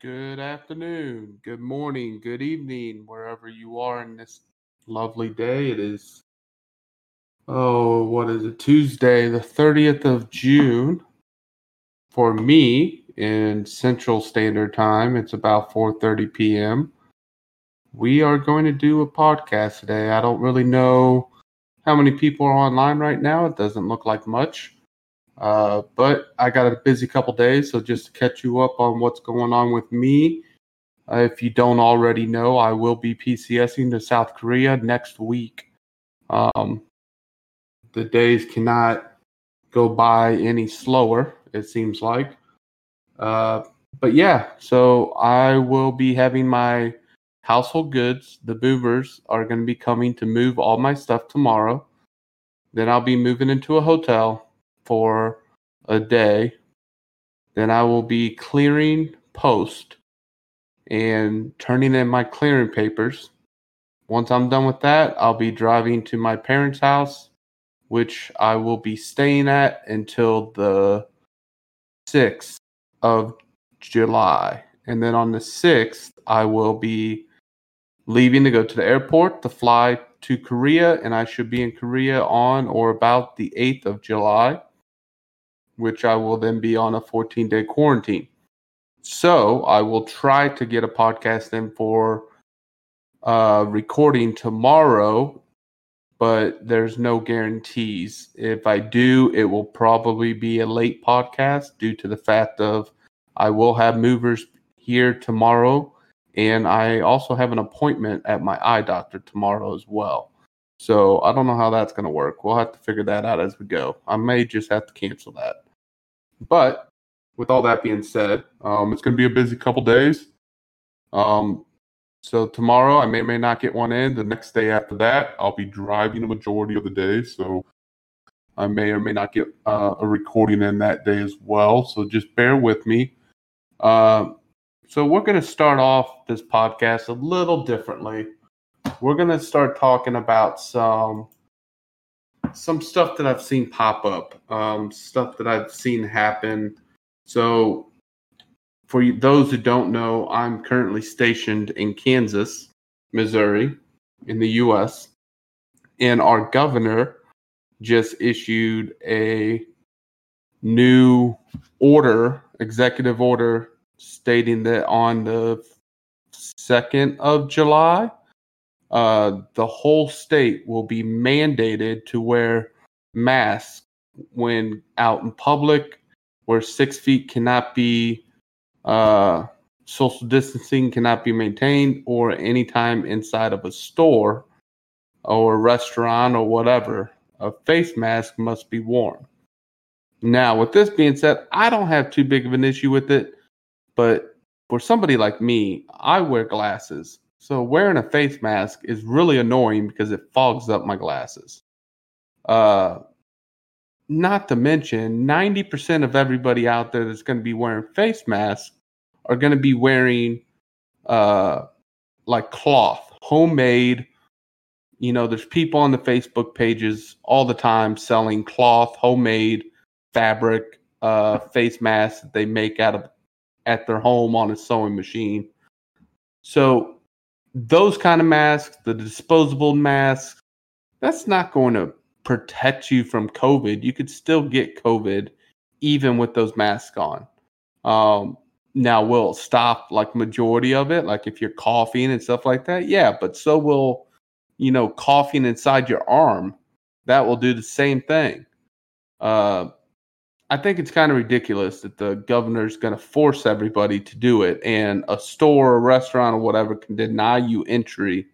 Good afternoon, good morning, good evening, wherever you are in this lovely day. It is, oh, what is it? Tuesday, the 30th of June. For me in Central Standard Time, it's about 4:30 p.m. We are going to do a podcast today. I don't really know how many people are online right now. It doesn't look like much. Uh, but I got a busy couple days, so just to catch you up on what's going on with me. Uh, if you don't already know, I will be PCSing to South Korea next week. Um, the days cannot go by any slower, it seems like. Uh, but yeah, so I will be having my household goods. The movers are going to be coming to move all my stuff tomorrow. Then I'll be moving into a hotel for a day. Then I will be clearing post and turning in my clearing papers. Once I'm done with that, I'll be driving to my parents' house, which I will be staying at until the 6th of July. And then on the 6th, I will be leaving to go to the airport to fly to Korea, and I should be in Korea on or about the 8th of July which I will then be on a 14 day quarantine. So I will try to get a podcast in for uh, recording tomorrow, but there's no guarantees. If I do, it will probably be a late podcast due to the fact of I will have movers here tomorrow, and I also have an appointment at my eye doctor tomorrow as well. So I don't know how that's going to work. We'll have to figure that out as we go. I may just have to cancel that. But with all that being said, um, it's going to be a busy couple days. Um, so tomorrow I may may not get one in. The next day after that, I'll be driving the majority of the day. So I may or may not get uh, a recording in that day as well. So just bear with me. Uh, so we're going to start off this podcast a little differently. We're going to start talking about some some stuff that I've seen pop up, um, stuff that I've seen happen. So, for those who don't know, I'm currently stationed in Kansas, Missouri, in the U.S., and our governor just issued a new order, executive order, stating that on the 2nd of July, uh, the whole state will be mandated to wear masks when out in public, where six feet cannot be, uh, social distancing cannot be maintained, or anytime inside of a store or a restaurant or whatever. A face mask must be worn. Now, with this being said, I don't have too big of an issue with it, but for somebody like me, I wear glasses so wearing a face mask is really annoying because it fogs up my glasses. Uh, not to mention, 90% of everybody out there that's going to be wearing face masks are going to be wearing uh, like cloth, homemade. You know, there's people on the Facebook pages all the time selling cloth, homemade fabric uh, face masks that they make out of at their home on a sewing machine. So those kind of masks, the disposable masks, that's not going to protect you from COVID. You could still get COVID even with those masks on. Um, now, will stop like majority of it, like if you're coughing and stuff like that? Yeah, but so will, you know, coughing inside your arm. That will do the same thing. Uh, I think it's kind of ridiculous that the governor's going to force everybody to do it, and a store, a restaurant, or whatever can deny you entry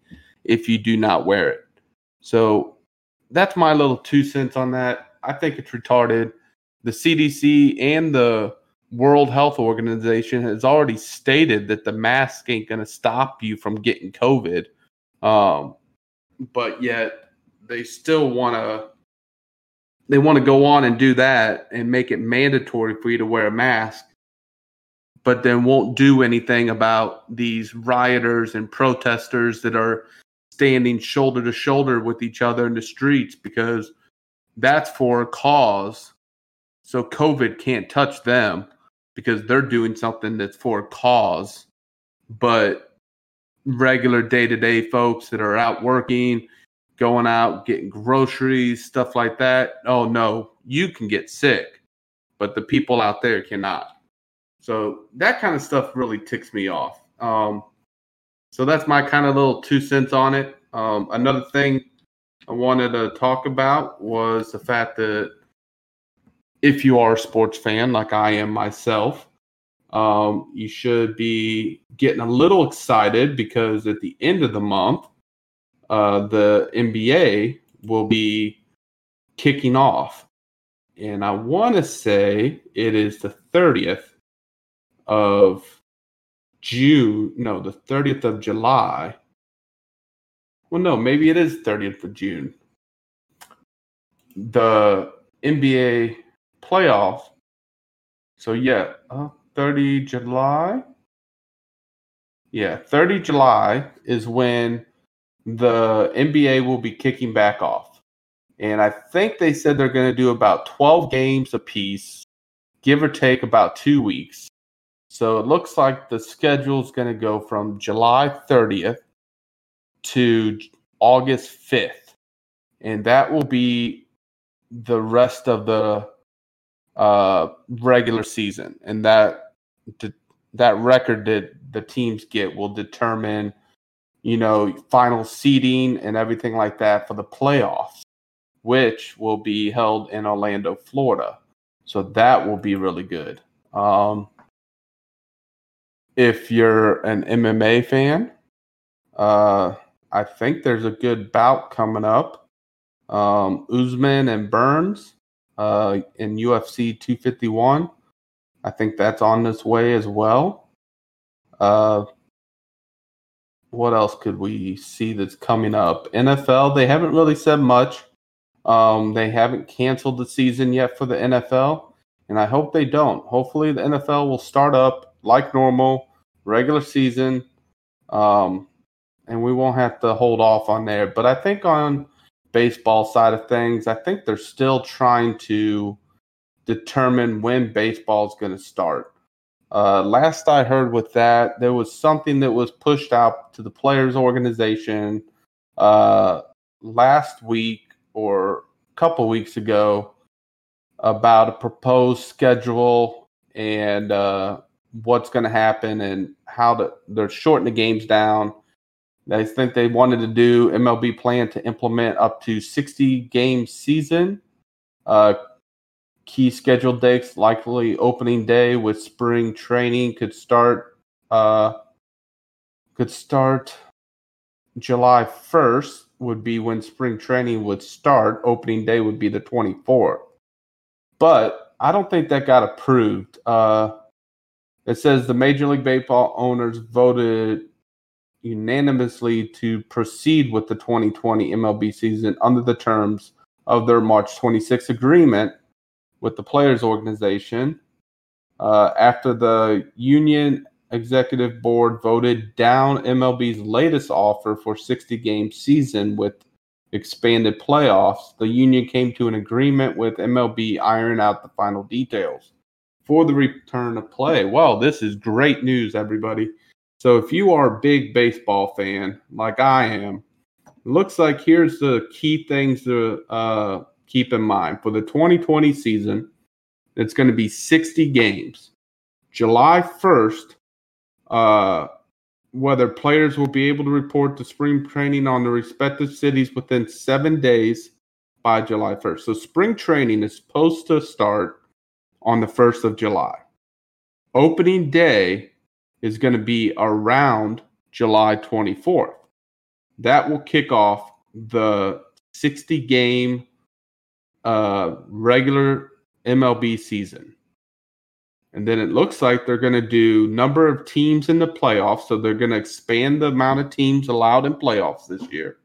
if you do not wear it. So that's my little two cents on that. I think it's retarded. The CDC and the World Health Organization has already stated that the mask ain't going to stop you from getting COVID. Um, but yet they still want to they want to go on and do that and make it mandatory for you to wear a mask, but then won't do anything about these rioters and protesters that are standing shoulder to shoulder with each other in the streets because that's for a cause. So COVID can't touch them. because they're doing something that's for a cause. But regular day to day folks that are out working, going out, getting groceries, stuff like that, oh no, you can get sick, but the people out there cannot. So that kind of stuff really ticks me off. Um, so that's my kind of little two cents on it. Um, another thing I wanted to talk about was the fact that if you are a sports fan like I am myself, um, you should be getting a little excited because at the end of the month, uh, the NBA will be kicking off. And I want to say it is the 30th of June. No, the 30th of July. Well, no, maybe it is 30th of June. The NBA playoff. So, yeah, uh, 30 July. Yeah, 30 July is when the NBA will be kicking back off. And I think they said they're going to do about 12 games a piece, give or take about two weeks. So it looks like the schedule is going to go from July 30th to August 5th. And that will be the rest of the uh, regular season. And that that record that the teams get will determine, you know, final seeding and everything like that for the playoffs, which will be held in Orlando, Florida. So that will be really good. Um, if you're an MMA fan, uh, I think there's a good bout coming up. Um, Usman and Burns uh, in UFC 251. I think that's on this way as well. Uh, what else could we see that's coming up? NFL, they haven't really said much. Um, they haven't canceled the season yet for the NFL, and I hope they don't. Hopefully, the NFL will start up like normal, regular season, um, and we won't have to hold off on there. But I think on baseball side of things, I think they're still trying to determine when baseball is going to start. Uh, last I heard with that, there was something that was pushed out to the players' organization uh, last week or a couple weeks ago about a proposed schedule and uh, what's going to happen and how to, they're shorting the games down. They think they wanted to do MLB plan to implement up to 60 game season. Uh, key scheduled dates likely opening day with spring training could start uh, could start July 1st would be when spring training would start. Opening day would be the 24th. But I don't think that got approved. Uh, it says the Major League Baseball owners voted unanimously to proceed with the 2020 MLB season under the terms of their March 26 agreement with the players organization uh, after the union executive board voted down MLB's latest offer for 60 game season with expanded playoffs. The union came to an agreement with MLB iron out the final details for the return of play. Well, this is great news, everybody. So if you are a big baseball fan like I am, looks like here's the key things to uh, keep in mind for the 2020 season, it's going to be 60 games. July 1st, uh, whether players will be able to report to spring training on their respective cities within seven days by July 1st. So, spring training is supposed to start on the 1st of July. Opening day is going to be around July 24th. That will kick off the 60 game uh, regular MLB season. And then it looks like they're going to do number of teams in the playoffs. So they're going to expand the amount of teams allowed in playoffs this year.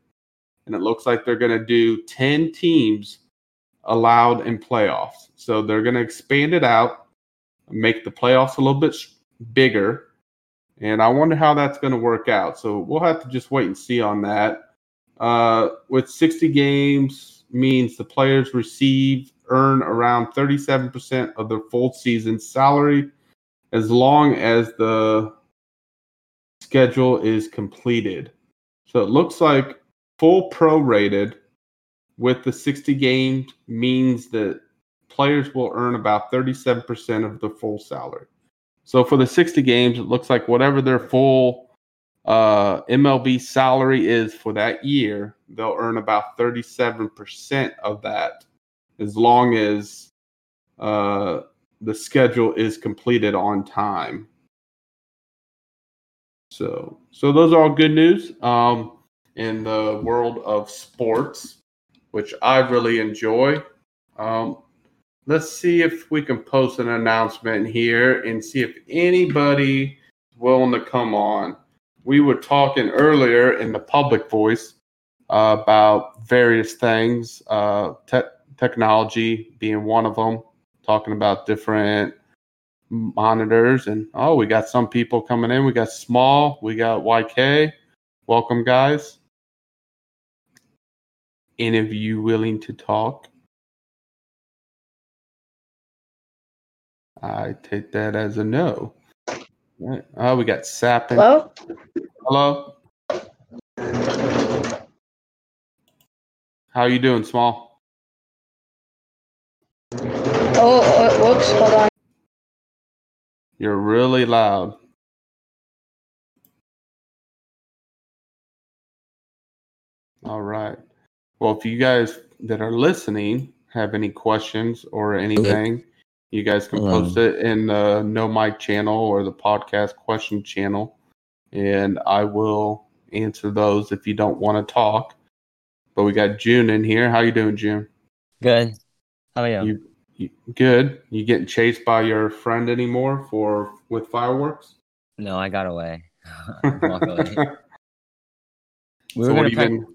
And it looks like they're going to do 10 teams allowed in playoffs. So they're going to expand it out, make the playoffs a little bit bigger. And I wonder how that's going to work out. So we'll have to just wait and see on that. Uh, with 60 games, means the players receive earn around 37% of their full season salary as long as the schedule is completed. So it looks like full prorated with the 60 games means that players will earn about 37% of the full salary. So for the 60 games, it looks like whatever their full uh, MLB salary is for that year, they'll earn about 37% of that as long as uh, the schedule is completed on time. So, so those are all good news um, in the world of sports, which I really enjoy. Um, let's see if we can post an announcement here and see if anybody willing to come on. We were talking earlier in the public voice uh, about various things, uh, te- technology being one of them, talking about different monitors. And oh, we got some people coming in. We got Small, we got YK. Welcome, guys. Any of you willing to talk? I take that as a no. Right. Oh, we got Sapping. Hello? Hello. How you doing, Small? Oh, uh, whoops, hold on. You're really loud. All right. Well, if you guys that are listening have any questions or anything, you guys can Hello. post it in the No Mic channel or the podcast question channel, and I will answer those if you don't want to talk. But we got June in here. How you doing, June? Good. How are you? You, you good? You getting chased by your friend anymore for with fireworks? No, I got away. Luckily. We so what have you been?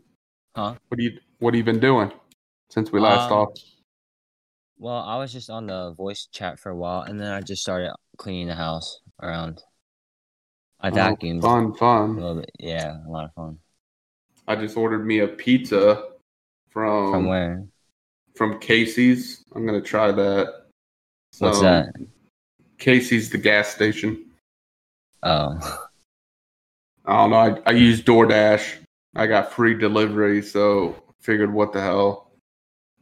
Huh? What do you What have you been doing since we last Um, talked? Well, I was just on the voice chat for a while, and then I just started cleaning the house around. I Oh, vacuumed fun, a fun. little bit. Yeah, a lot of fun. I just ordered me a pizza from From where? from Casey's. I'm gonna try that. What's Um, that? Casey's, the gas station. Oh, I don't know. I, I use DoorDash. I got free delivery, so figured what the hell.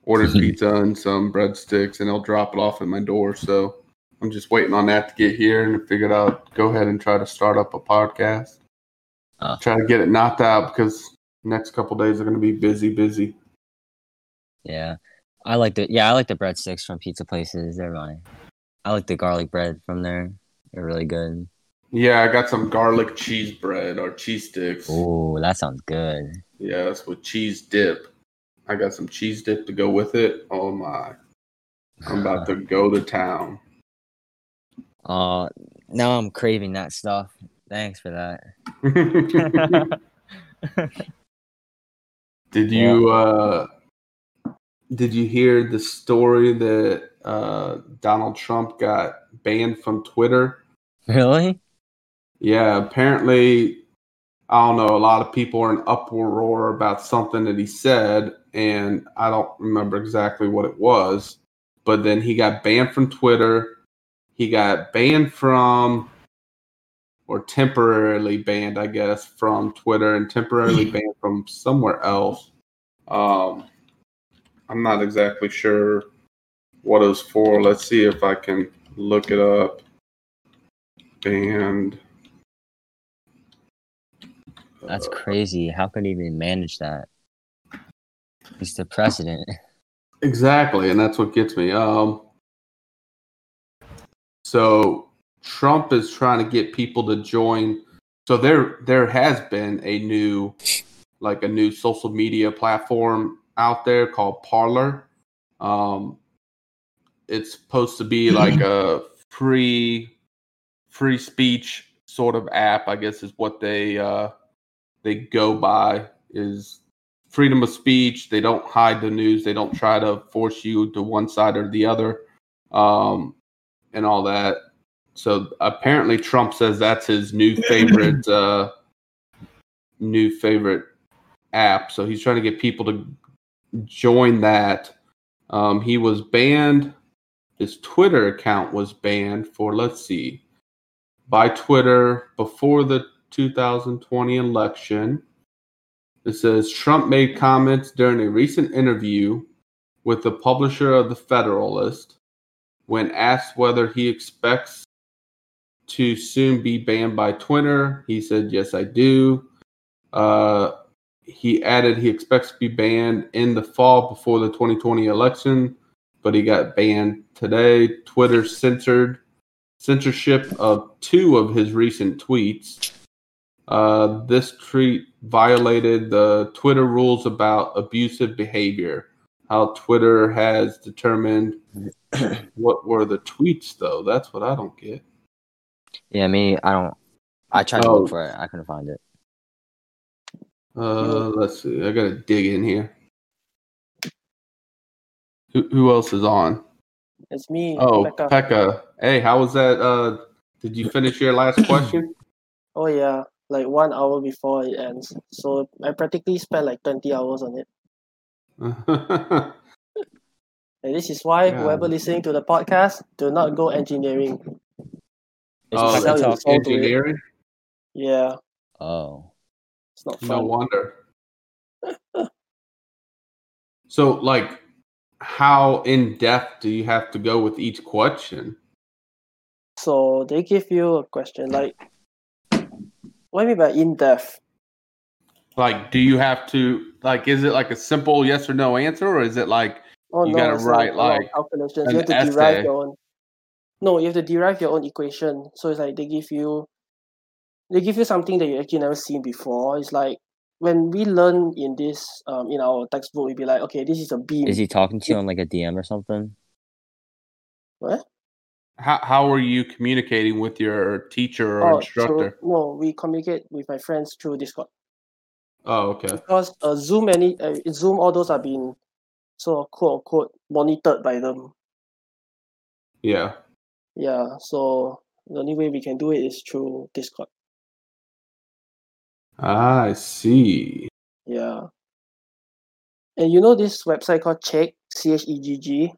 Ordered pizza and some breadsticks, and they'll drop it off at my door. So I'm just waiting on that to get here, and figured I'd go ahead and try to start up a podcast. Oh. Try to get it knocked out because next couple days are going to be busy, busy. yeah. I like the yeah, I like the breadsticks from pizza places. They're fine. I like the garlic bread from there. They're really good. Yeah, I got some garlic cheese bread or cheese sticks. Oh, that sounds good. Yeah, that's with cheese dip. I got some cheese dip to go with it. Oh my. I'm about to go to town. Uh, now I'm craving that stuff. Thanks for that. did you uh did you hear the story that uh Donald Trump got banned from Twitter? really? Yeah, apparently I don't know, a lot of people are in uproar about something that he said and I don't remember exactly what it was, but then he got banned from Twitter. He got banned from or temporarily banned, I guess, from Twitter and temporarily banned from somewhere else. Um, I'm not exactly sure what it was for. Let's see if I can look it up. Banned. That's crazy. How could he even manage that? He's the president. Exactly, and that's what gets me. Um, so Trump is trying to get people to join. So there, there has been a new, like a new social media platform out there called Parler. Um, it's supposed to be like a free, free speech sort of app. I guess is what they uh, they go by is freedom of speech. They don't hide the news. They don't try to force you to one side or the other, um, and all that. So apparently, Trump says that's his new favorite, uh, new favorite app. So he's trying to get people to join that. Um, he was banned. His Twitter account was banned for let's see. by Twitter before the 2020 election. It says Trump made comments during a recent interview with the publisher of The Federalist when asked whether he expects to soon be banned by Twitter. He said, Yes, I do. Uh, he added he expects to be banned in the fall before the 2020 election, but he got banned today. Twitter censored censorship of two of his recent tweets. Uh, this tweet violated the Twitter rules about abusive behavior. How Twitter has determined what were the tweets, though. That's what I don't get. Yeah, me. I don't. I tried to Oh. look for it. I couldn't find it. Uh, let's see. I gotta dig in here. Who, who else is on? It's me. Oh, Becca. Pekka. Hey, how was that? Uh, did you finish your last question? Oh yeah, like one hour before it ends. So I practically spent like twenty hours on it. And this is why Yeah. whoever listening to the podcast, do not go engineering. Is oh, Pekka sell your talk- soul to it. engineering? Yeah, Oh, it's not No wonder. so, like, how in depth do you have to go with each question? So they give you a question like, what do you mean by in depth? Like, do you have to like? Is it like a simple yes or no answer, or is it like Oh You no, gotta write, a lot of like, calculations. You have to derive your own. No, you have to derive your own equation. So it's like they give you, they give you something that you actually never seen before. It's like when we learn in this, um, in our textbook, we'd be like, okay, this is a beam. is he talking to you on like a DM or something? What? How how are you communicating with your teacher or Oh, instructor? So, no, we communicate with my friends through Discord Oh, okay. because uh, Zoom any uh, Zoom all those are being so quote unquote monitored by them. Yeah. Yeah, so the only way we can do it is through Discord. I see. Yeah. And you know this website called Chegg, C H E G G.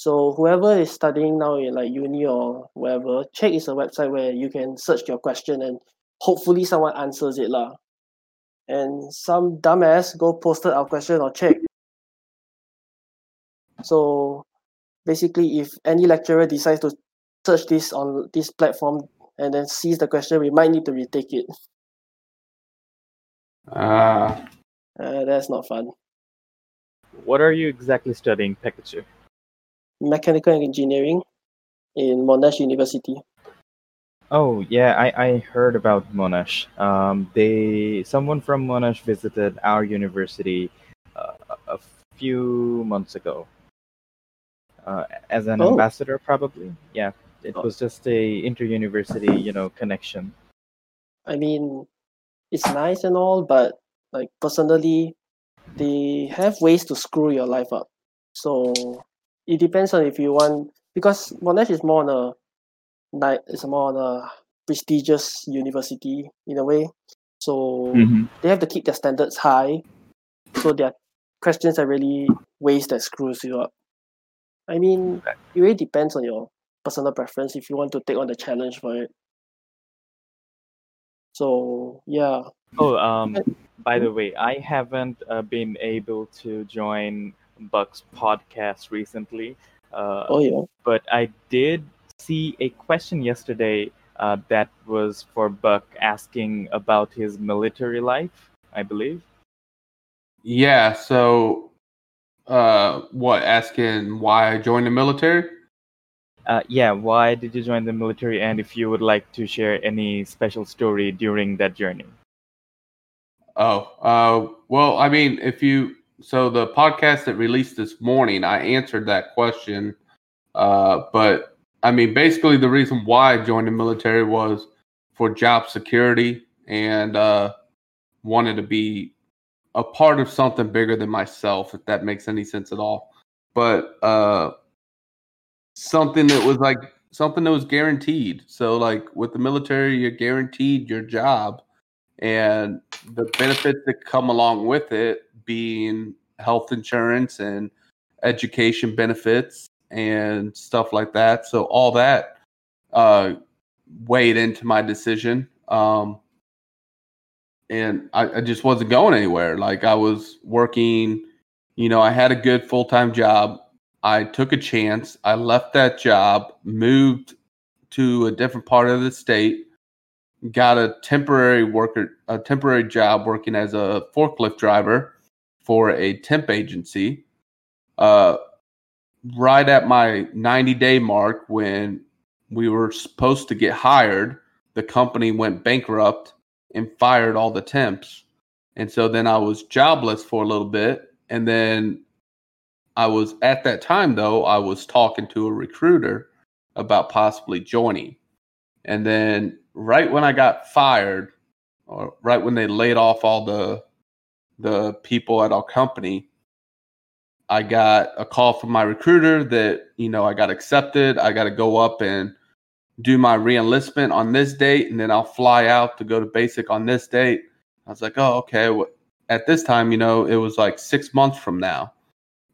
So whoever is studying now in like uni or wherever, Chegg is a website where you can search your question and hopefully someone answers it lah. And some dumbass go posted our question on Chegg. So basically if any lecturer decides to search this on this platform and then sees the question, we might need to retake it. Ah, Uh, that's not fun. What are you exactly studying, Pikachu? Mechanical engineering in Monash University. Oh yeah, I, I heard about Monash. Um, they someone from Monash visited our university uh, a few months ago. Uh, as an Oh. ambassador, probably. Yeah, it Oh. was just a inter-university, you know, connection. I mean, it's nice and all, but like personally, they have ways to screw your life up. So it depends on if you want because Monash is more on a like it's more on a prestigious university in a way. So they have to keep their standards high. So their questions are really ways that screws you up. I mean, it really depends on your personal preference if you want to take on the challenge for it. So yeah, Oh, um, by the way, I haven't uh, been able to join Buck's podcast recently. Uh, oh yeah. but I did see a question yesterday uh, that was for Buck asking about his military life, I believe. yeah. So, uh, what? Asking why I joined the military? Uh, yeah, why did you join the military, and if you would like to share any special story during that journey? Oh, uh, well, I mean, if you so the podcast that released this morning, I answered that question. Uh, but I mean, basically, the reason why I joined the military was for job security and uh, wanted to be a part of something bigger than myself, if that makes any sense at all. But uh, something that was like something that was guaranteed. So, like with the military, you're guaranteed your job and the benefits that come along with it being health insurance and education benefits and stuff like that so all that uh, weighed into my decision. Um, and I, I just wasn't going anywhere. Like I was working, you know, I had a good full time job. I took a chance. I left that job, moved to a different part of the state, got a temporary worker, a temporary job working as a forklift driver for a temp agency. Uh, right at my 90 day mark, when we were supposed to get hired, the company went bankrupt and fired all the temps. And so then I was jobless for a little bit. And then I was at that time, though, I was talking to a recruiter about possibly joining. And then right when I got fired, or right when they laid off all the the people at our company, I got a call from my recruiter that, you know, I got accepted. I got to go up and do my reenlistment on this date, and then I'll fly out to go to basic on this date. I was like, oh, okay. At this time, you know, it was like six months from now.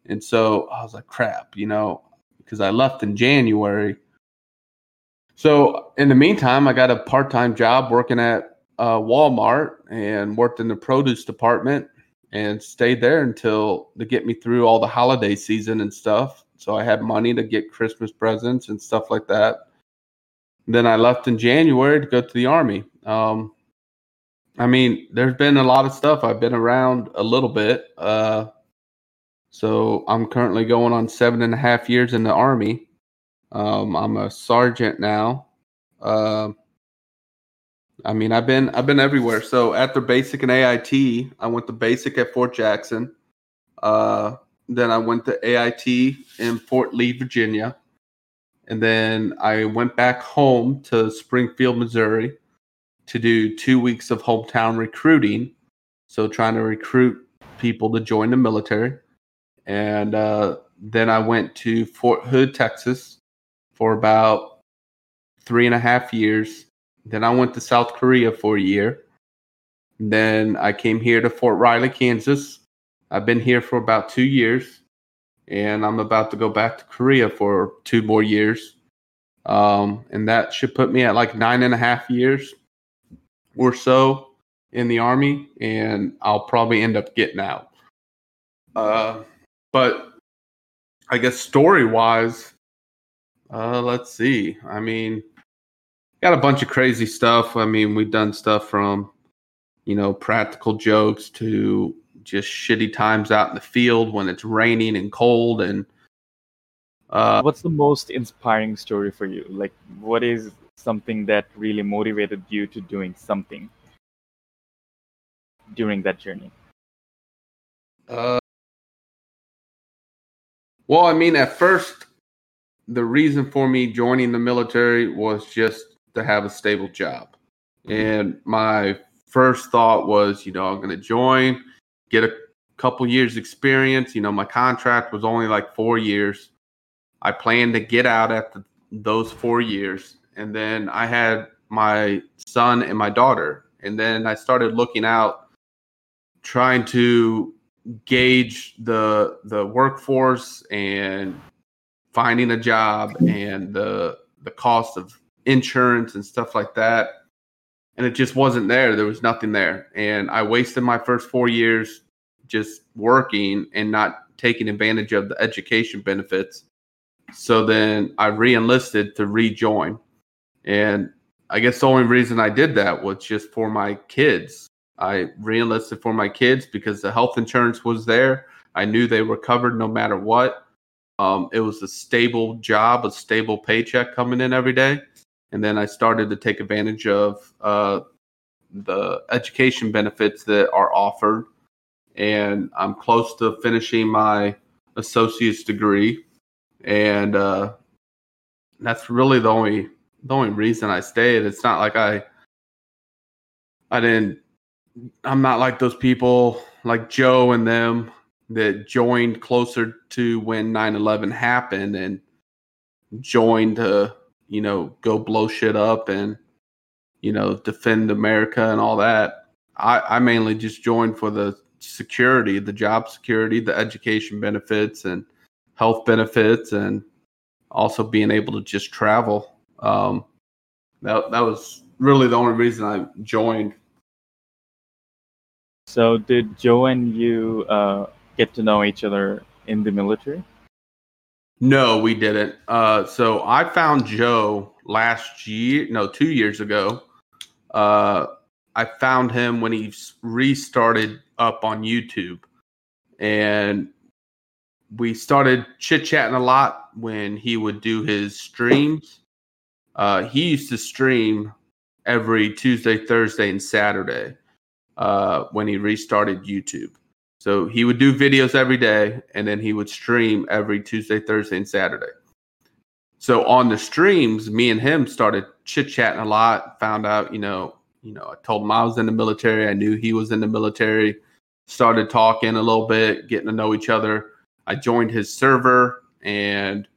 And so I was like, crap, you know, because I left in January. So in the meantime, I got a part time job working at uh, Walmart and worked in the produce department and stayed there until to get me through all the holiday season and stuff. So I had money to get Christmas presents and stuff like that then I left in January to go to the army. Um, I mean, there's been a lot of stuff. I've been around a little bit. Uh, so I'm currently going on seven and a half years in the army. Um, I'm a sergeant now. Uh, I mean, I've been I've been everywhere. So after basic and AIT, I went to basic at Fort Jackson. Uh, then I went to AIT in Fort Lee, Virginia. And then I went back home to Springfield, Missouri to do two weeks of hometown recruiting. So, trying to recruit people to join the military. And uh, then I went to Fort Hood, Texas for about three and a half years. Then I went to South Korea for a year. Then I came here to Fort Riley, Kansas. I've been here for about two years and I'm about to go back to Korea for two more years. Um, and that should put me at like nine and a half years or so in the army, and I'll probably end up getting out. Uh, but I guess story wise, uh, let's see. I mean, got a bunch of crazy stuff. I mean, we've done stuff from, you know, practical jokes to just shitty times out in the field when it's raining and cold and uh, what's the most inspiring story for you like what is something that really motivated you to doing something during that journey uh, well i mean at first the reason for me joining the military was just to have a stable job mm-hmm. and my first thought was you know i'm going to join get a couple years experience. You know, my contract was only like four years. I planned to get out after those four years. And then I had my son and my daughter. And then I started looking out, trying to gauge the the workforce and finding a job and the the cost of insurance and stuff like that and it just wasn't there. There was nothing there. And I wasted my first four years just working and not taking advantage of the education benefits. So then I re-enlisted to rejoin. And I guess the only reason I did that was just for my kids. I re-enlisted for my kids because the health insurance was there. I knew they were covered no matter what. Um, it was a stable job, a stable paycheck coming in every day and then I started to take advantage of uh, the education benefits that are offered. And I'm close to finishing my associate's degree, and uh, that's really the only the only reason I stayed. It's not like I I didn't. I'm not like those people like Joe and them that joined closer to when 9/11 happened and joined to you know, go blow shit up and, you know, defend America and all that. I, I mainly just joined for the security, the job security, the education benefits and health benefits, and also being able to just travel. Um, that that was really the only reason I joined. So did Joe and you uh, get to know each other in the military? No, we didn't. Uh, so I found Joe last year, no, two years ago. Uh, I found him when he restarted up on YouTube, and we started chit chatting a lot when he would do his streams. Uh, he used to stream every Tuesday, Thursday, and Saturday uh, when he restarted YouTube. So he would do videos every day, and then he would stream every Tuesday, Thursday, and Saturday. So on the streams, me and him started chit chatting a lot. Found out, you know, you know, I told him I was in the military. I knew he was in the military. Started talking a little bit, getting to know each other. I joined his server, and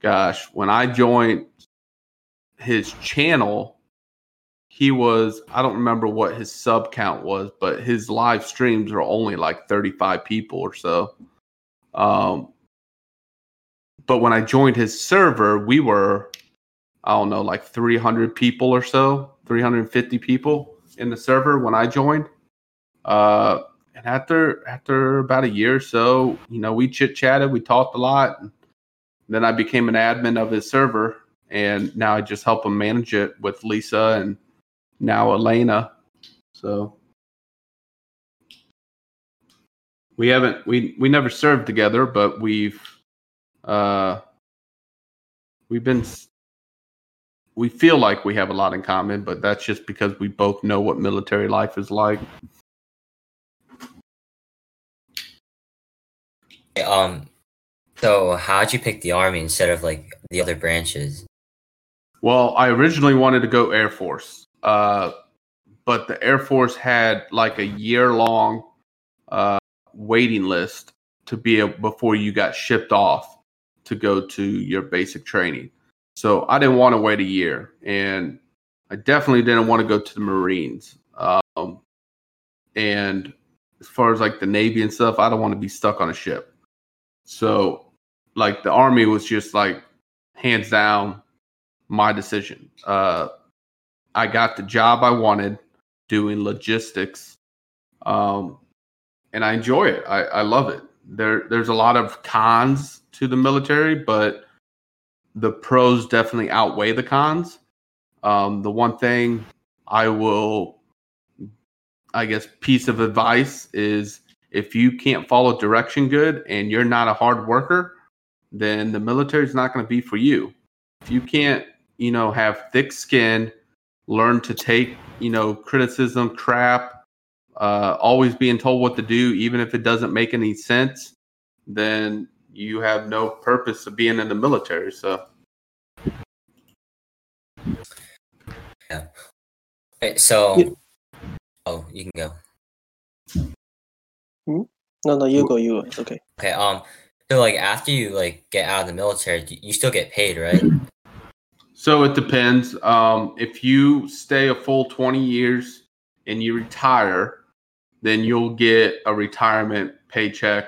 gosh, when I joined his channel, he was I don't remember what his sub count was, but his live streams are only like 35 people or so. Um but when I joined his server, we were I don't know, like 300 people or so, 350 people in the server when I joined. Uh and after after about a year or so, you know, we chit chatted, we talked a lot. Then I became an admin of his server and now I just help him manage it with Lisa and now Elena. So we haven't we we never served together, but we've uh we've been we feel like we have a lot in common, but that's just because we both know what military life is like. Um, so how'd you pick the army instead of like the other branches? Well, I originally wanted to go Air Force, uh, but the Air Force had like a year long uh, waiting list to be able, before you got shipped off to go to your basic training. So I didn't want to wait a year, and I definitely didn't want to go to the Marines. Um, and as far as like the Navy and stuff, I don't want to be stuck on a ship. So, like the Army was just like hands down my decision. Uh, I got the job I wanted doing logistics, um, and I enjoy it. I, I love it. There, there's a lot of cons to the military, but the pros definitely outweigh the cons. Um, the one thing I will, I guess, piece of advice is if you can't follow direction good and you're not a hard worker, then the military is not going to be for you. If you can't you know, have thick skin, learn to take, you know, criticism, crap, uh, always being told what to do, even if it doesn't make any sense, then you have no purpose of being in the military. So, Okay, so Yeah. oh, you can go. No, no, you go, you go. It's okay. Okay, um, so like after you like get out of the military, you you still get paid, right? So it depends. Um, if you stay a full 20 years and you retire, then you'll get a retirement paycheck.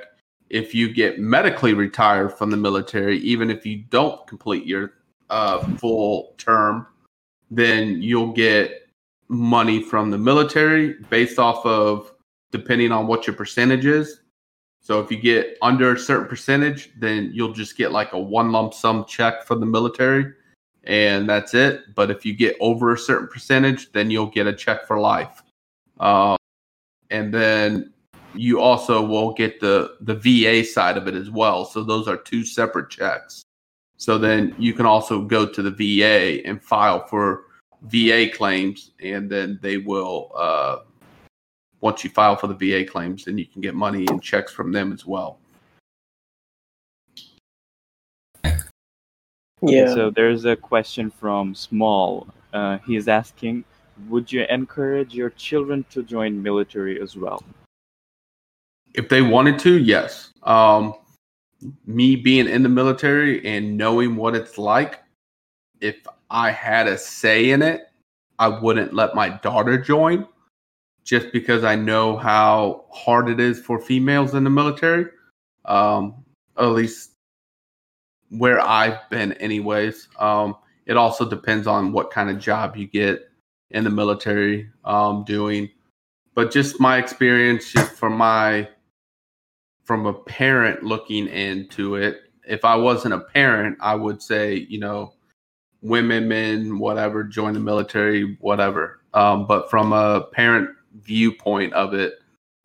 If you get medically retired from the military, even if you don't complete your uh, full term, then you'll get money from the military based off of depending on what your percentage is. So if you get under a certain percentage, then you'll just get like a one lump sum check from the military and that's it. But if you get over a certain percentage, then you'll get a check for life. Uh, and then you also will get the the VA side of it as well. So those are two separate checks. So then you can also go to the VA and file for VA claims, and then they will. Uh, once you file for the VA claims, then you can get money and checks from them as well. Yeah. So there's a question from Small. Uh, he is asking, would you encourage your children to join military as well? If they wanted to, yes. Um, me being in the military and knowing what it's like, if I had a say in it, I wouldn't let my daughter join just because I know how hard it is for females in the military. Um, at least where I've been, anyways. Um, it also depends on what kind of job you get in the military um, doing. But just my experience, just from my from a parent looking into it, if I wasn't a parent, I would say, you know, women, men, whatever, join the military, whatever. Um, but from a parent viewpoint of it,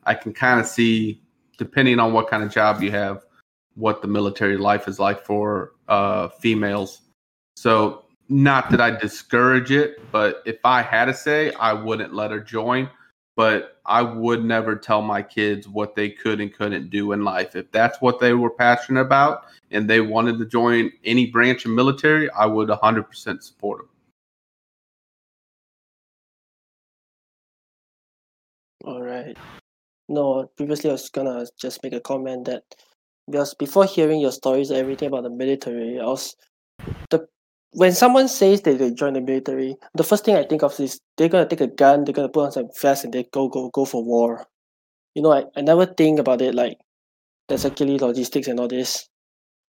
I can kind of see, depending on what kind of job you have, what the military life is like for uh, females. So, not that I discourage it, but if I had to say, I wouldn't let her join. But I would never tell my kids what they could and couldn't do in life. If that's what they were passionate about and they wanted to join any branch of military, I would 100% support them. All right. No, previously I was gonna just make a comment that because before hearing your stories, and everything about the military, I was the when someone says that they join the military, the first thing I think of is they're gonna take a gun, they're gonna put on some vest, and they go go go for war. You know, I, I never think about it like there's actually logistics and all this.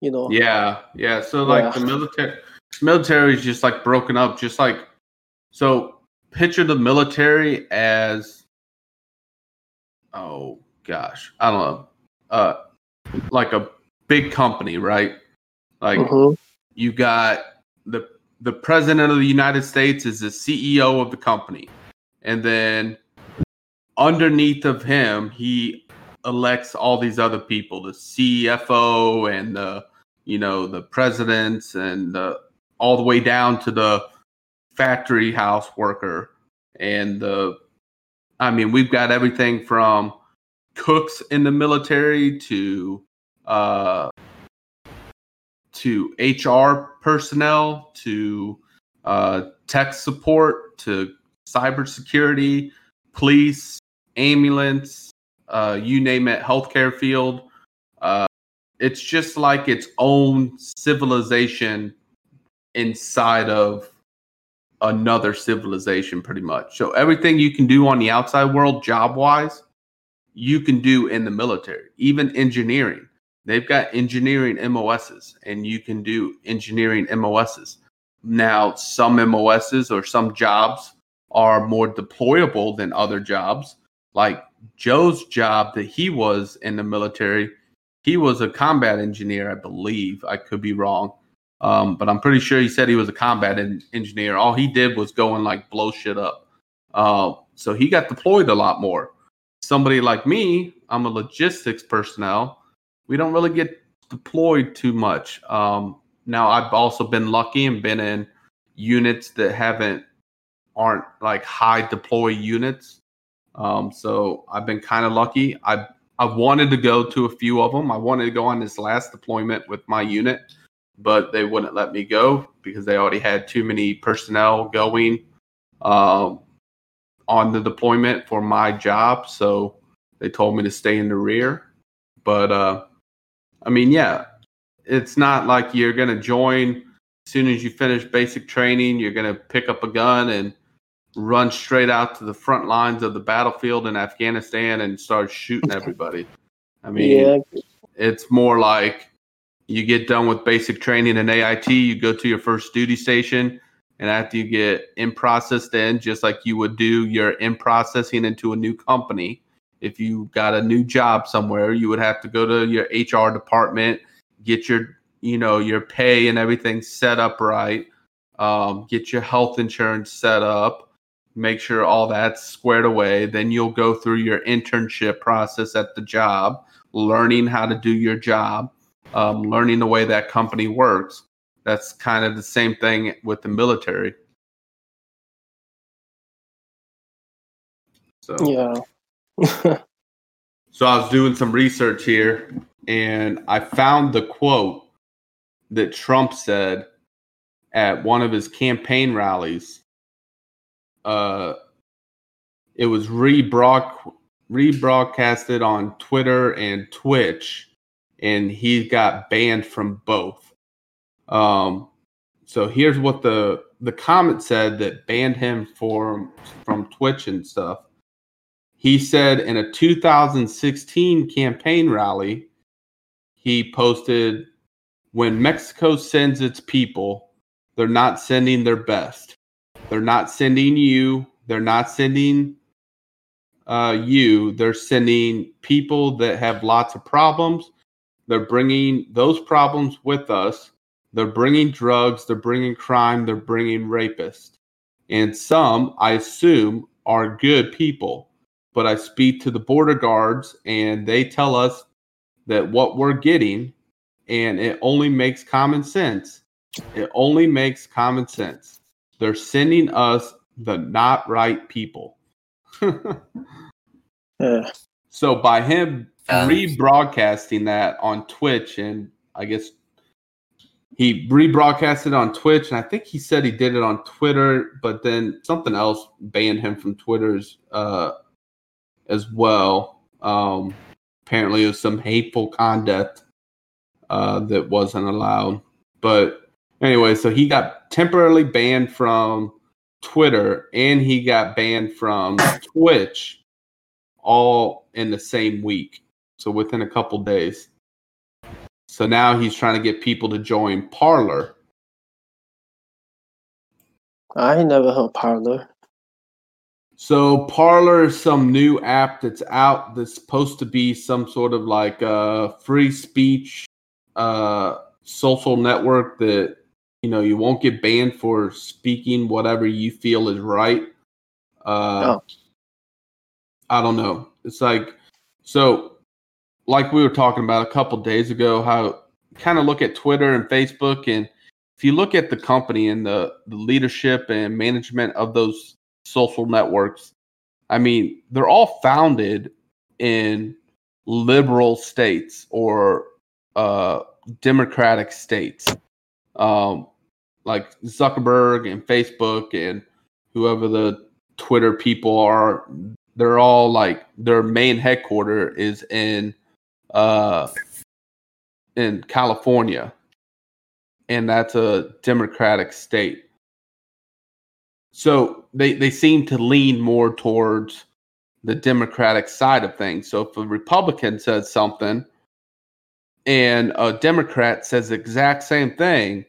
You know. Yeah, yeah. So like Yeah. the military, military is just like broken up, just like so. Picture the military as oh gosh, I don't know, uh, like a big company, right? Like Mhm. you got the the president of the United States is the CEO of the company, and then underneath of him, he elects all these other people, the CFO and the you know the presidents and the, all the way down to the factory house worker and the I mean we've got everything from cooks in the military to uh to HR personnel to uh, tech support to cybersecurity, police, ambulance, uh, you name it, healthcare field. Uh, it's just like its own civilization inside of another civilization, pretty much. So everything you can do on the outside world, job wise, you can do in the military, even engineering. They've got engineering MOSs, and you can do engineering MOSs. Now, some MOSs or some jobs are more deployable than other jobs. Like Joe's job that he was in the military, he was a combat engineer, I believe. I could be wrong. Um, but I'm pretty sure he said he was a combat en- engineer. All he did was go and like blow shit up. Uh, so he got deployed a lot more. Somebody like me, I'm a logistics personnel. We don't really get deployed too much. Um, now I've also been lucky and been in units that haven't aren't like high deploy units. Um, so I've been kind of lucky. I I wanted to go to a few of them. I wanted to go on this last deployment with my unit, but they wouldn't let me go because they already had too many personnel going um, on the deployment for my job. So they told me to stay in the rear. But uh, I mean, yeah, it's not like you're going to join as soon as you finish basic training, you're going to pick up a gun and run straight out to the front lines of the battlefield in Afghanistan and start shooting everybody. I mean, Yeah. it's more like you get done with basic training in AIT, you go to your first duty station, and after you get in processed in, just like you would do your in processing into a new company, if you got a new job somewhere, you would have to go to your HR department, get your you know your pay and everything set up right, um, get your health insurance set up, make sure all that's squared away. Then you'll go through your internship process at the job, learning how to do your job, um, learning the way that company works. That's kind of the same thing with the military. So Yeah. So I was doing some research here and I found the quote that Trump said at one of his campaign rallies. Uh, it was rebroad- rebroadcasted on Twitter and Twitch, and he got banned from both. Um, so here's what the the comment said that banned him from from Twitch and stuff. He said in a 2016 campaign rally, he posted, When Mexico sends its people, they're not sending their best. They're not sending you. They're not sending uh, you. They're sending people that have lots of problems. They're bringing those problems with us. They're bringing drugs. They're bringing crime. They're bringing rapists. And some, I assume, are good people. But I speak to the border guards and they tell us that what we're getting, and it only makes common sense. It only makes common sense. They're sending us the not right people. Yeah. So by him Um, rebroadcasting that on Twitch, and I guess he rebroadcasted on Twitch, and I think he said he did it on Twitter, but then something else banned him from Twitter's uh, as well. Um, apparently, it was some hateful conduct uh, that wasn't allowed. But anyway, so he got temporarily banned from Twitter, and he got banned from Twitch all in the same week. So within a couple days. So now he's trying to get people to join Parler. I never heard Parler. So Parler is some new app that's out that's supposed to be some sort of like uh free speech uh social network that you know you won't get banned for speaking whatever you feel is right. Uh Oh. I don't know. It's like so like we were talking about a couple days ago how kind of look at Twitter and Facebook and if you look at the company and the, the leadership and management of those social networks, I mean, they're all founded in liberal states or uh, democratic states. Um, like Zuckerberg and Facebook and whoever the Twitter people are, they're all like their main headquarter is in uh, in California, and that's a democratic state. So they they seem to lean more towards the democratic side of things. So if a Republican says something and a Democrat says the exact same thing,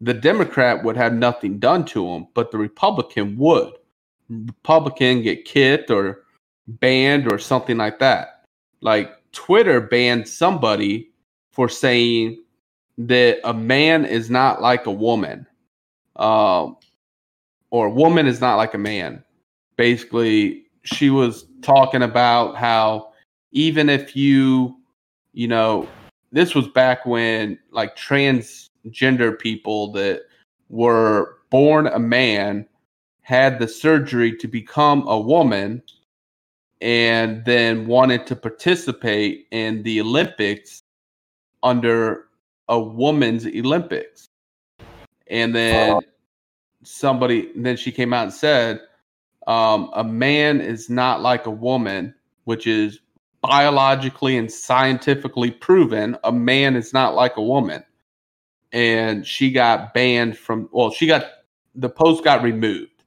the Democrat would have nothing done to him, but the Republican would. Republican get kicked or banned or something like that. Like Twitter banned somebody for saying that a man is not like a woman, um, or woman is not like a man. Basically, she was talking about how even if you, you know, this was back when like transgender people that were born a man had the surgery to become a woman and then wanted to participate in the Olympics under a woman's Olympics. And then uh-huh. Somebody, then she came out and said, um, a man is not like a woman, which is biologically and scientifically proven. A man is not like a woman. And she got banned from, well, she got, the post got removed.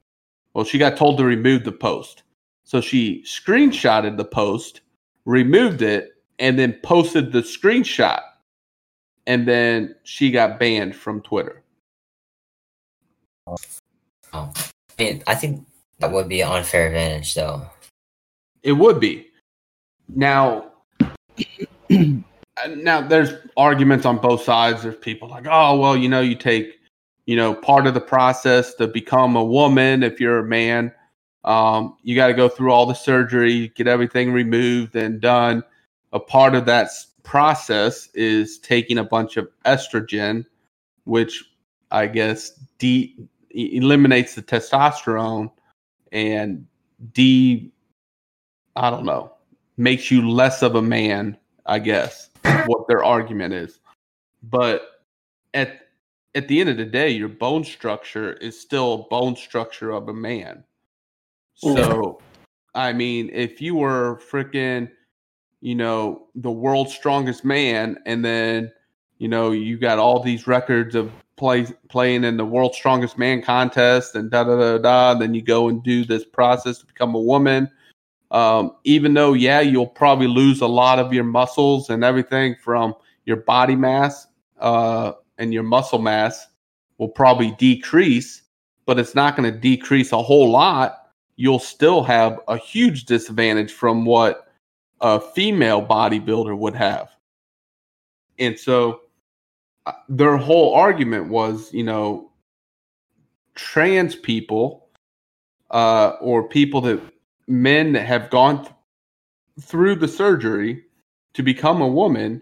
Well, she got told to remove the post. So she screenshotted the post, removed it, and then posted the screenshot. And then she got banned from Twitter. Oh. I mean, I think that would be an unfair advantage, though. It would be. Now, now there's arguments on both sides. There's people like, oh, well, you know, you take, you know, part of the process to become a woman if you're a man. Um, you got to go through all the surgery, get everything removed and done. A part of that process is taking a bunch of estrogen, which I guess de- eliminates the testosterone and D, I don't know makes you less of a man. I guess what their argument is, but at at the end of the day, your bone structure is still a bone structure of a man. Mm. So, I mean, if you were freaking, you know, the world's strongest man, and then, you know, you got all these records of play playing in the world's strongest man contest and da da da da, then you go and do this process to become a woman. Um, even though, yeah, you'll probably lose a lot of your muscles and everything from your body mass uh, and your muscle mass, will probably decrease, but it's not going to decrease a whole lot. You'll still have a huge disadvantage from what a female bodybuilder would have. And so their whole argument was, you know, trans people uh, or people that men that have gone th- through the surgery to become a woman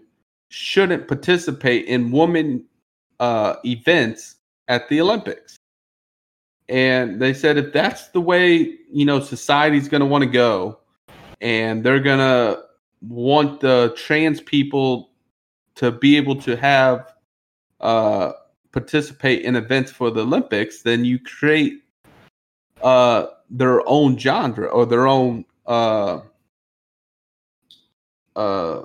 shouldn't participate in woman uh, events at the Olympics. And they said if that's the way you know society's going to want to go, and they're going to want the trans people to be able to have uh, participate in events for the Olympics, then you create uh, their own genre or their own uh, uh,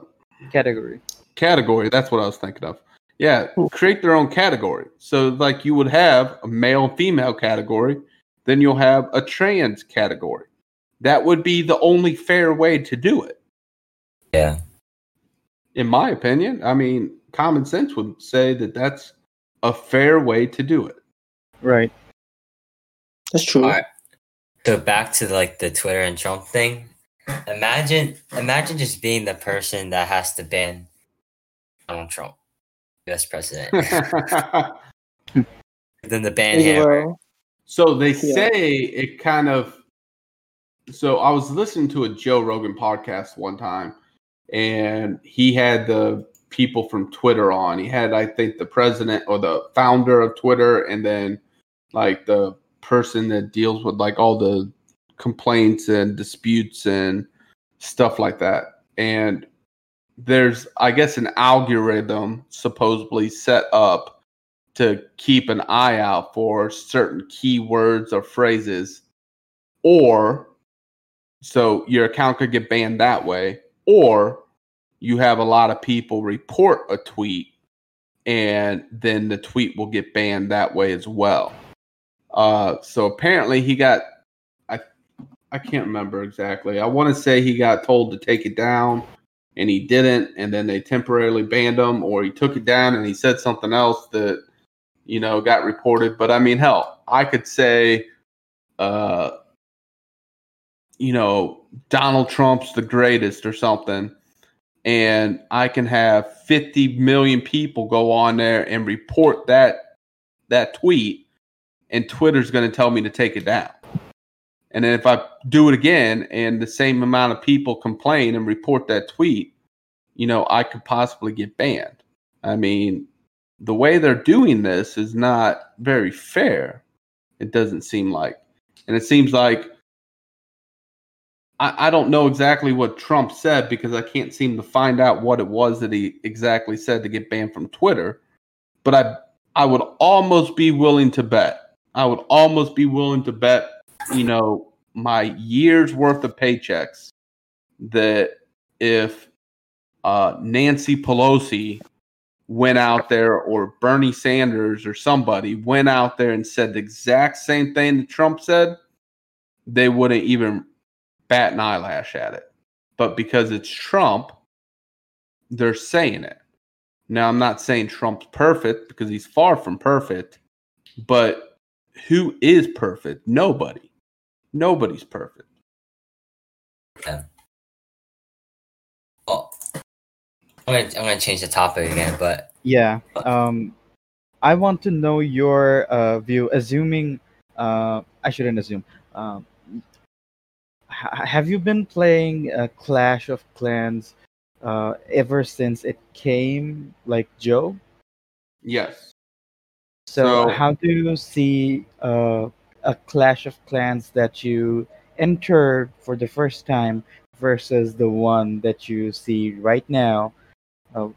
Category. category. That's what I was thinking of. Yeah, create their own category. So, like, you would have a male and female category, then you'll have a trans category. That would be the only fair way to do it, Yeah. In my opinion. I mean, common sense would say that that's a fair way to do it. Right. That's true. Alright. So back to like the Twitter and Trump thing. Imagine imagine just being the person that has to ban Donald Trump, US president. then the ban You him. So they Yeah. say it kind of. So I was listening to a Joe Rogan podcast one time, and he had the people from Twitter on. He had, I think, the president or the founder of Twitter, and then like the person that deals with like all the complaints and disputes and stuff like that. And there's, I guess, an algorithm supposedly set up to keep an eye out for certain keywords or phrases, or so your account could get banned that way, or you have a lot of people report a tweet and then the tweet will get banned that way as well. Uh, so apparently he got, I, I can't remember exactly. I want to say he got told to take it down and he didn't, and then they temporarily banned him, or he took it down and he said something else that you know, got reported. But I mean, hell, I could say, uh, you know, Donald Trump's the greatest or something, and I can have 50 million people go on there and report that that tweet, and Twitter's going to tell me to take it down. And then if I do it again and the same amount of people complain and report that tweet, you know, I could possibly get banned. I mean, the way they're doing this is not very fair. It doesn't seem like. And it seems like I, I don't know exactly what Trump said because I can't seem to find out what it was that he exactly said to get banned from Twitter. But I I would almost be willing to bet. I would almost be willing to bet, you know, my year's worth of paychecks that if uh, Nancy Pelosi went out there or Bernie Sanders or somebody went out there and said the exact same thing that Trump said, they wouldn't even bat an eyelash at it. But because it's Trump, they're saying it. Now, I'm not saying Trump's perfect because he's far from perfect, but who is perfect? Nobody. Nobody's perfect. Oh, I'm gonna I'm gonna change the topic again, but Yeah. Um, I want to know your uh, view. Assuming, uh, I shouldn't assume. Um, ha- have you been playing uh, Clash of Clans uh, ever since it came, like Joe? Yes. So, So- how do you see uh, a Clash of Clans that you entered for the first time versus the one that you see right now? Uh,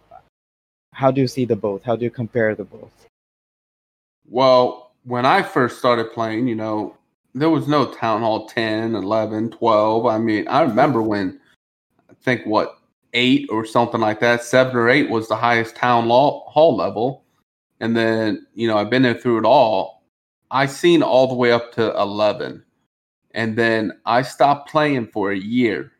how do you see the both? How do you compare the both? Well, when I first started playing, you know, there was no Town Hall 10, 11, 12. I mean, I remember when I think what, eight or something like that, seven or eight was the highest Town Law, Hall level. And then, you know, I've been there through it all. I seen all the way up to 11. And then I stopped playing for a year.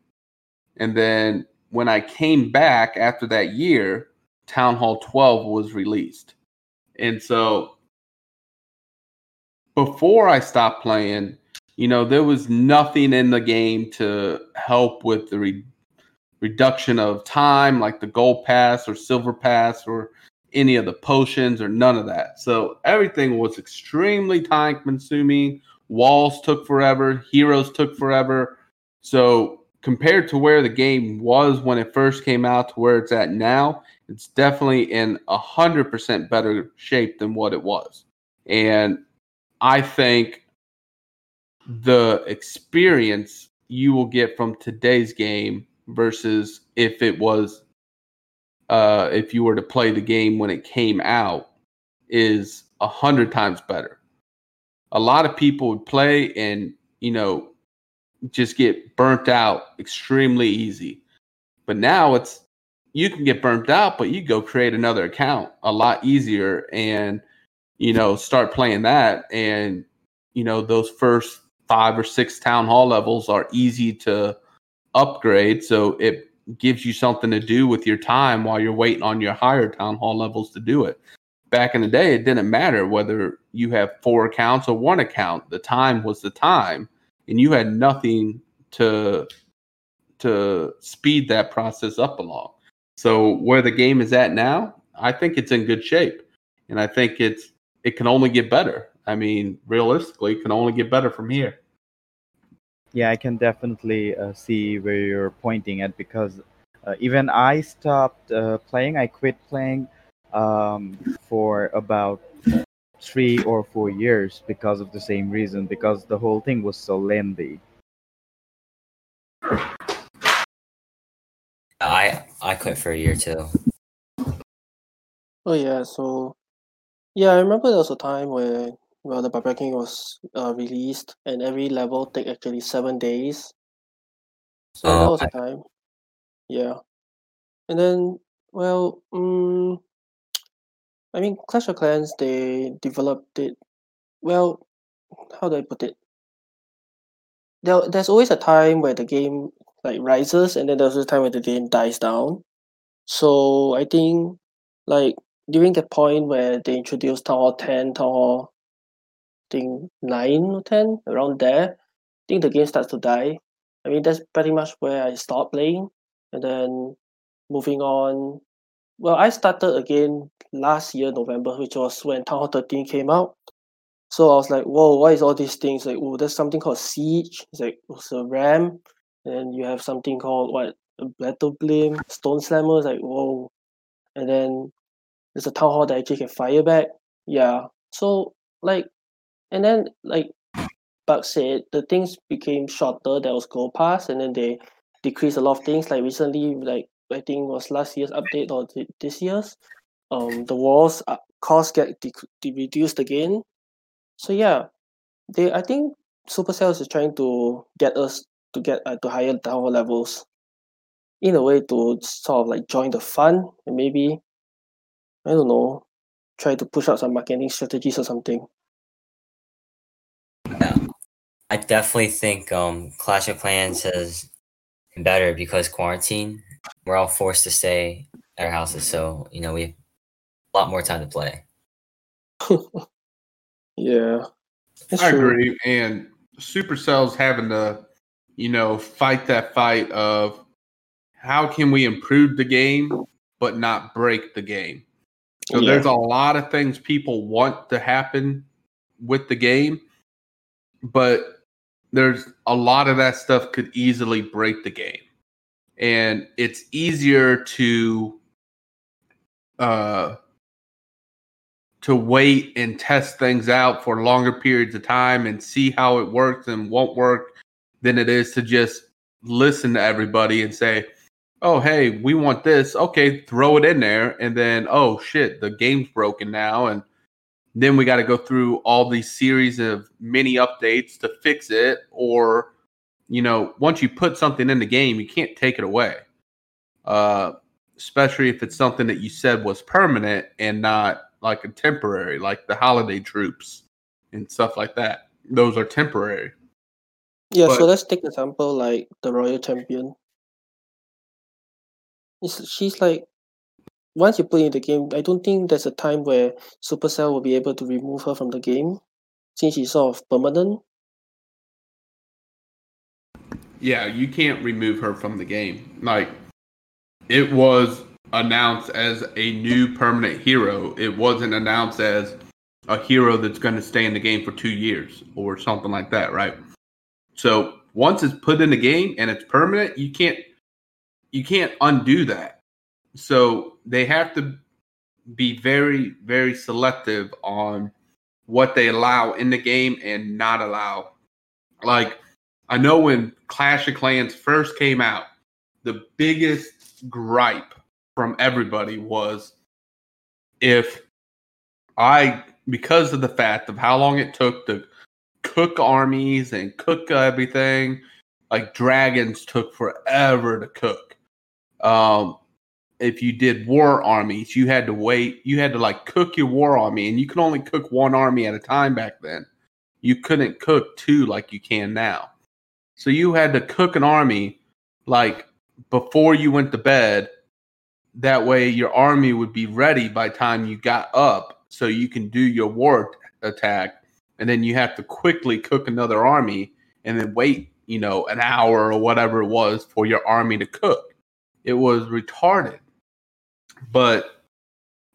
And then when I came back after that year, Town Hall 12 was released. And so before I stopped playing, you know, there was nothing in the game to help with the re- reduction of time, like the gold pass or silver pass or any of the potions or none of that. So everything was extremely time consuming. Walls took forever, heroes took forever. So compared to where the game was when it first came out to where it's at now, it's definitely in a hundred percent better shape than what it was. And I think the experience you will get from today's game versus if it was uh, if you were to play the game when it came out is a hundred times better. A lot of people would play and you know just get burnt out extremely easy. But now it's you can get burnt out, but you go create another account a lot easier and you know start playing that. And you know those first five or six town hall levels are easy to upgrade. So it gives you something to do with your time while you're waiting on your higher town hall levels to do it. Back in the day it didn't matter whether you have four accounts or one account. The time was the time and you had nothing to to speed that process up along. So where the game is at now i think it's in good shape. And i think it's it can only get better i mean realistically it can only get better from here Yeah, I can definitely uh, see where you're pointing at because uh, even I stopped uh, playing. I quit playing um, for about three or four years because of the same reason because the whole thing was so lengthy. I I quit for a year too. Oh yeah, so yeah, I remember there was a time where well the Barbarian King was uh, released and every level take actually seven days. So that Oh, was a time. Yeah. And then well, um, I mean Clash of Clans they developed it well how do I put it? There there's always a time where the game like rises and then there's a time where the game dies down. So I think like during the point where they introduced Town Hall 10, Town Hall I think 9 or 10, around there, I think the game starts to die. I mean, that's pretty much where I stopped playing. And then moving on, well, I started again last year, November, which was when Hall 13 came out. So I was like, whoa, what is all these things? Like, oh, there's something called Siege. It's like, oh, it's a RAM. And you have something called, what, Battle Blimp, Stone Slammer. It's like, whoa. And then there's a town hall that actually can fire back. Yeah. So like and then like Buck said, the things became shorter. There was gold pass, and then they decreased a lot of things. Like recently, like I think was last year's update or thi- this year's, um, the walls uh, cost get de- reduced again. So yeah, they I think Supercell is trying to get us to get uh, to higher tower levels, in a way to sort of like join the fun and maybe I don't know, try to push out some marketing strategies or something. Yeah. I definitely think um Clash of Clans has been better because quarantine. We're all forced to stay at our houses, so you know we have a lot more time to play. Yeah, that's I true. agree. And Supercell's having to, you know, fight that fight of how can we improve the game but not break the game. So Yeah. there's a lot of things people want to happen with the game, but there's a lot of that stuff could easily break the game. And it's easier to uh to wait and test things out for longer periods of time and see how it works and won't work than it is to just listen to everybody and say, "Oh, hey, we want this. Okay, throw it in there." And then, "Oh shit, the game's broken now." And then we got to go through all these series of mini updates to fix it or you know, once you put something in the game, you can't take it away. Uh especially if it's something that you said was permanent and not like a temporary, like the holiday troops and stuff like that. Those are temporary. Yeah, so let's take an example like the royal champion. It's, she's like once you put in the game, I don't think there's a time where Supercell will be able to remove her from the game. since she's sort of permanent. Yeah, you can't remove her from the game. Like it was announced as a new permanent hero. It wasn't announced as a hero that's going to stay in the game for 2 years or something like that, right? So, once it's put in the game and it's permanent, you can't you can't undo that. So, they have to be very very selective on what they allow in the game and not allow. Like I know when Clash of Clans first came out, the biggest gripe from everybody was if I, because of the fact of how long it took to cook armies and cook everything, like dragons took forever to cook. Um, if you did war armies, you had to wait. You had to like cook your war army, and you could only cook one army at a time back then. You couldn't cook two like you can now. So you had to cook an army like before you went to bed. That way your army would be ready by time you got up so you can do your war attack. And then you have to quickly cook another army and then wait, you know, an hour or whatever it was for your army to cook. It was retarded. But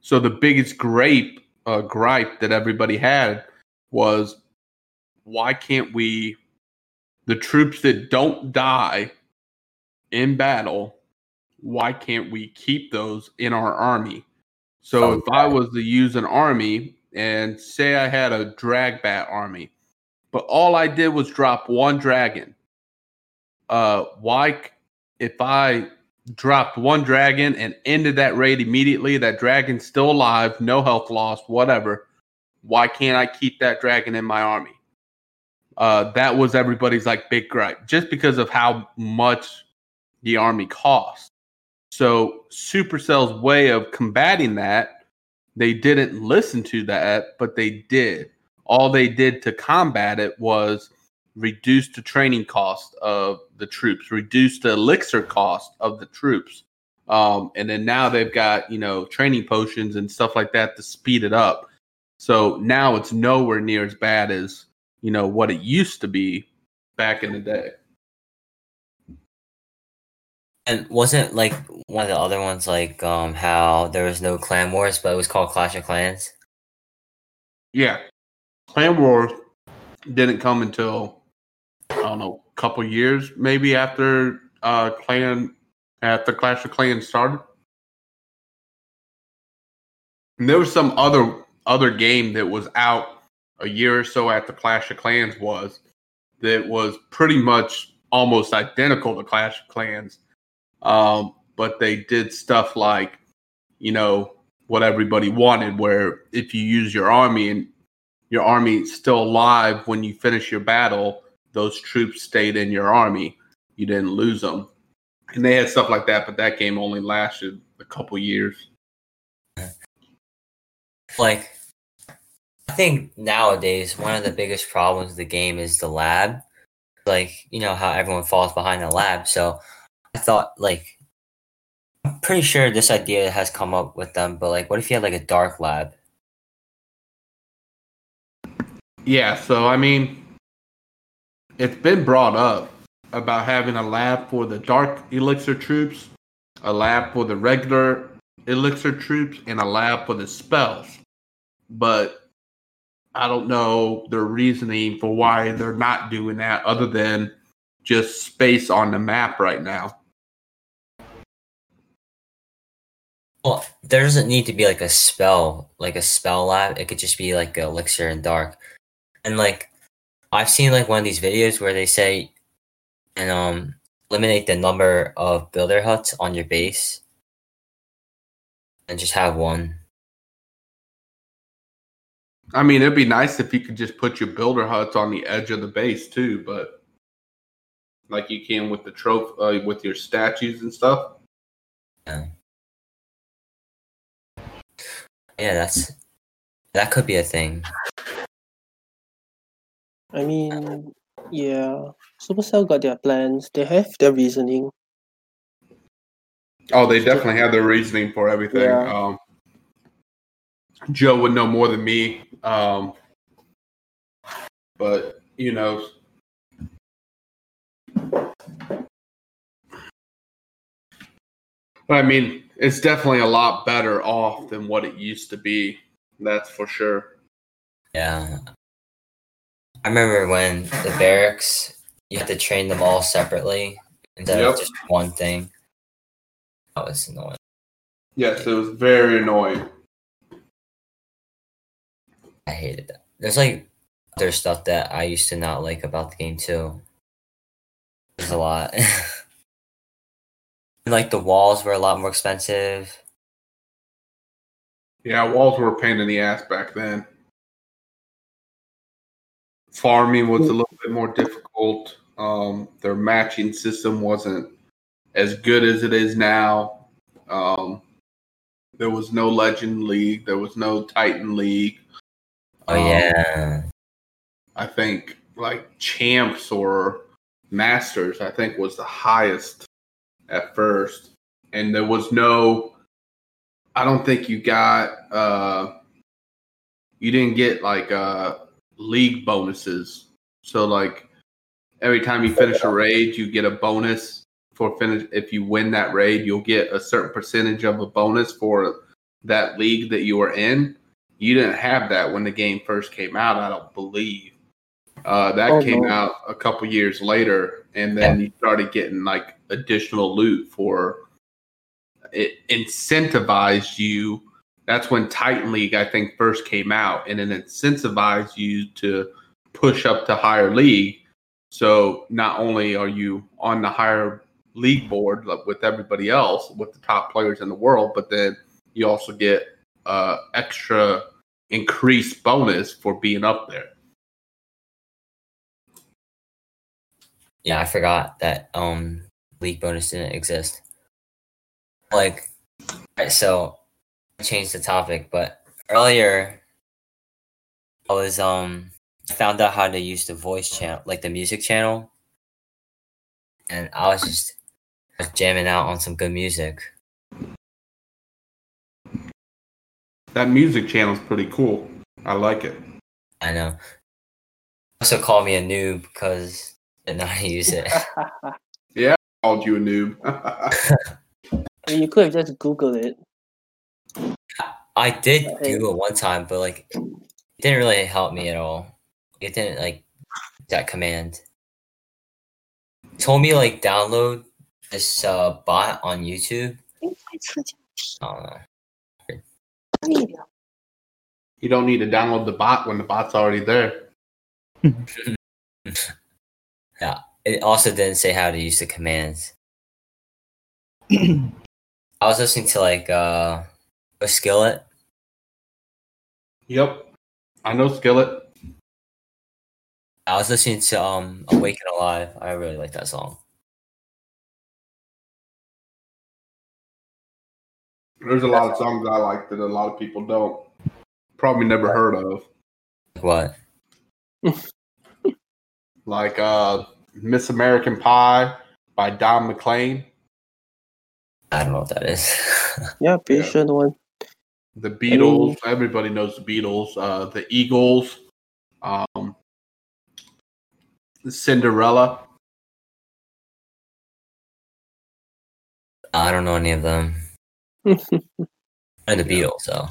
so the biggest grape uh, gripe that everybody had was why can't we the troops that don't die in battle, why can't we keep those in our army? So if I was to use an army and say I had a drag bat army, but all I did was drop one dragon, uh, why if I dropped one dragon and ended that raid immediately, that dragon's still alive, no health loss, whatever. Why can't I keep that dragon in my army? uh, that was everybody's like big gripe just because of how much the army cost. So Supercell's way of combating that, they didn't listen to that, but they did. All they did to combat it was reduce the training cost of the troops, reduce the elixir cost of the troops. Um, and then now they've got, you know, training potions and stuff like that to speed it up. So now it's nowhere near as bad as you know what it used to be back in the day. And wasn't like one of the other ones like um how there was no clan wars, but it was called Clash of Clans? Yeah, Clan Wars didn't come until I don't know, a couple years maybe after uh Clan after Clash of Clans started. And there was some other other game that was out a year or so after Clash of Clans was that was pretty much almost identical to Clash of Clans. Um, but they did stuff like, you know, what everybody wanted, where if you use your army and your army still alive when you finish your battle, those troops stayed in your army. You didn't lose them. And they had stuff like that, but that game only lasted a couple years. Like I think nowadays one of the biggest problems of the game is the lab. Like, you know how everyone falls behind the lab. So I thought like I'm pretty sure this idea has come up with them, but like what if you had like a dark lab? Yeah, so I mean it's been brought up about having a lab for the dark elixir troops, a lab for the regular elixir troops, and a lab for the spells. But I don't know their reasoning for why they're not doing that other than just space on the map right now. Well, there doesn't need to be like a spell, like a spell lab. It could just be like elixir and dark. And like I've seen like one of these videos where they say and um eliminate the number of builder huts on your base and just have one. I mean, it'd be nice if you could just put your builder huts on the edge of the base too, but like you can with the trophy, uh, with your statues and stuff. Yeah. Yeah, that's that could be a thing. I mean, yeah, Supercell got their plans. They have their reasoning. Oh, they definitely have their reasoning for everything. Yeah. Um, Joe would know more than me. Um, but you know, But I mean, it's definitely a lot better off than what it used to be. That's for sure. Yeah. I remember when the barracks, you had to train them all separately instead Yep. of just one thing. That was annoying. Yes, it was very annoying. I hated that. There's like other stuff that I used to not like about the game too. There's a lot. like the walls were a lot more expensive. Yeah, walls were a pain in the ass back then. Farming was a little bit more difficult. Um, their matching system wasn't as good as it is now. Um, there was no Legend League. There was no Titan League. Oh Um, yeah. I think like champs or masters, I think was the highest at first. And there was no I don't think you got uh you didn't get like uh league bonuses. So like every time you finish a raid, you get a bonus for finish if you win that raid, you'll get a certain percentage of a bonus for that league that you were in. You didn't have that when the game first came out, I don't believe. Uh, that Oh, came no. out a couple years later, and then you started getting like additional loot for it incentivized you. That's when Titan League, I think, first came out, and it incentivized you to push up to higher league. So not only are you on the higher league board with everybody else, with the top players in the world, but then you also get uh, extra increased bonus for being up there. Yeah, I forgot that um league bonus didn't exist. Like alright, so I changed the topic, but earlier I was um found out how to use the voice channel like the music channel. And I was just I was jamming out on some good music. That music channel is pretty cool. I like it. I know. Also call me a noob because I didn't know how to use it. Yeah called you a noob. You could have just Googled it. I did Hey. Google it one time, but like it didn't really help me at all. It didn't like that command. It told me like download this uh, bot on YouTube. I don't know. you don't need to download the bot when the bot's already there. Yeah. It also didn't say how to use the commands. I was listening to like uh a skillet. Yep. I know Skillet. I was listening to um Awake and Alive. I really like that song. There's a lot of songs I like that a lot of people don't. Probably never heard of. What? Like uh Miss American Pie by Don McLean. I don't know what that is. Yeah, pretty Yeah. sure the one. The Beatles. Everybody knows the Beatles. Uh the Eagles. Um Cinderella. I don't know any of them. And the Beatles, though.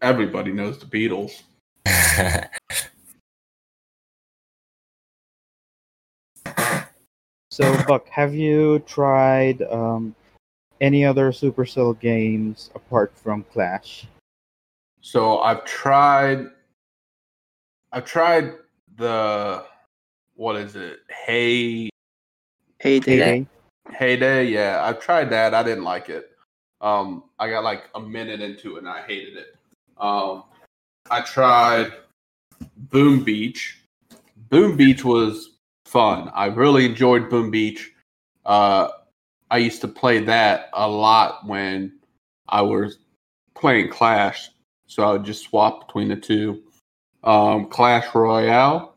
Everybody knows the Beatles. So, Buck, have you tried um, any other Supercell games apart from Clash? So I've tried I've tried the what is it? Hey Hay Day. Heyday? Hay Day, yeah. I've tried that. I didn't like it. Um I got like a minute into it and I hated it. Um I tried Boom Beach. Boom Beach was fun. I really enjoyed Boom Beach. Uh I used to play that a lot when I was playing Clash. So I would just swap between the two. Um, Clash Royale.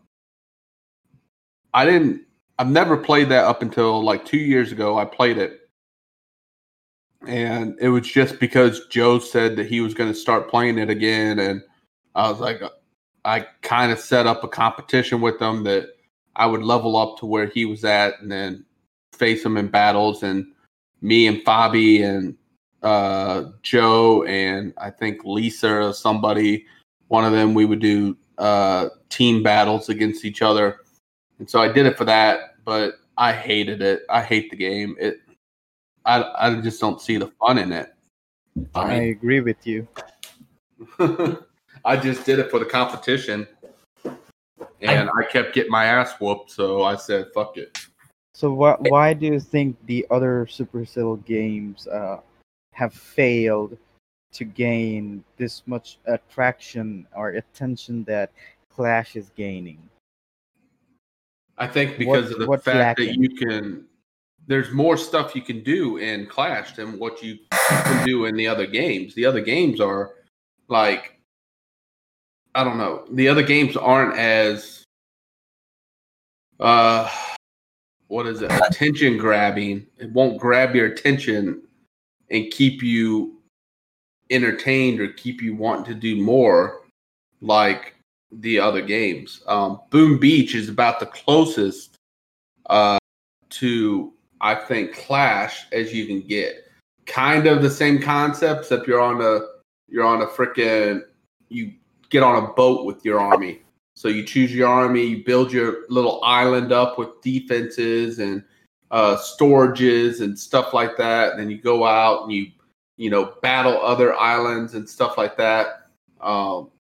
I didn't. I've never played that up until like two years ago. I played it, and it was just because Joe said that he was going to start playing it again, and I was like, I kind of set up a competition with him that I would level up to where he was at, and then face them in battles. And me and Fabi and uh, Joe and I think Lisa or somebody, one of them, we would do uh, team battles against each other. And so I did it for that, but I hated it. I hate the game. It, I, I just don't see the fun in it. I agree with you. I just did it for the competition, and I, kept getting my ass whooped. So I said, "Fuck it." So why why do you think the other Supercell games uh, have failed to gain this much attraction or attention that Clash is gaining? I think because What- of the what's fact that you can, there's more stuff you can do in Clash than what you can do in the other games. The other games are like, I don't know, the other games aren't as, uh, what is it, attention grabbing. It won't grab your attention and keep you entertained or keep you wanting to do more like the other games. Um, Boom Beach is about the closest uh, to I think Clash as you can get. Kind of the same concept, except you're on a you're on a freaking you get on a boat with your army. So you choose your army, you build your little island up with defenses and uh, storages and stuff like that. And then you go out and you you know battle other islands and stuff like that. Um,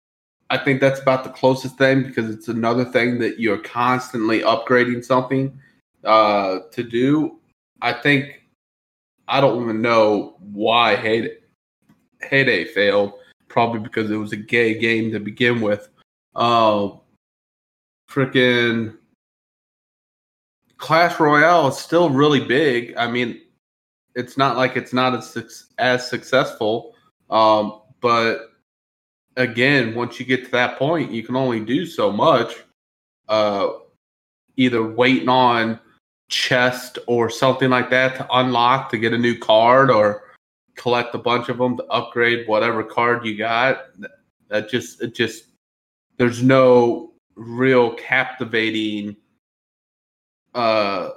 I think that's about the closest thing because it's another thing that you're constantly upgrading something uh, to do. I think I don't even know why Hay Day, Heyday failed. Probably because it was a gay game to begin with. Um, freaking Clash Royale is still really big. I mean, it's not like it's not as as successful, um, but again, once you get to that point, you can only do so much. Uh, either waiting on chest or something like that to unlock to get a new card, or collect a bunch of them to upgrade whatever card you got. That just it just there's no real captivating. Uh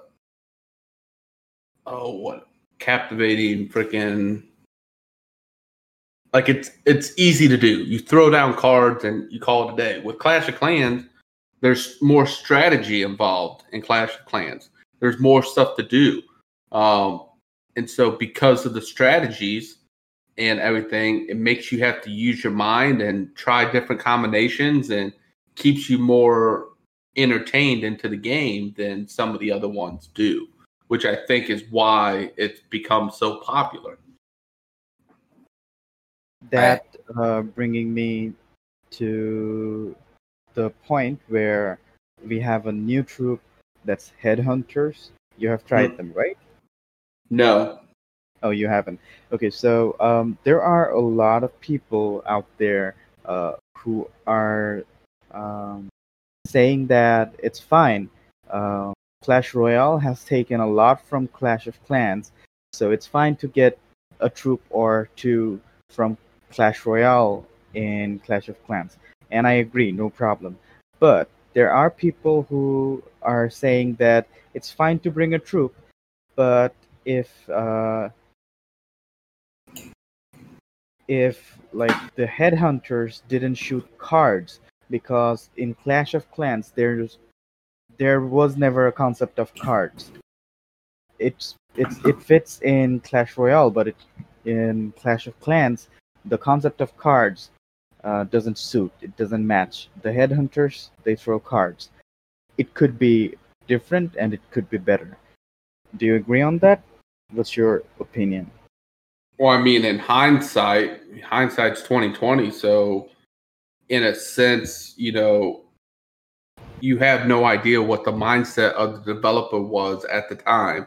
oh, what captivating freaking like it's it's easy to do. You throw down cards and you call it a day. With Clash of Clans, there's more strategy involved in Clash of Clans. There's more stuff to do. Um, and so because of the strategies and everything, it makes you have to use your mind and try different combinations and keeps you more entertained into the game than some of the other ones do, which I think is why it's become so popular. that uh, bringing me to the point where we have a new troop that's headhunters you have tried Hmm. them right No. oh you haven't okay so um, there are a lot of people out there uh, who are um, saying that it's fine uh, clash royale has taken a lot from clash of clans so it's fine to get a troop or two from Clash Royale in Clash of Clans. And I agree, no problem. But there are people who are saying that it's fine to bring a troop, but if uh, if like the headhunters didn't shoot cards because in Clash of Clans there's there was never a concept of cards. It's it's it fits in Clash Royale, but it in Clash of Clans the concept of cards uh, doesn't suit. It doesn't match. The headhunters they throw cards. It could be different and it could be better. Do you agree on that? What's your opinion? Well, I mean, in hindsight, hindsight's twenty twenty. So, in a sense, you know, you have no idea what the mindset of the developer was at the time,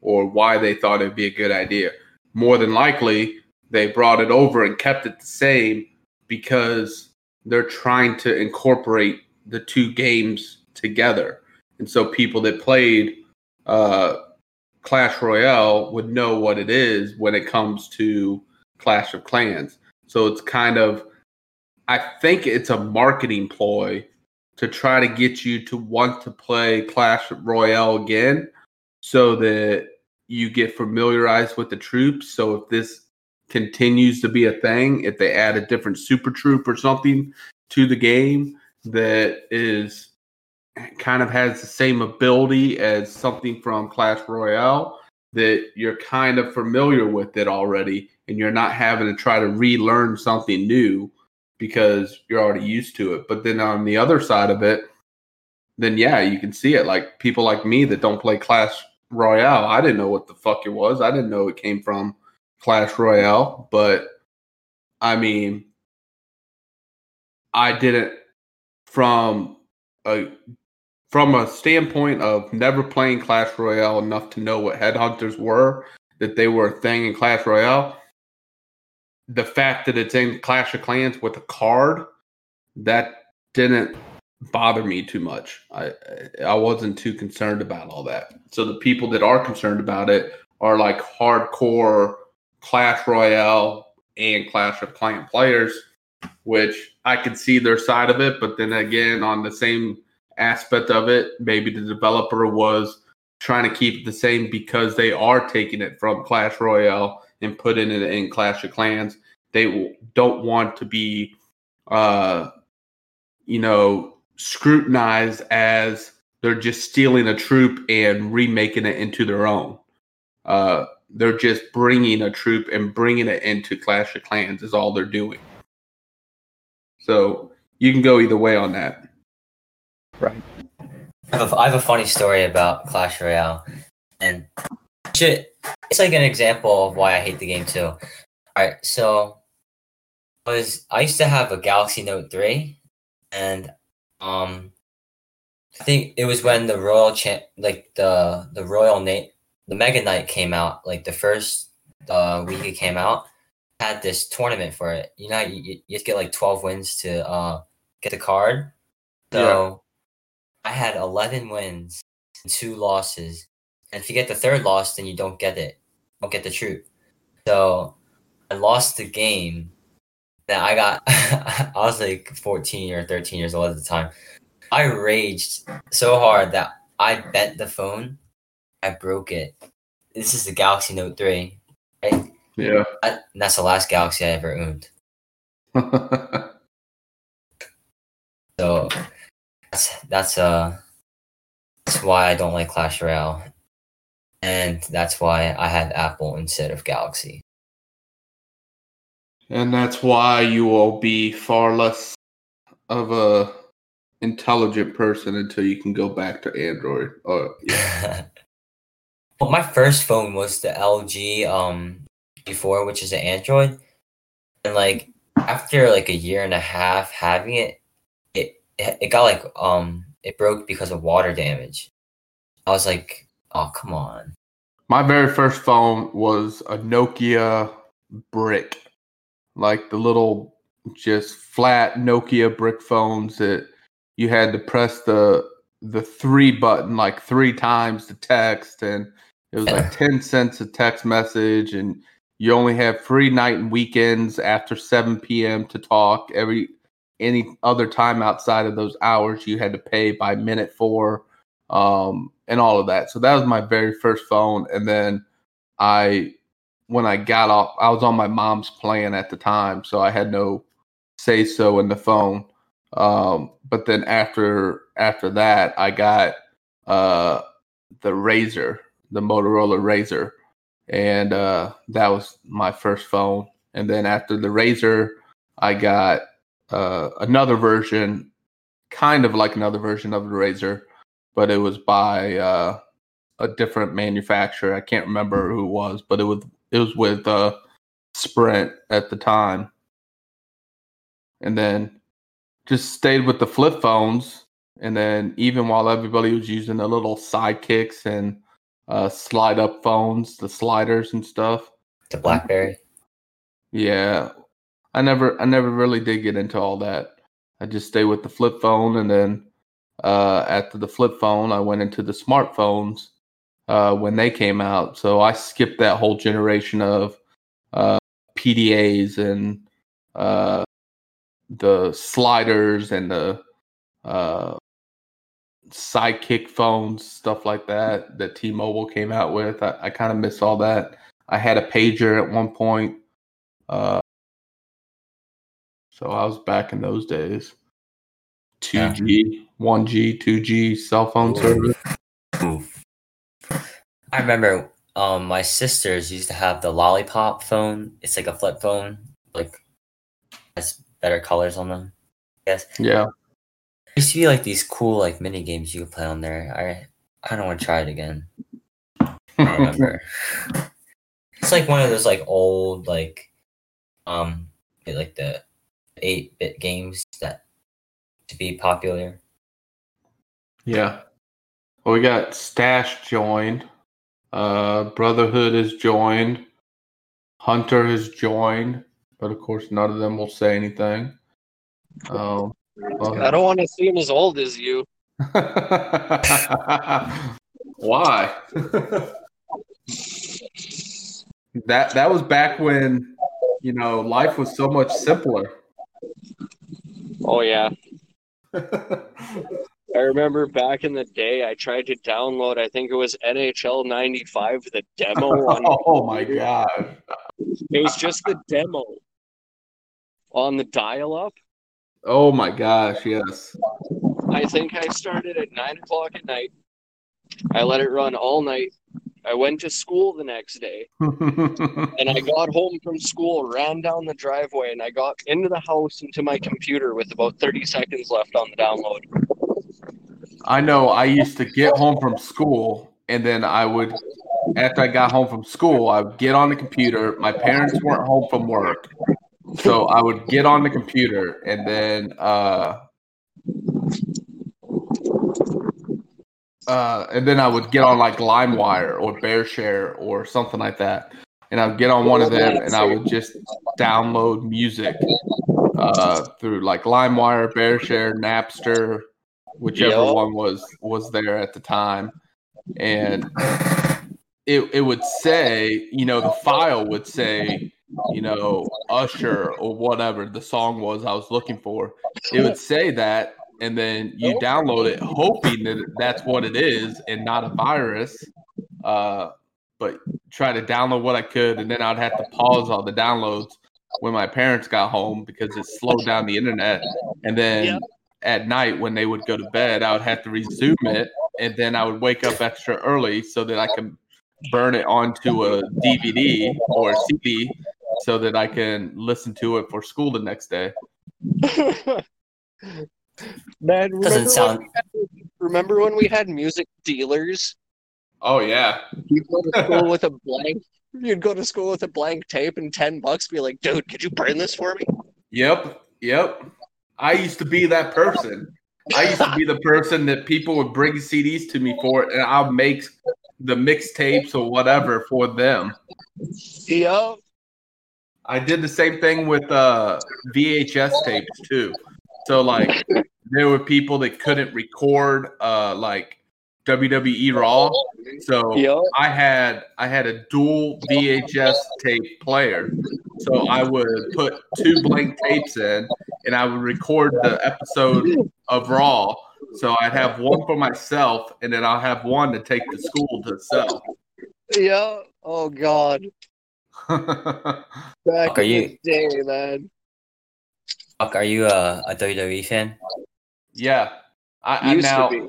or why they thought it'd be a good idea. More than likely, they brought it over and kept it the same because they're trying to incorporate the two games together, and so people that played uh, Clash Royale would know what it is when it comes to Clash of Clans. So it's kind of I think it's a marketing ploy to try to get you to want to play Clash Royale again so that you get familiarized with the troops. So if this continues to be a thing, if they add a different super troop or something to the game that is kind of has the same ability as something from Clash Royale, that you're kind of familiar with it already and you're not having to try to relearn something new because you're already used to it. But then on the other side of it, then yeah, you can see it. Like people like me that don't play Clash Royale, I didn't know what the fuck it was. I didn't know it came from Clash Royale, but I mean, I didn't from a from a standpoint of never playing Clash Royale enough to know what headhunters were, that they were a thing in Clash Royale the fact that it's in Clash of Clans with a card that didn't bother me too much. I I wasn't too concerned about all that. So the people that are concerned about it are like hardcore Clash Royale and Clash of Clan players, which I could see their side of it, but then again on the same aspect of it, maybe the developer was trying to keep it the same because they are taking it from Clash Royale and putting it in Clash of Clans. They don't want to be, uh, you know, scrutinized as they're just stealing a troop and remaking it into their own. Uh, they're just bringing a troop and bringing it into Clash of Clans is all they're doing. So you can go either way on that. Right. I have, a, I have a funny story about Clash Royale, and it's like an example of why I hate the game too. All right, so was I used to have a Galaxy Note three, and um, I think it was when the Royal Champ, like the the Royal Nate, the Mega Knight came out, like the first uh, week it came out, had this tournament for it. You know, you you get like twelve wins to uh get the card. So yeah. I had eleven wins and two losses, and if you get the third loss, then you don't get it, don't get the troop. So I lost the game that I got, I was like 14 or 13 years old at the time. I raged so hard that I bent the phone. I broke it. This is the Galaxy Note 3, right? Yeah. I, that's the last Galaxy I ever owned. so that's that's uh that's why I don't like Clash Royale, and that's why I have Apple instead of Galaxy. And that's why you will be far less of a intelligent person until you can go back to Android. Oh, yeah. well, my first phone was the LG um before, which is an Android, and like after like a year and a half having it, it it got like um it broke because of water damage. I was like, oh come on. My very first phone was a Nokia brick like the little just flat Nokia brick phones that you had to press the the three button like three times to text and it was like 10 cents a text message and you only have free night and weekends after 7 p.m. to talk every any other time outside of those hours you had to pay by minute for um, and all of that so that was my very first phone and then i when I got off, I was on my mom's plan at the time, so I had no say so in the phone. Um, but then after after that, I got uh, the Razr, the Motorola Razr, and uh, that was my first phone. And then after the Razr, I got uh, another version, kind of like another version of the Razr, but it was by uh, a different manufacturer. I can't remember who it was, but it was it was with uh, Sprint at the time, and then just stayed with the flip phones. And then even while everybody was using the little sidekicks and uh, slide up phones, the sliders and stuff, the BlackBerry. Yeah, I never, I never really did get into all that. I just stayed with the flip phone, and then uh, after the flip phone, I went into the smartphones uh, when they came out. So I skipped that whole generation of uh, PDAs and uh, the sliders and the uh, sidekick phones, stuff like that that T-Mobile came out with. I, I kind of miss all that. I had a pager at one point, uh, so I was back in those days. Two Yeah. G, one G, two G cell phone service. I remember um my sisters used to have the lollipop phone. It's like a flip phone, like has better colors on them. Yes. Yeah, There used to be like these cool like mini games you could play on there. I I don't want to try it again. I remember. it's like one of those like old like um like the eight bit games that to be popular. Yeah. Well, we got Stash joined. Uh, Brotherhood is joined. Hunter has joined, but of course, none of them will say anything. Um, I don't want to seem as old as you. Why? that that was back when you know life was so much simpler. Oh yeah. I remember back in the day I tried to download I think it was NHL 95 the demo on oh my god! it was just the demo on the dial up. Oh my gosh! Yes. I think I started at nine o'clock at night. I let it run all night. I went to school the next day and I got home from school, ran down the driveway, and I got into the house into my computer with about 30 seconds left on the download. I know. I used to get home from school, and then I would, after I got home from school, I would get on the computer. My parents weren't home from work, so I would get on the computer, and then uh, uh, and then I would get on like LimeWire or BearShare or something like that, and I'd get on one of them, and I would just download music uh, through like LimeWire, BearShare, Napster, whichever Yeah. one was was there at the time, and it it would say, you know, the file would say, you know, Usher or whatever the song was I was looking for. It would say that, and then you download it, hoping that that's what it is and not a virus. Uh, but try to download what I could, and then I'd have to pause all the downloads when my parents got home because it slowed down the internet. And then Yeah. At night when they would go to bed, I would have to resume it, and then I would wake up extra early so that I can burn it onto a DVD or a CD so that I can listen to it for school the next day. Man, remember Doesn't when sound we had- remember when we had music dealers? Oh yeah, You'd go to school with a blank. You'd go to school with a blank tape and ten bucks. Be like, dude, could you burn this for me? yep, yep. I used to be that person. I used to be the person that people would bring CDs to me for, and I'll make the mixtapes or whatever for them. Yup. I did the same thing with uh, VHS tapes too. So like, there were people that couldn't record uh, like WWE Raw. So Yup. I had I had a dual VHS tape player. So I would put two blank tapes in, and I would record the episode of Raw. So I'd have one for myself, and then I'll have one to take to school to sell. Yeah. Oh God. Back Fuck, are you- the day, man. Fuck, are you a, a WWE fan? yeah, I, I Used now to be.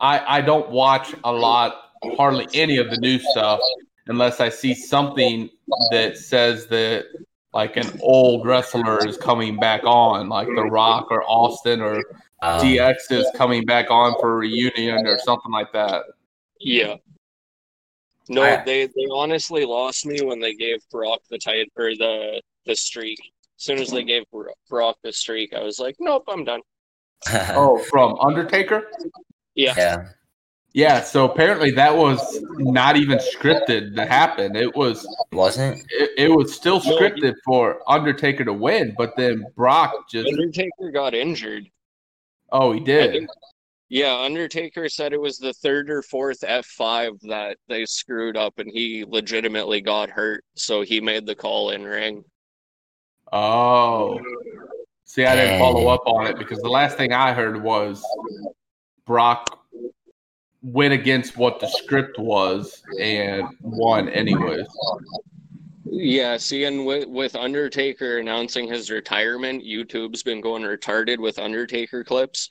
I, I don't watch a lot, hardly any of the new stuff, unless I see something that says that like an old wrestler is coming back on, like The Rock or Austin or Um, DX is coming back on for a reunion or something like that. Yeah. No, I- they they honestly lost me when they gave Brock the title or the the streak. As soon as they gave Brock the streak, I was like, nope, I'm done. Oh, from Undertaker? Yeah. yeah. Yeah, so apparently that was not even scripted to happen. It was Wasn't? it, it was still scripted for Undertaker to win, but then Brock just Undertaker got injured. oh he did. think, yeah, Undertaker said it was the third or fourth F5 that they screwed up and he legitimately got hurt. So he made the call in ring. Oh. See, I didn't follow up on it because the last thing I heard was Brock went against what the script was and won anyways. Yeah, see, and with, with Undertaker announcing his retirement, YouTube's been going retarded with Undertaker clips.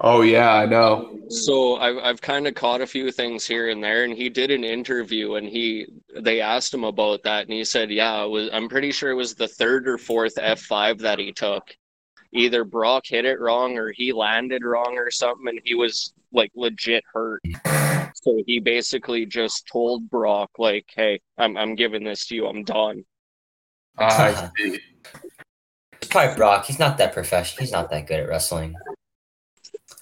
Oh yeah, I know. So I've I've kind of caught a few things here and there, and he did an interview, and he they asked him about that, and he said, "Yeah, it was I'm pretty sure it was the third or fourth F5 that he took. Either Brock hit it wrong, or he landed wrong, or something, and he was like legit hurt. So he basically just told Brock, like, "Hey, I'm I'm giving this to you. I'm done." I see. It's probably Brock. He's not that professional. He's not that good at wrestling.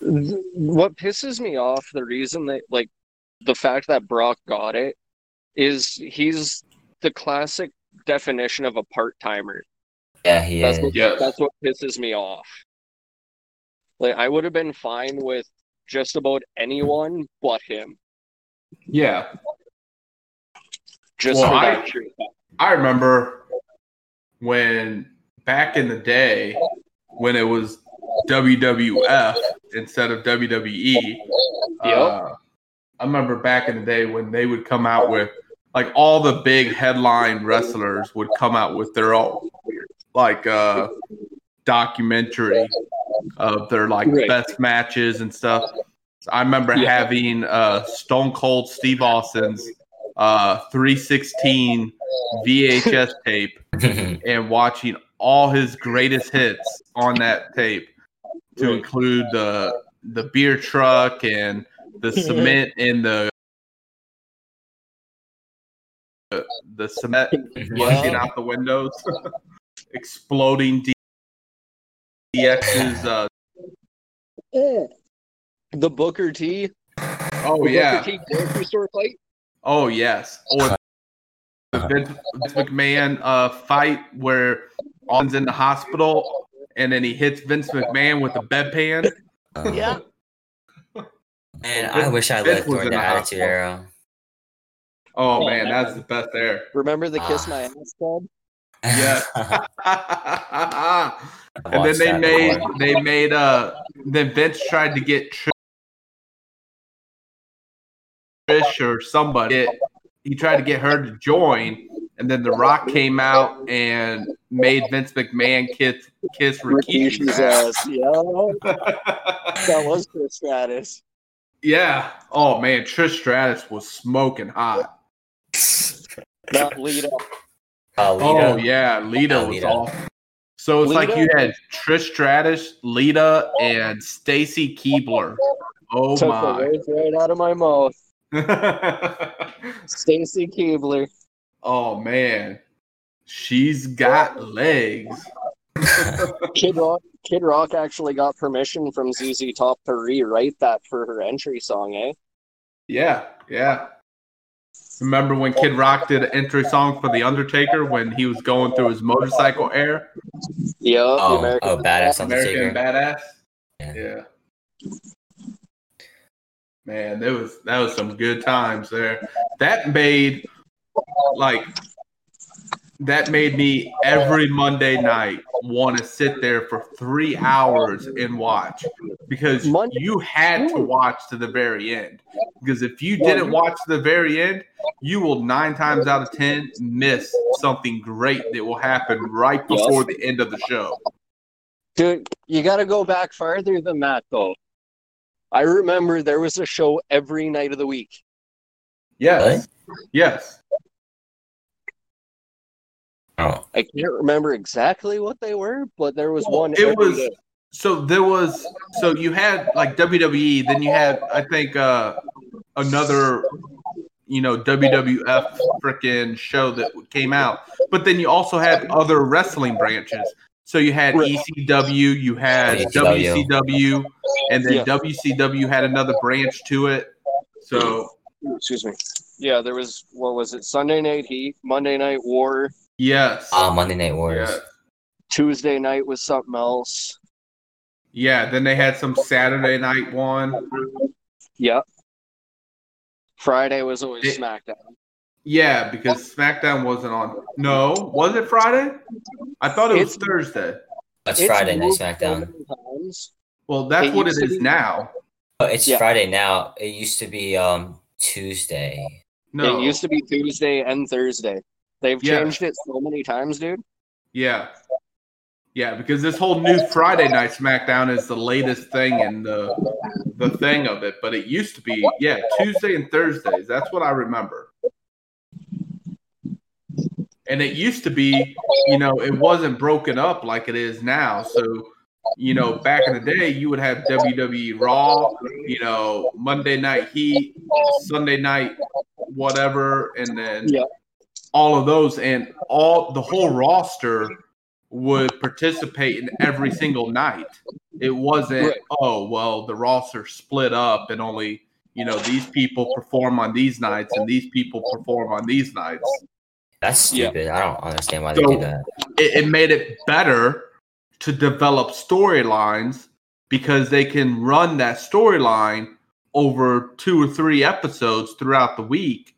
What pisses me off, the reason that like the fact that Brock got it is he's the classic definition of a part timer. Yeah, he That's is. what Yes. that's what pisses me off. Like I would have been fine with just about anyone but him. Yeah. Just Well, I- I remember when back in the day when it was WWF instead of WWE. Uh, I remember back in the day when they would come out with like all the big headline wrestlers would come out with their own like uh documentary of their like Right. best matches and stuff. I remember Yeah. having uh Stone Cold Steve Austin's uh 316 VHS tape and watching all his greatest hits on that tape to include the the beer truck and the cement in the the cement flushing out the windows, exploding D- DX's. Uh, The Booker T. oh the yeah, Booker T grocery store fight. oh yes, or the Vince, Vince McMahon uh, fight where Austin's in the hospital and then he hits Vince McMahon with a bedpan. Yeah. Man, I wish I Vince lived during the the Attitude hospital. Era. Oh man, man. that's the best there. Remember the Kiss Ah. My Ass Club? Yeah. And then they made before. they made uh then Vince tried to get Trish or somebody he tried to get her to join and then the rock came out and made Vince McMahon kiss kiss Rikishi's Rikishi's ass. ass. Yeah. That was Trish Stratus. yeah. Oh man, Trish Stratus was smoking hot. That Lita. Oh, Oh Lita. yeah, Lita Yeah, was off. So it's like you had Trish Stratus, Lita, and Stacy Keibler. Oh Took the words right out of my mouth. Stacy Keibler. oh man. She's got legs. Kid Rock. Kid Rock actually got permission from ZZ Top to rewrite that for her entry song, eh? Yeah, yeah. Remember when Kid Rock did an entry song for The Undertaker when he was going through his motorcycle air? Yeah. Oh, oh, badass American Undertaker. Badass. Yeah. Yeah. Man, that was that was some good times there. That made like that made me every Monday night want to sit there for three hours and watch because Monday- you had to watch to the very end. Because if you didn't watch to the very end, you will nine times out of ten miss something great that will happen right before the end of the show. Dude, you got to go back farther than that, though. I remember there was a show every night of the week. Yes. Yes. Oh, I can't remember exactly what they were, but there was Well, one. it every was day. so there was so you had like WWE, then you had I think uh another you know WWF freaking show that came out, but then you also had other wrestling branches. So you had ECW, you had ECW. WCW, and then Yeah. WCW had another branch to it. So Excuse me. Yeah, there was what was it? Sunday Night Heat, Monday Night War, yes, ah, Monday Night Wars. yeah, Tuesday night was something else. yeah. Then they had some Saturday night one. Yep. Friday was always It- SmackDown. Yeah, because SmackDown wasn't on. No, was it Friday? I thought it was It's- Thursday. It's, It's Friday Night moved so SmackDown. times. Well, that's It what it used to is be- now. Oh, it's Yeah. Friday now. It used to be um Tuesday. No. It used to be Tuesday and Thursday. They've Yeah. changed it so many times, dude. Yeah. Yeah, because this whole new Friday night SmackDown is the latest thing and the the thing of it, but it used to be yeah, Tuesday and Thursdays. That's what I remember. And it used to be, you know, it wasn't broken up like it is now. So, you know, back in the day, you would have WWE Raw, you know, Monday Night Heat, Sunday Night whatever, and then Yeah. All of those, and all the whole roster would participate in every single night. It wasn't, Right. oh, well, the roster split up and only, you know, these people perform on these nights and these people perform on these nights. That's Yeah. stupid. I don't understand why they do that. It, it made it better to develop storylines because they can run that storyline over two or three episodes throughout the week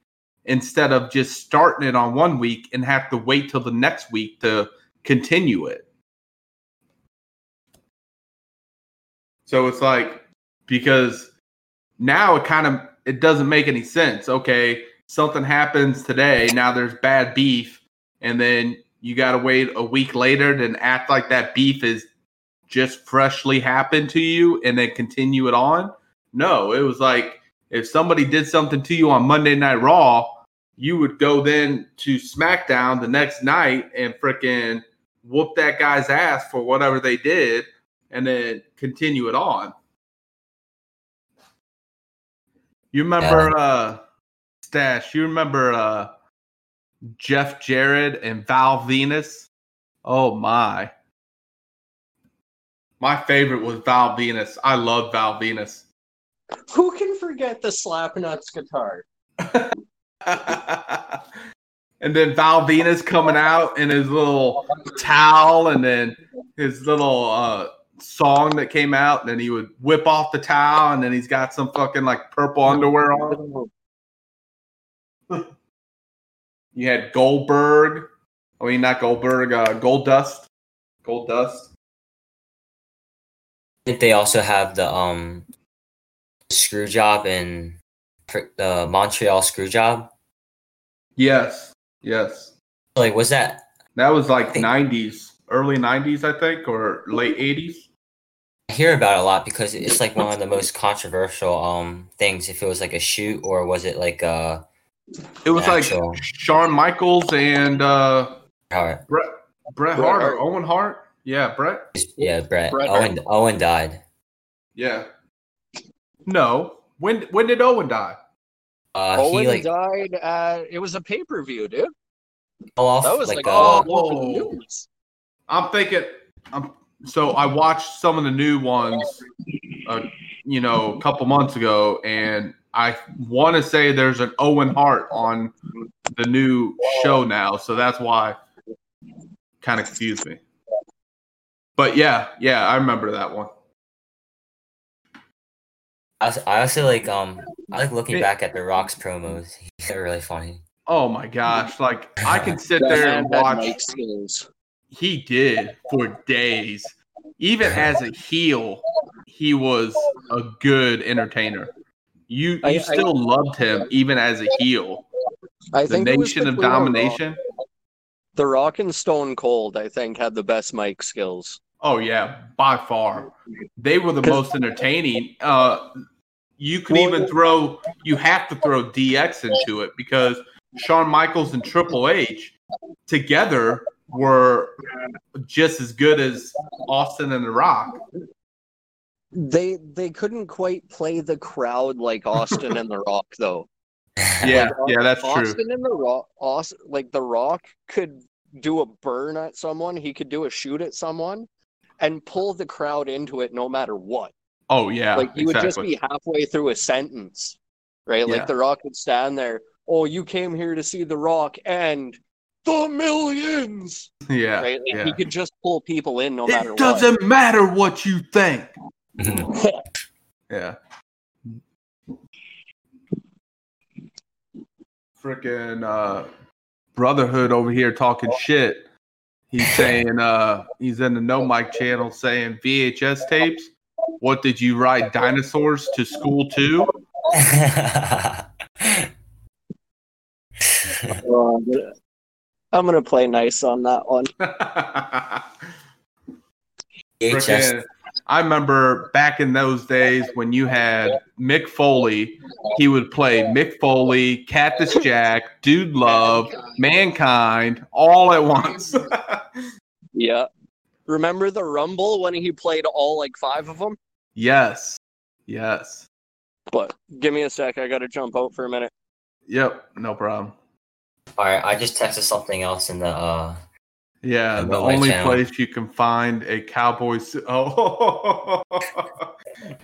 instead of just starting it on one week and have to wait till the next week to continue it. So it's like because now it kind of it doesn't make any sense. Okay, something happens today, now there's bad beef, and then you got to wait a week later then act like that beef is just freshly happened to you and then continue it on. No, it was like if somebody did something to you on Monday Night Raw, you would go then to SmackDown the next night and frickin' whoop that guy's ass for whatever they did and then continue it on. You remember uh Stash, you remember uh Jeff Jarrett and Val Venis? Oh my. My favorite was Val Venis. I love Val Venis. Who can forget the Slapnuts guitar? and then Val Venis coming out in his little towel and then his little uh song that came out, and then he would whip off the towel and then he's got some fucking like purple underwear on. You had Goldberg. I mean not Goldberg, uh Gold Dust. Gold Dust. I think they also have the um screw job fr- the Montreal screw job. Yes. Yes. Like, was that? That was like think- 90s, early 90s, I think, or late 80s. I hear about it a lot because it's like one of the most controversial um things. If it was like a shoot or was it like uh It was like Actual. Shawn Michaels and uh, how Brett, Bret Bret Hart or Owen Hart. Yeah, Bret. yeah Brett Bret Hart. Owen Owen died. Yeah. No. When when did Owen die? Uh, Owen he like died at it was a pay per view, dude. off That was like, like, all oh. over news. I'm thinking. I'm, so I watched some of the new ones, uh, you know, a couple months ago, and I want to say there's an Owen Hart on the new show now, so that's why kind of confused me. But yeah, yeah, I remember that one. I, also- I also like um I like looking It- back at the Rock's promos. They're really funny. Oh my gosh! Like I can sit there and watch. He did for days. Even as a heel, he was a good entertainer. You you I- I- still loved him even as a heel. I The think Nation of between The Rock- Domination. The Rock and Stone Cold, I think, had the best mic skills. Oh yeah, by far. They were the most entertaining. Uh, you could even throw. You have to throw DX into it because Shawn Michaels and Triple H together were just as good as Austin and The Rock. They they couldn't quite play the crowd like Austin and The Rock, though. Yeah, Like, yeah, that's true. Austin and The Rock, Austin, like The Rock could do a burn at someone, he could do a shoot at someone, and pull the crowd into it no matter what. Oh yeah, like he would just be halfway through a sentence, right? Yeah. Like The Rock would stand there. Oh, you came here to see The Rock and the millions, yeah, right? Like yeah. he could just pull people in no matter It doesn't matter what you think. Yeah. Freaking uh, Brotherhood over here talking shit. He's saying uh he's in the no mic channel saying VHS tapes. What did you ride dinosaurs to school too? Oh, I'm gonna play nice on that one. VHS. Frickin- I remember back in those days when you had Mick Foley, he would play Mick Foley, Cactus Jack, Dude Love, Mankind, all at once. Yeah. Remember the Rumble when he played all like five of them? yes. Yes. But give me a sec. I gotta jump out for a minute. Yep. No problem. All right, I just texted something else in the. uh Yeah, The the only channel. place you can find a Cowboys oh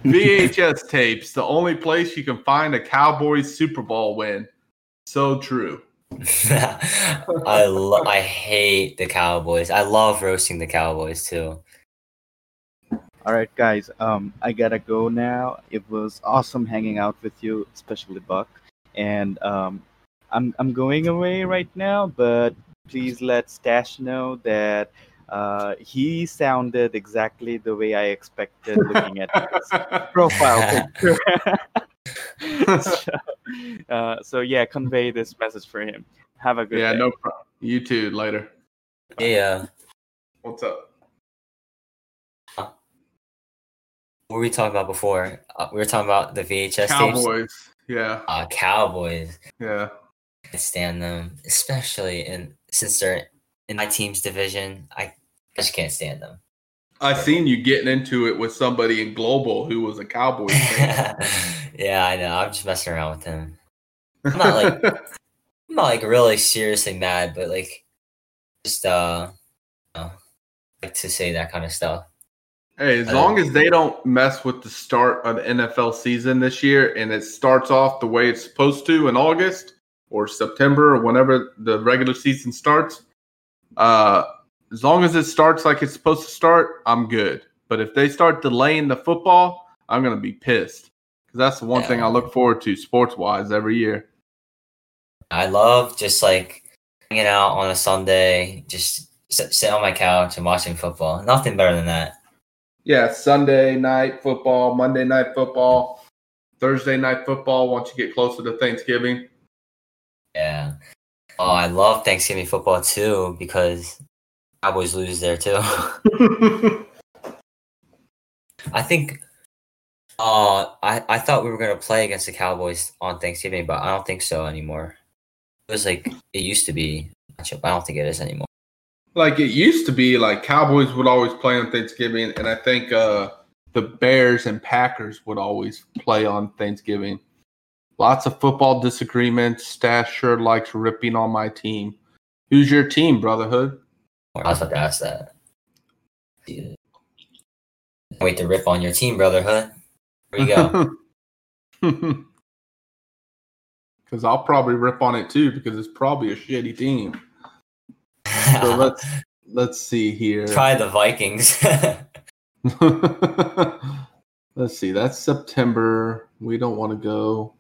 VHS tapes, the only place you can find a Cowboys Super Bowl win. So true. I lo- I hate the Cowboys. I love roasting the Cowboys too. All right, guys. Um, I gotta go now. It was awesome hanging out with you, especially Buck. And um, I'm I'm going away right now, but please let Stash know that uh, he sounded exactly the way I expected looking at his profile picture. so, uh, so yeah, convey this message for him. Have a good yeah, day. no problem. You too. Later. Yeah. What's up? What were we talking about before? Uh, we were talking about the VHS tapes. Cowboys. Yeah. Uh, Cowboys. Yeah. I stand them, especially in since they're in my team's division. I just can't stand them. I seen you getting into it with somebody in Global who was a Cowboys fan. yeah, I know. I'm just messing around with him. I'm not like I'm not like really seriously mad, but like just uh, you know, like to say that kind of stuff. Hey, as long as they don't mess with the start of the NFL season this year and it starts off the way it's supposed to in August or September or whenever the regular season starts, uh, as long as it starts like it's supposed to start, I'm good. But if they start delaying the football, I'm going to be pissed because that's the one thing I look forward to sports wise every year. I love just like hanging out on a Sunday, just sit, sit on my couch and watching football. Nothing better than that. Yeah, Sunday night football, Monday night football, Thursday night football once you get closer to Thanksgiving. Yeah. Oh, I love Thanksgiving football too because Cowboys lose there too. I think. Uh, I I thought we were gonna play against the Cowboys on Thanksgiving, but I don't think so anymore. It was like it used to be. matchup. I don't think it is anymore. like it used to be like Cowboys would always play on Thanksgiving and I think uh the Bears and Packers would always play on Thanksgiving. Lots of football disagreements. Stash sure likes ripping on my team. Who's your team, Brotherhood? I was about to ask that. Dude. Wait to rip on your team, brotherhood. Where you go? Because I'll probably rip on it too because it's probably a shitty team. So let's let's see here. Try the Vikings. let's see. That's September. We don't want to go.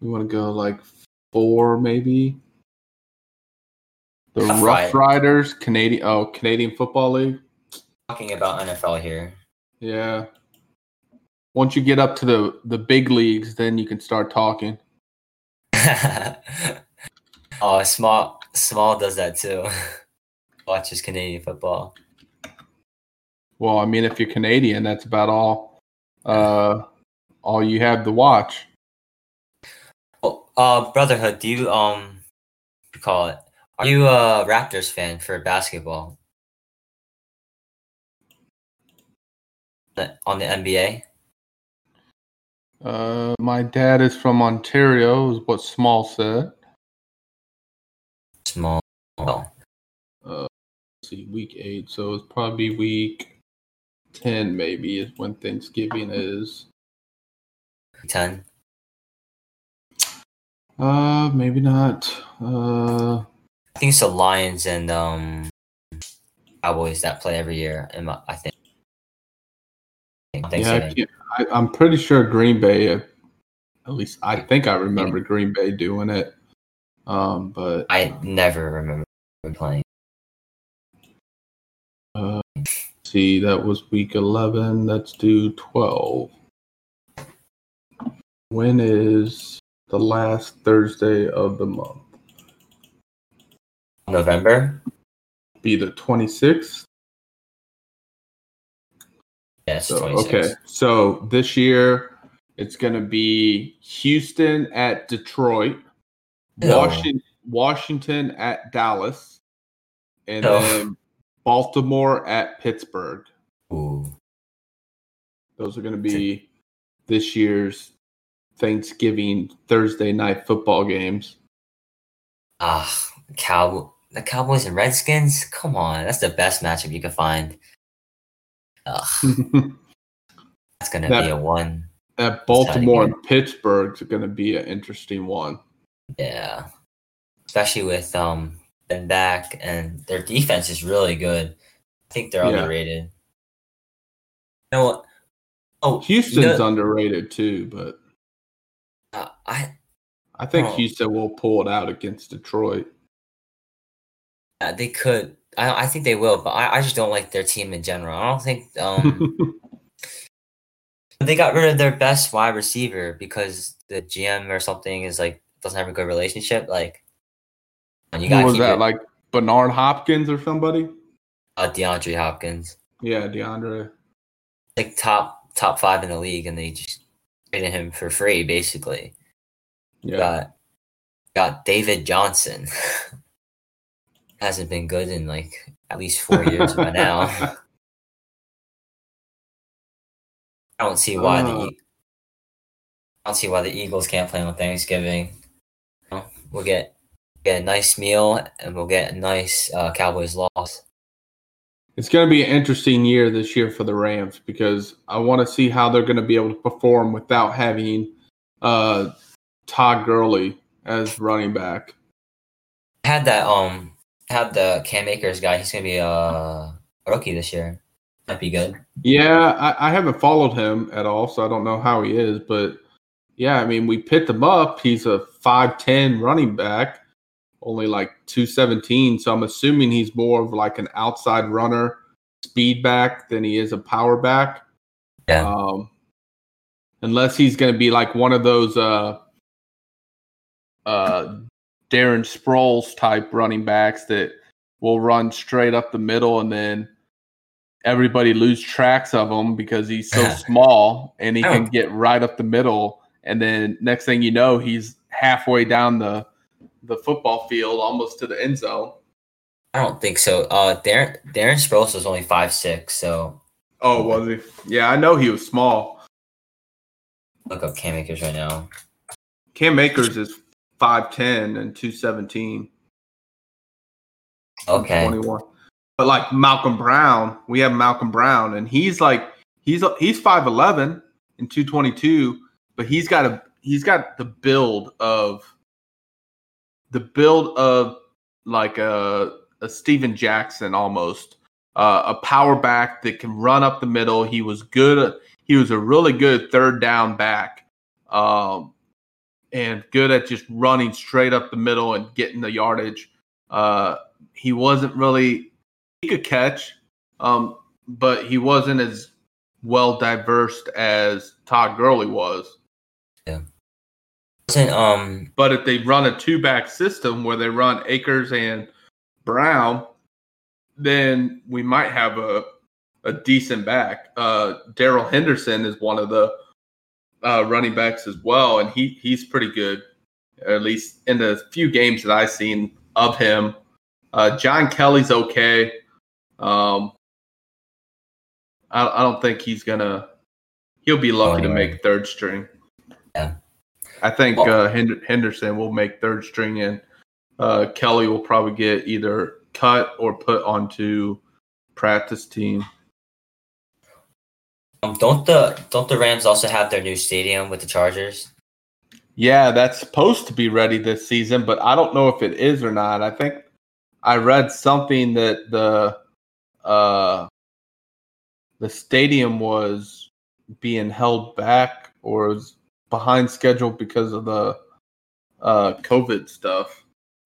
We want to go like four, maybe. The Rough Ride- Riders, Canadian. Oh, Canadian Football League. Talking about NFL here. Yeah. Once you get up to the the big leagues, then you can start talking. oh, small small does that too. Watches Canadian football. Well, I mean, if you're Canadian, that's about all. Uh, all you have to watch. Uh, brotherhood. Do you um, call it? Are you a Raptors fan for basketball? On the NBA. Uh, my dad is from Ontario, is what Small said. Small. Oh, let's see, week eight. So it's probably week ten, maybe is when Thanksgiving is. ten. Uh, maybe not. Uh, I think it's the Lions and um Cowboys that play every year. In my, I think. yeah, I yeah, I I, am pretty sure Green Bay. At least I think I remember Green Bay doing it. Um, but I never remember playing. Uh, see, that was week 11. Let's do 12. When is the last Thursday of the month? November. Be the 26th. Yes. So, 26. okay. So this year it's going to be Houston at Detroit, No. Washington, Washington at Dallas, and No. then Baltimore at Pittsburgh. Ooh. Those are going to be this year's Thanksgiving Thursday night football games. Ah, Cow the Cowboys and Redskins. Come on, that's the best matchup you could find. Ugh, that's gonna That- be a one. at Baltimore and Pittsburgh is going to be an interesting one. Yeah, especially with um Ben back and their defense is really good. I think they're Yeah. underrated. You know what? Oh, Houston's you know- underrated too, but I I think Oh. Houston will pull it out against Detroit. uh, they could. I I think they will, but I, I just don't like their team in general. I don't think um they got rid of their best wide receiver because the GM or something is like doesn't have a good relationship. Like, and you got was that? it, Like Bernard Hopkins or somebody? uh, DeAndre Hopkins, Yeah, DeAndre. like top top five in the league, and they just traded him for free, basically. Yeah. Got got David Johnson. Hasn't been good in like at least four years by now. I don't see why the Uh. E- I don't see why the Eagles can't play on Thanksgiving. We'll get get a nice meal and we'll get a nice uh, Cowboys loss. It's going to be an interesting year this year for the Rams because I want to see how they're going to be able to perform without having uh, Todd Gurley as running back. Had that um had the Cam Akers guy. He's gonna be uh, a rookie this year. That'd be good. Yeah, I, I haven't followed him at all, so I don't know how he is. But yeah, I mean, we picked him up. He's a 5'10 running back, only like 217. So I'm assuming he's more of like an outside runner, speed back than he is a power back. Yeah. Um, unless he's going to be like one of those uh, uh, Darren Sproles type running backs that will run straight up the middle and then everybody lose tracks of him because he's so small and he can get right up the middle and then next thing you know he's halfway down the the football field almost to the end zone. I don't think so. Uh, Darren Darren Sproles was only five six, so Oh, was he? Yeah, I know he was small. look up Cam Akers right now. Cam Akers is 5'10 and 217. Okay, 21. But like Malcolm Brown, we have Malcolm Brown, and he's like he's he's 5'11 and 222, but he's got a he's got the build of the build of like a a Steven Jackson almost. Uh, a power back that can run up the middle. He was good. He was a really good third down back, um, and good at just running straight up the middle and getting the yardage. Uh, he wasn't really he could catch, um, but he wasn't as well diverse as Todd Gurley was. wasn't um But if they run a two back system where they run Akers and Brown, then we might have a a decent back. Uh, Darrell Henderson is one of the uh, running backs as well, and he he's pretty good. At least in the few games that I've seen of him. Uh, John Kelly's okay. Um, I, I don't think he's gonna. He'll be lucky to make third string. Yeah. I think Well- uh, Henderson will make third string, and uh, Kelly will probably get either cut or put onto practice team. Um, don't the don't the Rams also have their new stadium with the Chargers? Yeah, that's supposed to be ready this season, but I don't know if it is or not. I think I read something that the uh, the stadium was being held back or was behind schedule because of the uh, COVID stuff.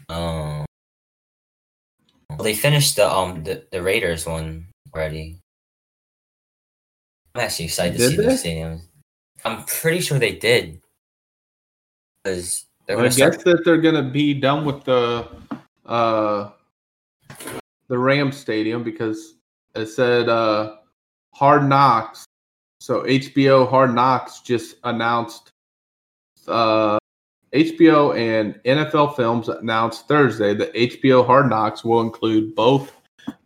Um, well, they finished the um the, the Raiders one already. I'm actually excited to see the they? stadiums. I'm pretty sure they did. Because they're I guess start. that they're gonna be done with the uh the Ram Stadium because it said uh Hard Knocks. So HBO Hard Knocks just announced uh HBO and NFL Films announced Thursday that HBO Hard Knocks will include both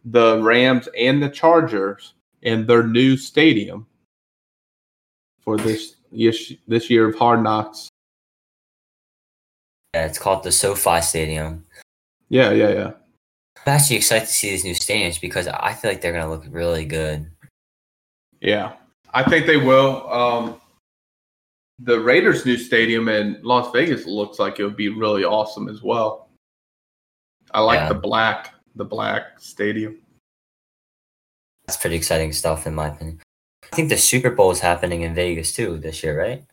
the Rams and the Chargers in their new stadium for this yes- this year of Hard Knocks. Yeah, it's called the SoFi Stadium. Yeah, yeah, yeah. I'm actually excited to see these new stadiums because I feel like they're gonna look really good. Yeah, I think they will. Um, the Raiders' new stadium in Las Vegas looks like it would be really awesome as well. I like Yeah. the black, the black stadium. That's pretty exciting stuff in my opinion. I think the Super Bowl is happening in Vegas too this year, right?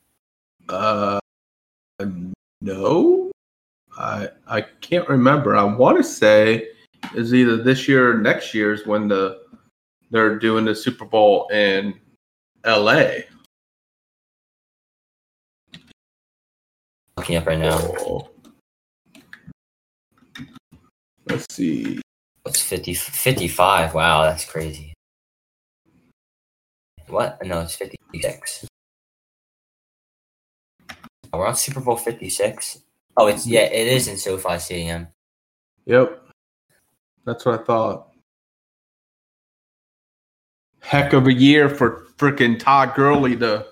Uh, no, I I can't remember. I want to say is either this year or next year is when the they're doing the Super Bowl in L.A. Looking up right now. Oh. Let's see. What's 50, 55? Wow, that's crazy. What? No, it's 56. Oh, we're on Super Bowl 56. Oh, it's yeah, it is in SoFi Stadium. Yep. That's what I thought. Heck of a year for freaking Todd Gurley to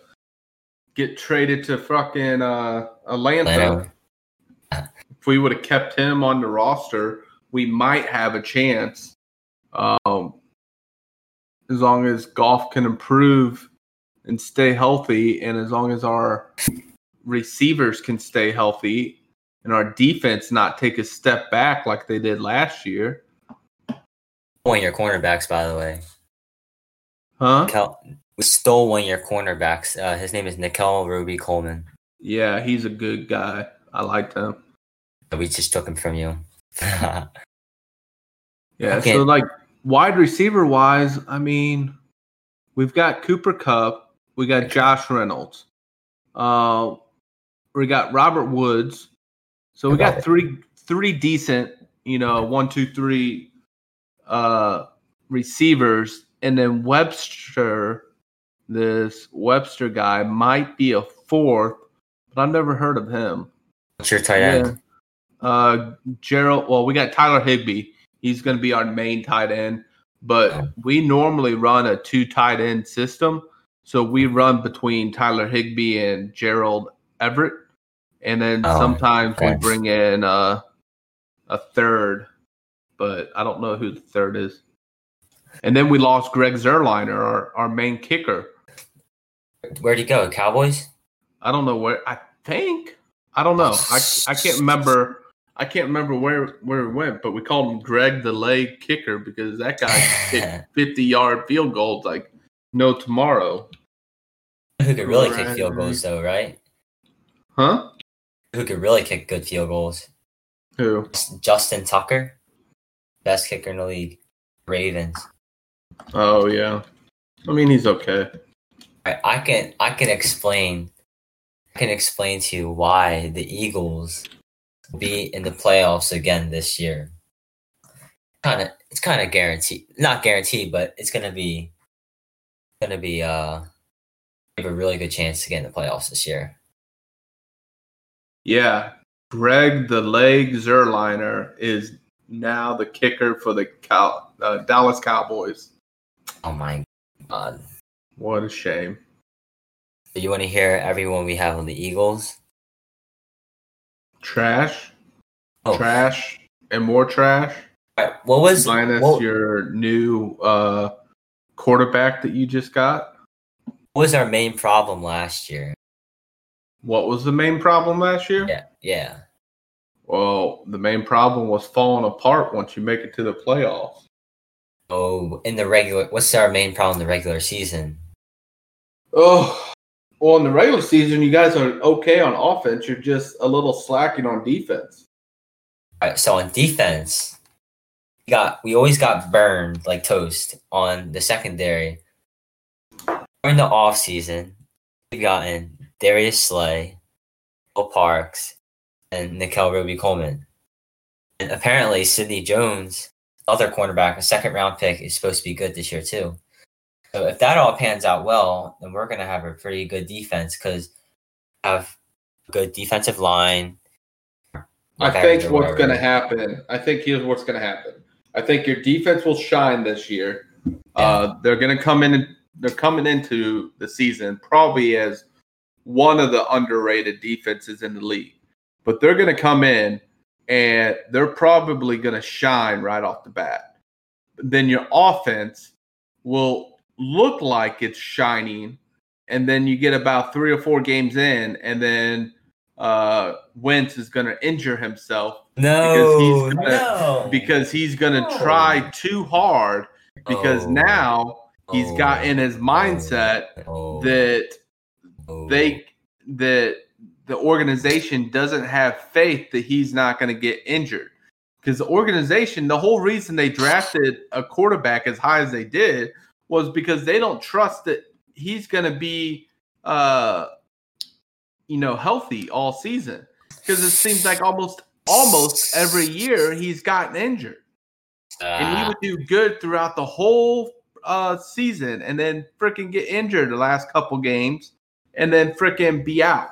get traded to fucking uh, Atlanta. Atlanta. If we would have kept him on the roster, we might have a chance. Um, as long as Goff can improve and stay healthy, and as long as our receivers can stay healthy and our defense not take a step back like they did last year. One of your cornerbacks, by the way. Huh? Kel- we stole one of your cornerbacks. Uh, his name is Nikel Ruby Coleman. Yeah, he's a good guy. I liked him. We just took him from you. Yeah, Okay. so like wide receiver wise, I mean, we've got Cooper Kupp, we got Josh Reynolds, uh, we got Robert Woods. So we got three three decent, you know, one, two, three uh receivers, and then Webster, this Webster guy might be a fourth, but I've never heard of him. What's your tight end? Uh, Gerald. Well, we got Tyler Higbee. He's going to be our main tight end, but we normally run a two tight end system. So we run between Tyler Higbee and Gerald Everett, and then Oh, sometimes we bring in uh, a third, but I don't know who the third is. And then we lost Greg Zuerlein, our, our main kicker. Where'd he go? Cowboys? I don't know where. I think I don't know. I I can't remember. I can't remember where where it went, but we called him Greg the leg kicker because that guy hit fifty yard field goals like no tomorrow. Who could really kick field goals, though, right? Huh? Who could really kick good field goals? Who? Justin Tucker, best kicker in the league. Ravens. Oh yeah. I mean he's okay. I, I can I can explain I can explain to you why the Eagles will be in the playoffs again this year. Kind of it's kind of guaranteed, not guaranteed, but it's gonna be gonna be uh have a really good chance to get in the playoffs this year. Yeah. Greg the leg Zuerlein is now the kicker for the Cow- uh, Dallas Cowboys. Oh my god! What a shame. You want to hear everyone we have on the Eagles? Trash, Oh, trash, and more trash. alright, what was minus what, your new uh, quarterback that you just got. what was our main problem last year? What was the main problem last year? Yeah, yeah. Well, the main problem was falling apart once you make it to the playoffs. Oh, in the regular, what's our main problem in the regular season? Oh, well, in the regular season, you guys are okay on offense. You're just a little slacking on defense. All right, so on defense, we got we always got burned like toast on the secondary. During the off season, we've gotten Darius Slay, Will Parks, and Nickell Robey-Coleman. And apparently Sidney Jones, other cornerback, a second round pick, is supposed to be good this year too. So if that all pans out well, then we're gonna have a pretty good defense because have a good defensive line. I think what's going to happen. I think here's what's going to happen. I think your defense will shine this year. Uh, they're going to come in. And, they're coming into the season probably as one of the underrated defenses in the league, but they're going to come in and they're probably going to shine right off the bat. Then your offense will look like it's shining, and then you get about three or four games in, and then uh, Wentz is going to injure himself No, he's gonna- no, because he's going to No. try too hard because Oh. now he's got in his Oh. mindset Oh. that Oh. they that the organization doesn't have faith that he's not going to get injured because the organization the whole reason they drafted a quarterback as high as they did was because they don't trust that he's going to be uh you know healthy all season. Because it seems like almost almost every year he's gotten injured. And he Ah, would do good throughout the whole uh, season, and then freaking get injured the last couple games, and then freaking be out,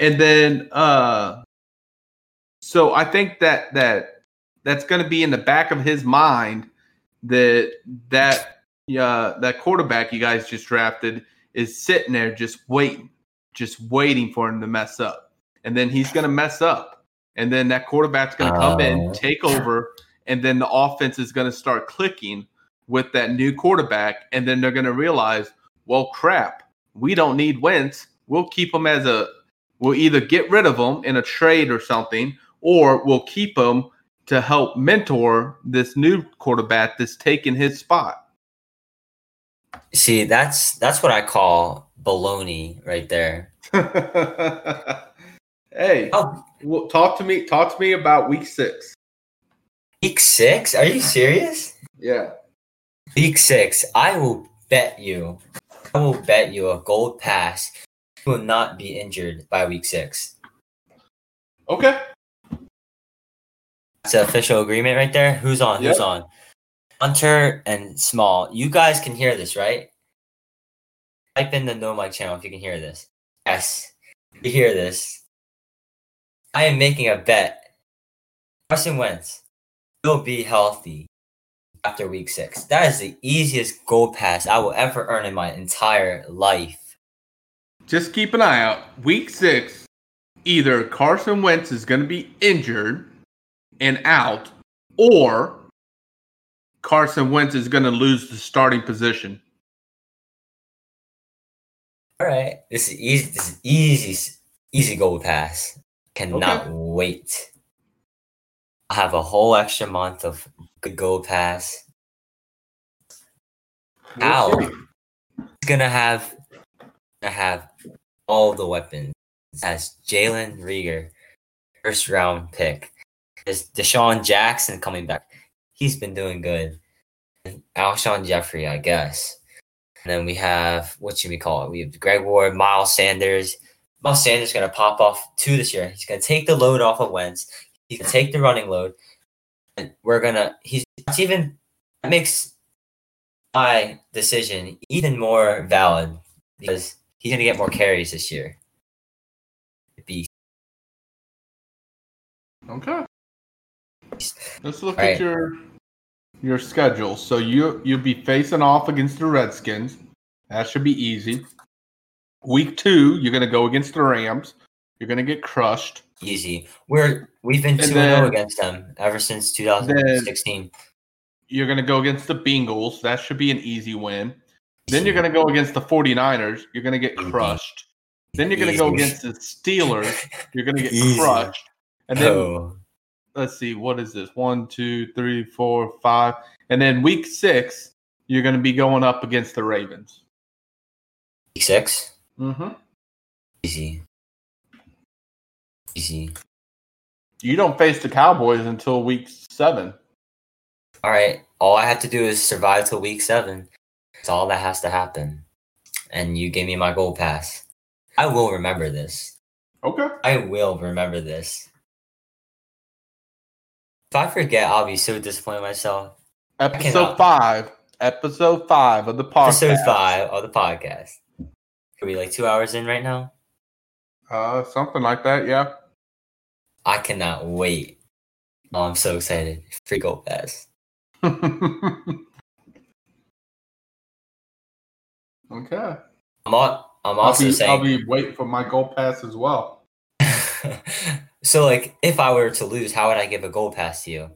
and then uh, so I think that that that's going to be in the back of his mind that that uh, that quarterback you guys just drafted is sitting there just waiting, just waiting for him to mess up, and then he's going to mess up, and then that quarterback's going to come in, Oh. take over and then the offense is going to start clicking with that new quarterback, and then they're going to realize, well, crap, we don't need Wentz. We'll keep him as a. We'll either get rid of him in a trade or something, or we'll keep him to help mentor this new quarterback that's taking his spot. See, that's that's what I call baloney right there. hey, Oh, well, talk to me. Talk to me about week six. week six? Are you serious? Yeah. Week six, I will bet you, I will bet you a gold pass you will not be injured by week six. Okay. That's an official agreement right there. Who's on? Who's on? Hunter and Small. You guys can hear this, right? Type in the No Mic channel if you can hear this. Yes, you hear this. I am making a bet. Carson Wentz will be healthy after week six. That is the easiest gold pass I will ever earn in my entire life. Just keep an eye out. Week six, either Carson Wentz is going to be injured and out, or Carson Wentz is going to lose the starting position. All right, this is easy. This is easy, easy gold pass. Cannot wait. I have a whole extra month of good gold pass. Ow. see. Gonna have, gonna have all the weapons as Jalen Reagor, first round pick. There's DeSean Jackson coming back. He's been doing good. Alshon Jeffery, I guess. And then we have what should we call it? We have Greg Ward, Miles Sanders. Miles Sanders is gonna pop off two this year. He's gonna take the load off of Wentz. He's gonna take the running load. And we're gonna he's even that makes my decision even more valid because he's gonna get more carries this year. Okay. Let's look Right. at your your schedule. So you you'll be facing off against the Redskins. That should be easy. Week two, you're going to go against the Rams. You're going to get crushed. Easy. We're we've been And two and oh then- zero against them ever since 2016. You're going to go against the Bengals. That should be an easy win. Then you're going to go against the 49ers. You're going to get crushed. Then you're going to go against the Steelers. You're going to get Easy. crushed. And then oh, let's see, what is this? One, two, three, four, five. And then week six, you're going to be going up against the Ravens. week six. Mm-hmm. Easy. Easy. You don't face the Cowboys until week seven. All right, all I have to do is survive till week seven. That's all that has to happen. And you gave me my gold pass. I will remember this. Okay. I will remember this. If I forget, I'll be so disappointed myself. Episode five. Episode five of the podcast. Episode five of the podcast. Are we like two hours in right now? Uh, something like that. Yeah. I cannot wait. Oh, I'm so excited. Free gold pass. okay. I'm, all, I'm I'll also be, saying. I'll be waiting for my gold pass as well. so, like, if I were to lose, how would I give a gold pass to you?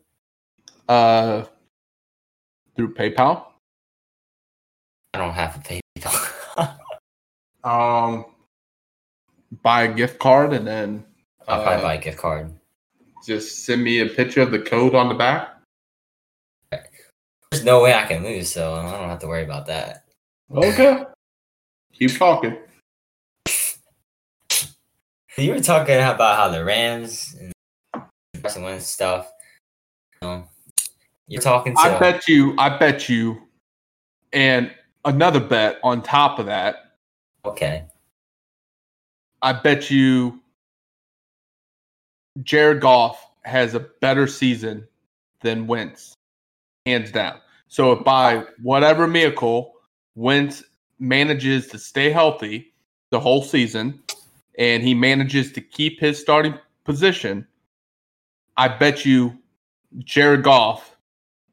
Uh, through PayPal. I don't have a PayPal. Um, buy a gift card and then I'll probably uh, buy a gift card. just send me a picture of the code on the back. There's no way I can lose, so I don't have to worry about that. Okay. Keep talking. You were talking about how the Rams and Carson Wentz stuff. You know, you're talking to. I bet you. I bet you. And another bet on top of that. Okay. I bet you. Jared Goff has a better season than Wentz, hands down. So if by whatever miracle Wentz manages to stay healthy the whole season, and he manages to keep his starting position, I bet you Jared Goff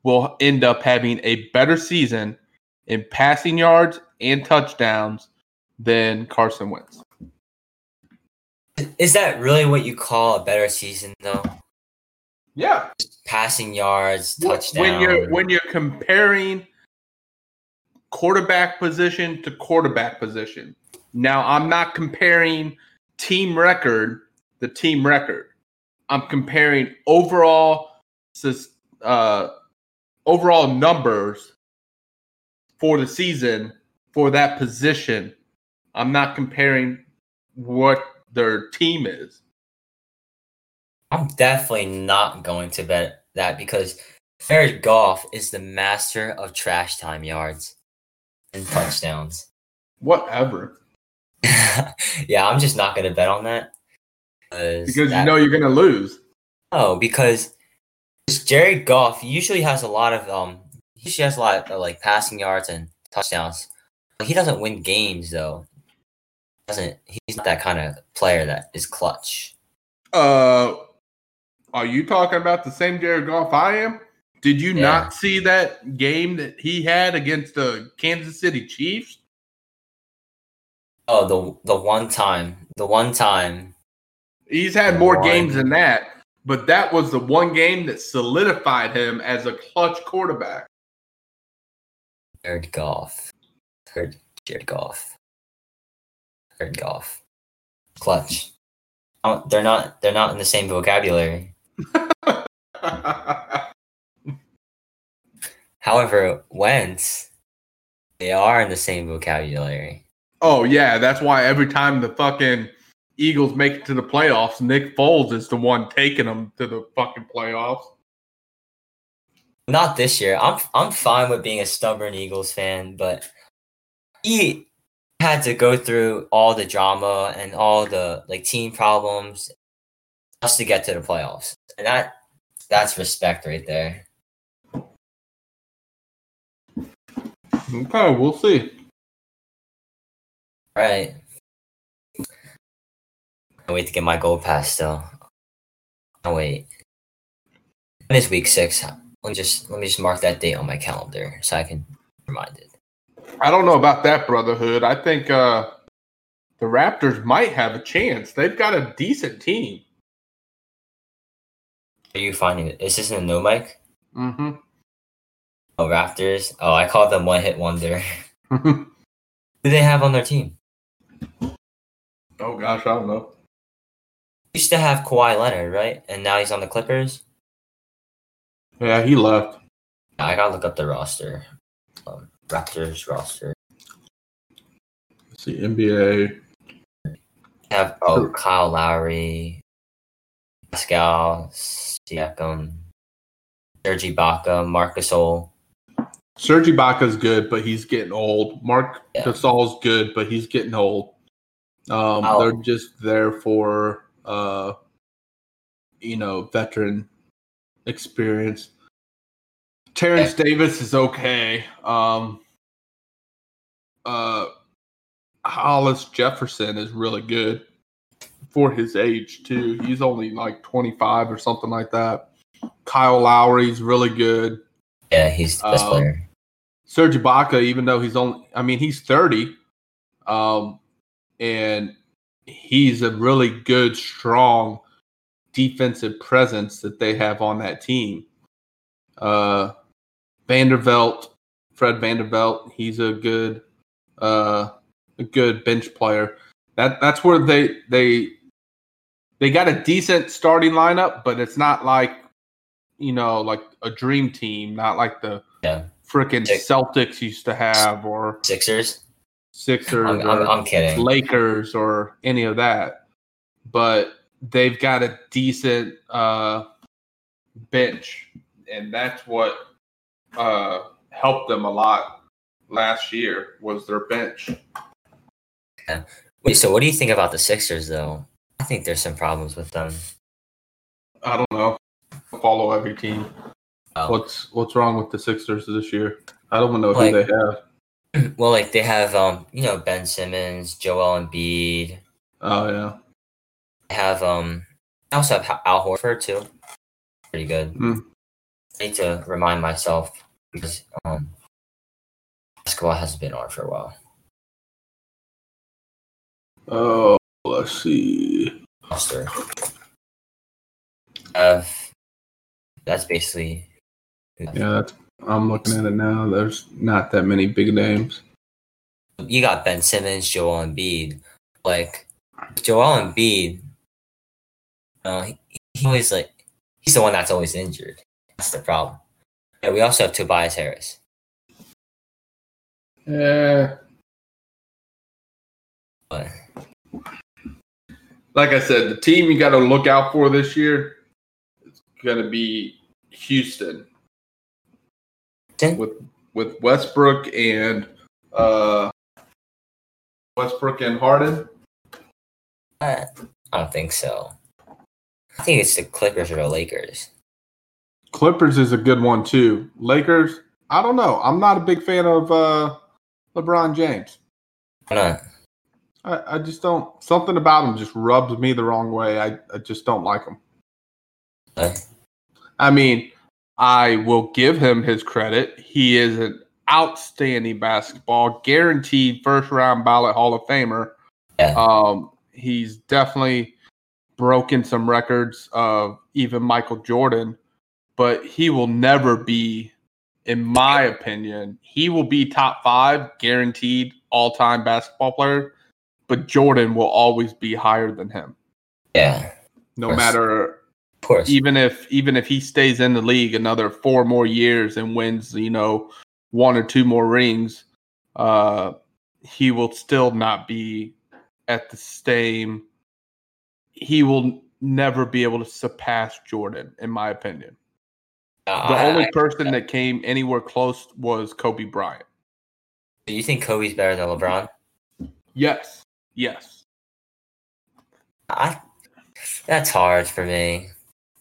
will end up having a better season in passing yards and touchdowns than Carson Wentz. Is that really what you call a better season, though? Yeah, Passing yards, touchdown. when you're when you're comparing quarterback position to quarterback position. Now, I'm not comparing team record, the team record. I'm comparing overall uh, overall numbers for the season for that position. I'm not comparing what their team is. I'm definitely not going to bet that because Jared Goff is the master of trash time yards and touchdowns. Whatever. yeah, I'm just not going to bet on that. Because that- you know you're gonna lose. Oh, because Jared Goff usually has a lot of um, he usually has a lot of like passing yards and touchdowns. But he doesn't win games though. Doesn't he's not that kind of player that is clutch. Uh, are you talking about the same Jared Goff I am? Did you Yeah. not see that game that he had against the Kansas City Chiefs? Oh, the the one time, the one time. He's had more One. games than that, but that was the one game that solidified him as a clutch quarterback. Jared Goff. Jared, Jared Goff. Jared Goff. Clutch. Oh, they're not. They're not in the same vocabulary. However, Wentz, they are in the same vocabulary. Oh yeah, that's why every time the fucking Eagles make it to the playoffs, Nick Foles is the one taking them to the fucking playoffs. Not this year. I'm I'm fine with being a stubborn Eagles fan, but he had to go through all the drama and all the like team problems just to get to the playoffs. And that that's respect right there. Okay, we'll see. Right. I wait to get my gold pass still. Oh wait. When is week six? Let me just let me just mark that date on my calendar so I can be reminded. I don't know about that brotherhood. I think uh the Raptors might have a chance. They've got a decent team. Are you finding it? Is this in a no mic? Mm-hmm. Oh Raptors. Oh, I call them one hit wonder. Who do they have on their team? Oh gosh, I don't know. Used to have Kawhi Leonard, right? And now he's on the Clippers. Yeah, he left. I gotta look up the roster. Um, Raptors roster. Let's see NBA. Have oh Kyle Lowry, Pascal Siakam, Serge Ibaka, Marcus Gasol. Serge Ibaka's good, but he's getting old. Mark Yeah. Gasol's good, but he's getting old. Um, Oh. They're just there for uh, you know veteran experience. Terence Davis is okay. Um, uh, Hollis Jefferson is really good for his age too. He's only like twenty five or something like that. Kyle Lowry's really good. Yeah, he's the best Um, player. Serge Ibaka, even though he's only, I mean, he's 30, um, and he's a really good, strong defensive presence that they have on that team. Uh, Vanderbilt, Fred Vanderbilt, he's a good, uh, a good bench player. That that's where they they they got a decent starting lineup, but it's not like you know like a dream team, not like the Yeah. Freaking Six- Celtics used to have or Sixers. Sixers I'm, I'm, I'm kidding. Lakers or any of that. But they've got a decent uh, bench, and that's what uh, helped them a lot last year was their bench. Wait, so what do you think about the Sixers, though? I think there's some problems with them. I don't know. I follow every team. Oh. What's what's wrong with the Sixers this year? I don't know Like- who they have. Well, like they have, um, you know, Ben Simmons, Joel Embiid. Oh yeah. They have, um, I also have Al Horford too. Pretty good. Hmm. I need to remind myself because um, basketball hasn't been on for a while. Oh, let's see. roster. Uh, that's basically Yeah, that's, I'm looking at it now. There's not that many big names. you got Ben Simmons, Joel Embiid. Like Joel Embiid, uh, he, he always like he's the one that's always injured. That's the problem. Yeah, we also have Tobias Harris. Yeah. But Like I said, the team you got to look out for this year is going to be Houston Houston? with with Westbrook and uh, Westbrook and Harden. uh, I don't think so. I think it's the Clippers or the Lakers. Clippers is a good one too. Lakers, I don't know. I'm not a big fan of uh, LeBron James. Why not? I, I just don't. Something about him just rubs me the wrong way. I, I just don't like him. Uh, I mean, I will give him his credit. He is an outstanding basketball, guaranteed first round ballot Hall of Famer. Yeah. Um, he's definitely broken some records of even Michael Jordan, but he will never be, in my opinion, he will be top five guaranteed all time basketball player, but Jordan will always be higher than him. yeah, No matter of course. even if even if he stays in the league another four more years and wins you know one or two more rings uh he will still not be at the same he will never be able to surpass jordan in my opinion the only I- person that came anywhere close was kobe bryant do you think Kobe's better than LeBron? yes yes I. That's hard for me.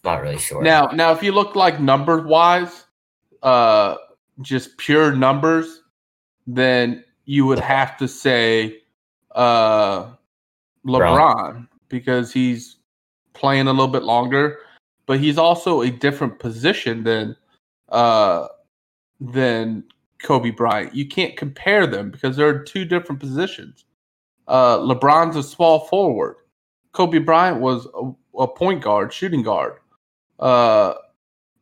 Not really sure. Now, now, if you look like number wise, uh, just pure numbers, then you would have to say uh, LeBron because he's playing a little bit longer, but he's also a different position than uh, than Kobe Bryant. You can't compare them because they're two different positions. Uh, LeBron's a small forward. Kobe Bryant was a, a point guard, shooting guard uh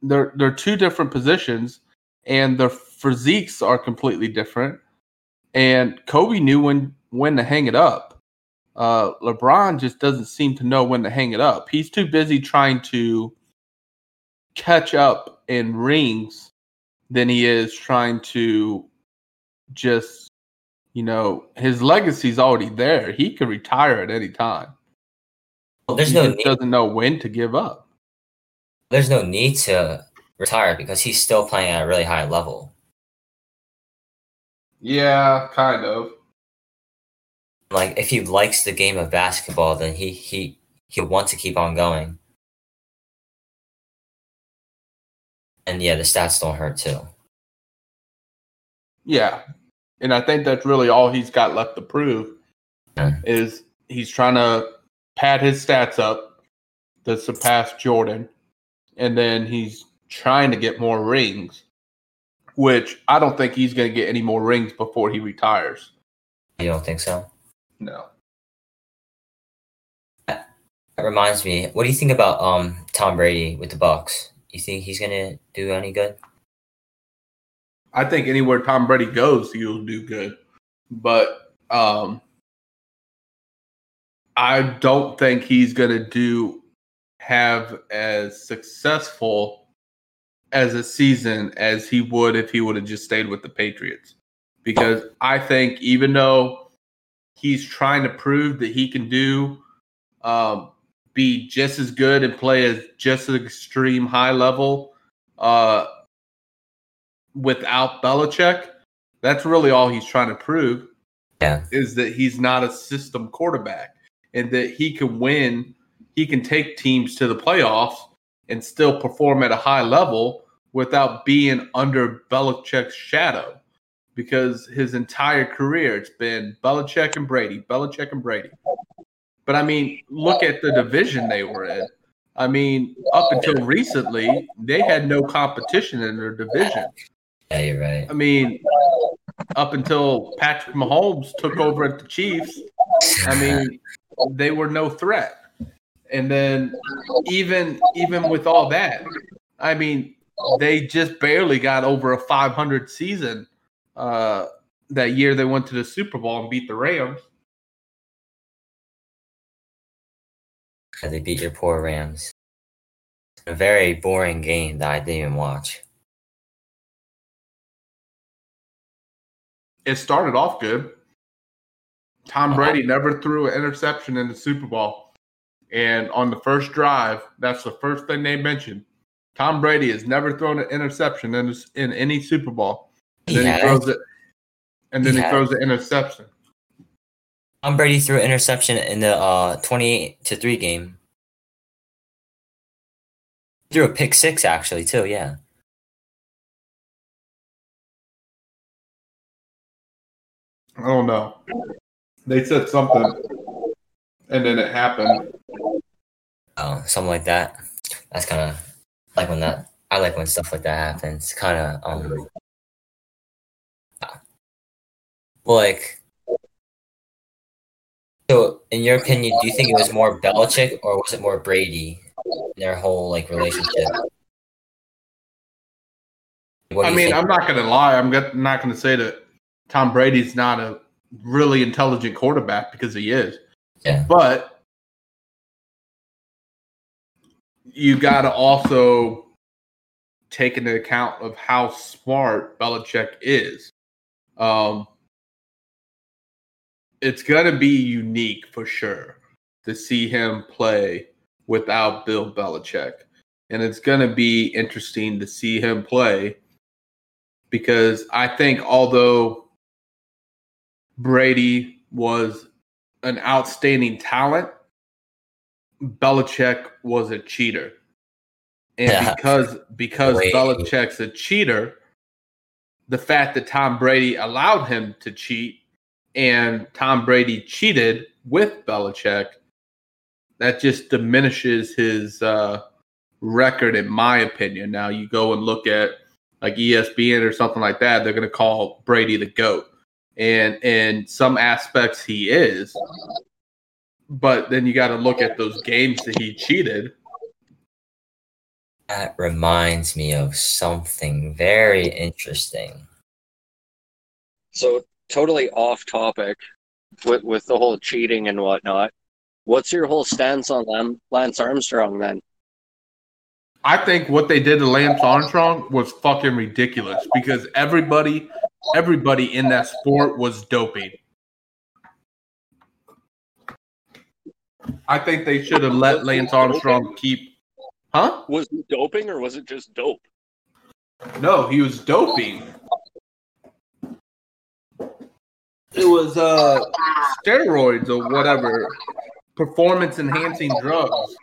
they're they're two different positions and their physiques are completely different and Kobe knew when when to hang it up. Uh LeBron just doesn't seem to know when to hang it up. He's too busy trying to catch up in rings than he is trying to just you know his legacy's already there. He could retire at any time. Well, there's he no doesn't know when to give up. There's no need to retire because he's still playing at a really high level. Yeah, kind of. Like if he likes the game of basketball, then he he he'll want to keep on going. And yeah, the stats don't hurt too. Yeah. And I think that's really all he's got left to prove Yeah. is he's trying to pad his stats up to surpass Jordan. And then he's trying to get more rings, which I don't think he's going to get any more rings before he retires. You don't think so? No. That reminds me. What do you think about um Tom Brady with the Bucs? You think he's gonna do any good? I think anywhere Tom Brady goes, he'll do good. But um I don't think he's going to do have as successful as a season as he would if he would have just stayed with the Patriots. Because I think even though he's trying to prove that he can do um, be just as good and play as just an extreme high level uh, without Belichick, that's really all he's trying to prove Yeah. is that he's not a system quarterback and that he can win, he can take teams to the playoffs and still perform at a high level without being under Belichick's shadow. Because his entire career it's been Belichick and Brady, Belichick and Brady. But I mean, look at the division they were in. I mean, up until recently, they had no competition in their division. Yeah, you're right. I mean, up until Patrick Mahomes took over at the Chiefs, I mean, they were no threat. And then even even with all that, I mean, they just barely got over a 500 season uh, that year they went to the Super Bowl and beat the Rams. They beat your poor Rams. A very boring game that I didn't even watch. It started off good. Tom Brady never threw an interception in the Super Bowl. And on the first drive, that's the first thing they mentioned. Tom Brady has never thrown an interception in, this- in any Super Bowl. And He then he throws it, and then He he throws the interception. Tom Brady threw an interception in the uh, 28 to 3 game. He threw a pick six, actually, too. Yeah. I don't know. They said something, and then it happened. Oh, something like that. That's kind of like when that. I like when stuff like that happens. Kind of um. uh, like. So, in your opinion, do you think it was more Belichick or was it more Brady? in Their whole like relationship. I mean, think? I'm not going to lie. I'm not going to say that Tom Brady's not a really intelligent quarterback because he is. Yeah. But you got to also take into account of how smart Belichick is. Um, it's going to be unique for sure to see him play without Bill Belichick. And it's going to be interesting to see him play because I think although Brady was an outstanding talent, Belichick was a cheater. And Yeah. because because Wait. Belichick's a cheater, the fact that Tom Brady allowed him to cheat and Tom Brady cheated with Belichick, that just diminishes his uh, record, in my opinion. Now you go and look at like ESPN or something like that, they're going to call Brady the goat, and in some aspects he is. But then you got to look at those games that he cheated. That reminds me of something very interesting. So totally off topic with with the whole cheating and whatnot. What's your whole stance on Lam- Lance Armstrong then? I think what they did to Lance Armstrong was fucking ridiculous because everybody, everybody in that sport was doping. I think they should have let Lance Armstrong keep, huh? Was he doping or was it just dope? No, he was doping. It was uh steroids or whatever, performance enhancing drugs.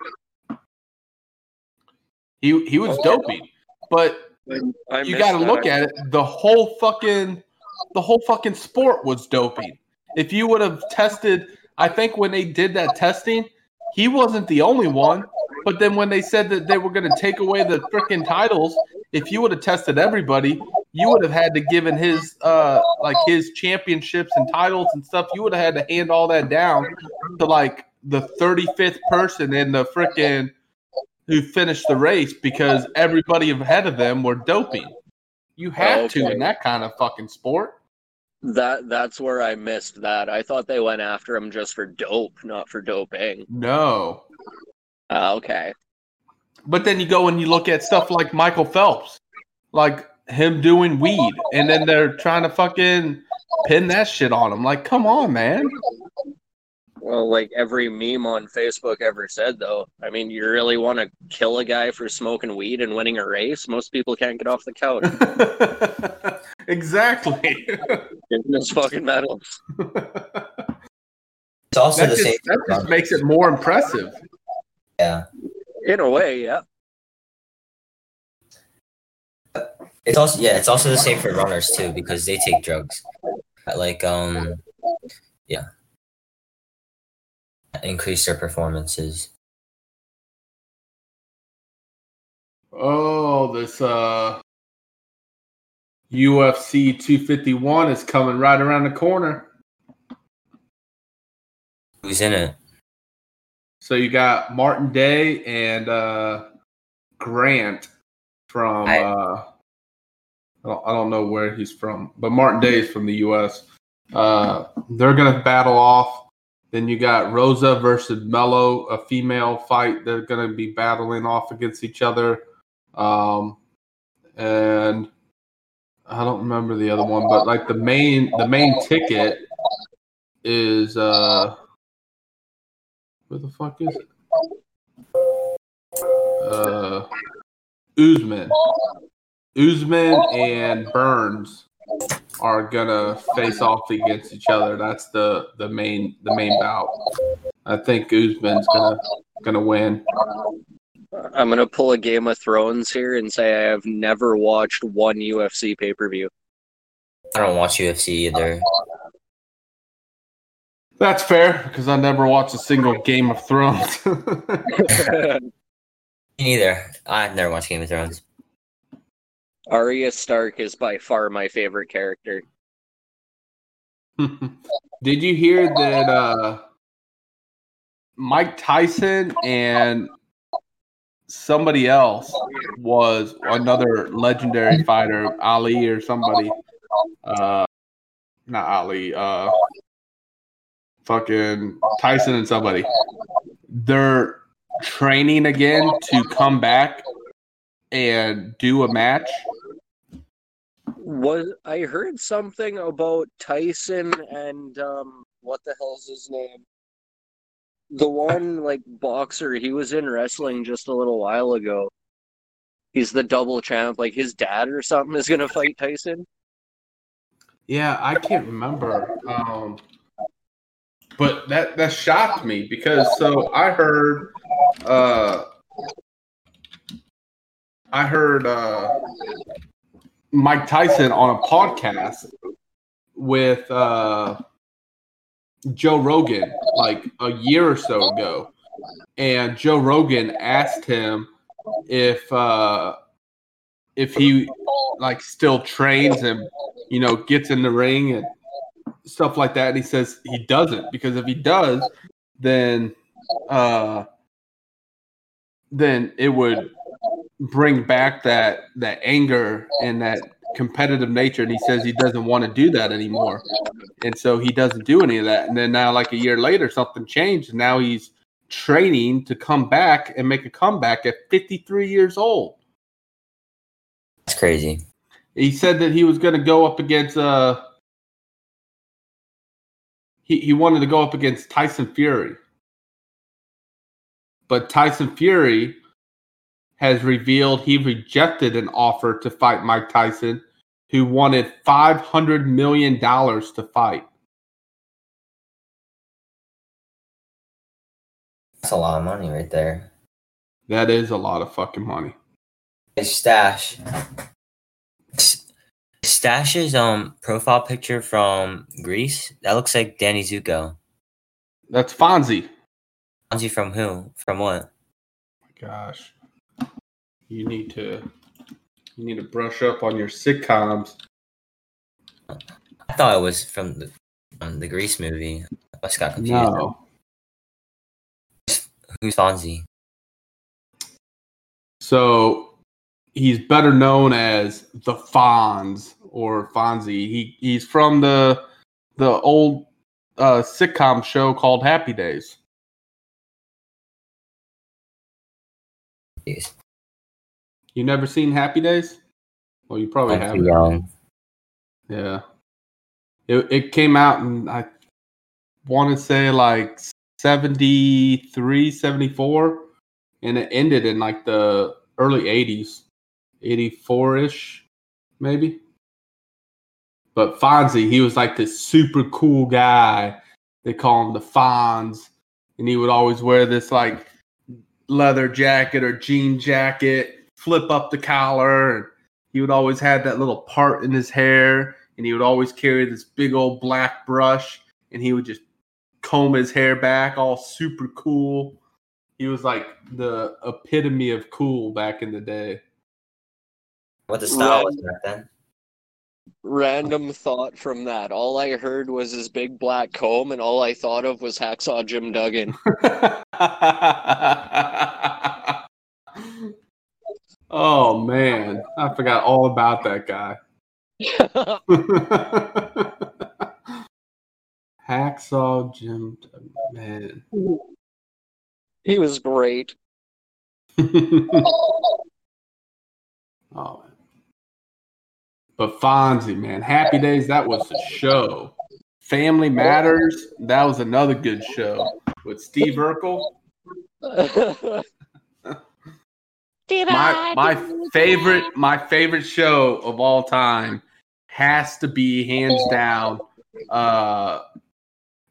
He he was doping, but you got to look at it. The whole fucking the whole fucking sport was doping. If you would have tested, I think when they did that testing, he wasn't the only one. But then when they said that they were going to take away the freaking titles, if you would have tested everybody, you would have had to given his uh like his championships and titles and stuff. You would have had to hand all that down to like the 35th person in the freaking who finished the race because everybody ahead of them were doping. You have to Okay. in that kind of fucking sport. That that's where I missed that. I thought they went after him just for dope, not for doping. No. Ah, okay. But then you go and you look at stuff like Michael Phelps, like him doing weed, and then they're trying to fucking pin that shit on him. Like, come on, man. Well, like every meme on Facebook ever said, though. I mean, you really want to kill a guy for smoking weed and winning a race? Most people can't get off the couch. exactly. Giving us fucking medals. It's also that, the just, same. that just makes it more impressive. Yeah, In a way, yeah. it's also yeah, it's also the same for runners too because they take drugs. Like um, yeah, increase their performances. Oh, this uh UFC 251 is coming right around the corner. Who's in it? So you got Martin Day and uh Grant from I- uh I don't, I don't know where he's from, but Martin Day is from the US. Uh they're gonna battle off. Then you got Rosa versus Mello, a female fight. They're gonna be battling off against each other. Um and I don't remember the other one, but like the main the main ticket is uh where the fuck is it? Uh, Usman. Usman and Burns are gonna face off against each other. That's the the main the main bout. I think Usman's gonna gonna win. I'm gonna pull a Game of Thrones here and say I have never watched one UFC pay per view. I don't watch UFC either. That's fair because I never watched a single Game of Thrones. Me neither. I've never watched Game of Thrones. Arya Stark is by far my favorite character. Did you hear that uh, Mike Tyson and somebody else was another legendary fighter, Ali or somebody? Uh, not Ali. Uh, fucking Tyson and somebody. They're training again to come back and do a match. Was I heard something about Tyson and um what the hell's his name? The one like boxer he was in wrestling just a little while ago. He's the double champ. Like his dad or something is gonna fight Tyson. Yeah, I can't remember. Um, but that that shocked me because so I heard uh I heard uh Mike Tyson on a podcast with uh Joe Rogan like a year or so ago. And Joe Rogan asked him if uh if he like still trains and you know gets in the ring and stuff like that and he says he doesn't because if he does then uh then it would bring back that that anger and that competitive nature and he says he doesn't want to do that anymore and so he doesn't do any of that and then now like a year later something changed and now he's training to come back and make a comeback at 53 years old that's crazy. he said that he was going to go up against uh he, he wanted to go up against Tyson Fury. But Tyson Fury has revealed he rejected an offer to fight Mike Tyson, who wanted $500 million to fight. That's a lot of money right there. That is a lot of fucking money. Hey, Stash. Stash's um profile picture from Grease. That looks like Danny Zuko. That's Fonzie. Fonzie from who? From what? My Gosh. You need to you need to brush up on your sitcoms. I thought it was from the from the Grease movie. I just got confused. No. Who's Fonzie? So he's better known as the Fonz or Fonzie. He he's from the the old uh, sitcom show called Happy Days. Jeez. You never seen Happy Days? Well, you probably have. young. Yeah. It it came out and I want to say like 73, 74 and it ended in like the early 80s. 84ish maybe. But Fonzie, he was like this super cool guy. They call him the Fonz and he would always wear this like leather jacket or jean jacket, flip up the collar and he would always have that little part in his hair and he would always carry this big old black brush and he would just comb his hair back all super cool he was like the epitome of cool back in the day What the style Red. was back then? Random thought from that. All I heard was his big black comb, and all I thought of was Hacksaw Jim Duggan. oh man i forgot all about that guy hacksaw jim man he was great. oh man. But Fonzie, man, Happy Days, that was the show. Family Matters, that was another good show with Steve Urkel. My my favorite my favorite show of all time has to be hands down uh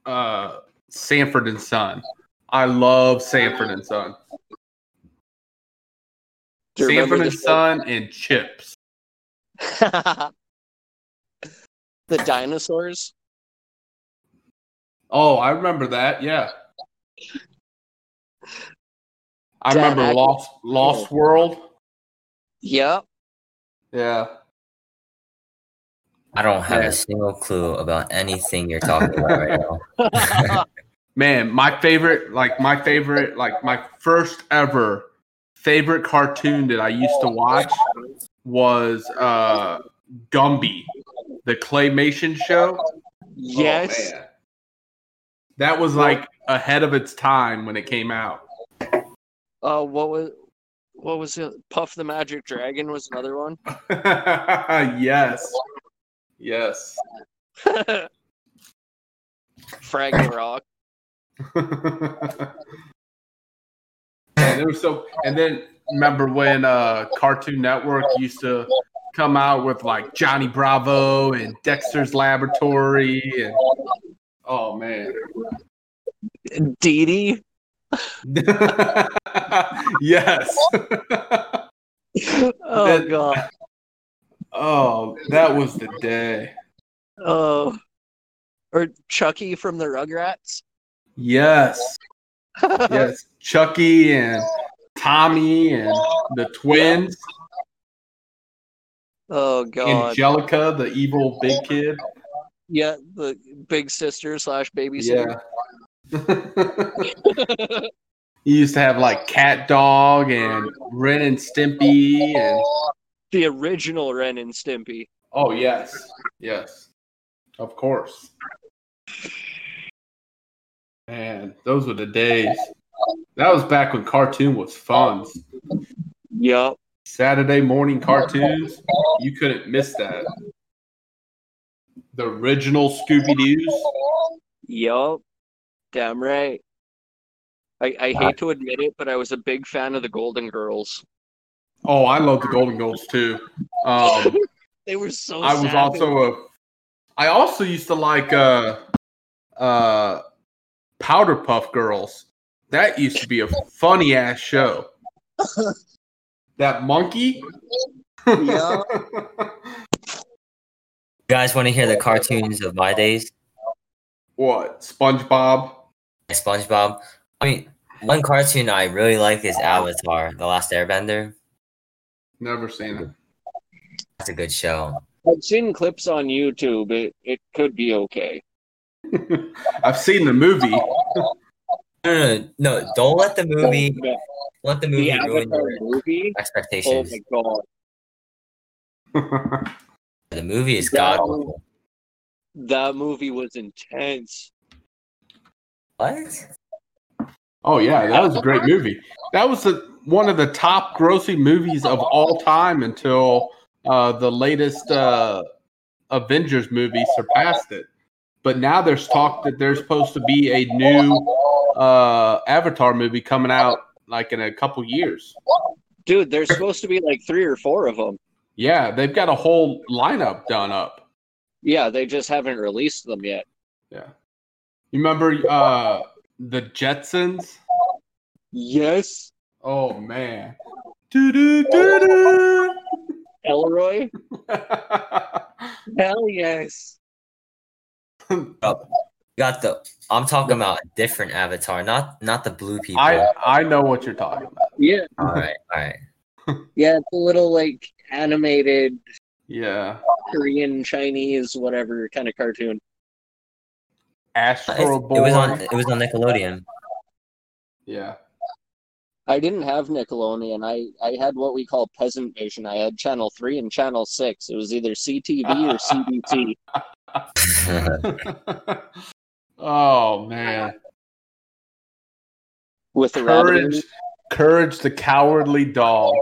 uh Sanford and Son. I love Sanford and Son. Do you remember Sanford and Son and Chips. the dinosaurs? Oh, I remember that. Yeah. I Dan remember Aykroyd. Lost Lost World. Yep. Yeah. I don't have Yeah. a single clue about anything you're talking about right now. Man, my favorite, like my favorite, like my first ever favorite cartoon that I used to watch was uh Gumby, the claymation show. yes. Oh. That was like ahead of its time when it came out. Uh, what was what was it? Puff the Magic Dragon was another one. yes. Yes. Fraggle Rock. and it was so and then remember when uh Cartoon Network used to come out with like Johnny Bravo and Dexter's Laboratory and oh man. Dee Dee. yes. Oh That- god. oh, that was the day. Oh. Or Chucky from the Rugrats. Yes. Yes. Chucky and Tommy and the twins. oh god. Angelica, the evil big kid. yeah, the big sister slash babysitter. Yeah. He used to have like Cat Dog and Ren and Stimpy and the original Ren and Stimpy. oh yes, yes, of course. Man, those were the days. That was back when cartoon was fun. Yep. Saturday morning cartoons, you couldn't miss that. The original Scooby Doo's. Yup. Damn right. I, I hate to admit it, but I was a big fan of the Golden Girls. Oh, I love the Golden Girls too. Um, They were so. I was savage. also a. I also used to like uh, uh, Powder Puff Girls. That used to be a funny ass show. that monkey. Yeah. You guys want to hear the cartoons of my days? what? SpongeBob. SpongeBob. I mean, one cartoon I really like is Avatar: The Last Airbender. Never seen it. That's a good show. I've seen clips on YouTube. It it could be okay. I've seen the movie. Oh, no, no, no, no, don't let the movie oh, let the the movie ruin your movie. Oh expectations. my god, The movie is Yeah. god that movie was intense. What? oh yeah, that was a great movie. That was the, one of the top grossing movies of all time until uh, the latest uh, Avengers movie surpassed it. But now there's talk that there's supposed to be a new uh, Avatar movie coming out like in a couple years. Dude, there's supposed to be like three or four of them. Yeah, they've got a whole lineup done up. Yeah, they just haven't released them yet. Yeah. You remember uh, the Jetsons? Yes, Oh man. Do do do do. Elroy. Hell yes. You got the. I'm talking about a different Avatar, not not the blue people. I I know what you're talking about. Yeah, all right, all right. yeah. It's a little like animated Yeah. Korean, Chinese, whatever kind of cartoon. Astro It, it was on. It was on Nickelodeon. Yeah. I didn't have Nickelodeon. I, I had what we call Peasant Vision. I had Channel 3 and Channel 6. It was either CTV or CBT oh man. with the Courage it. Courage the cowardly dog.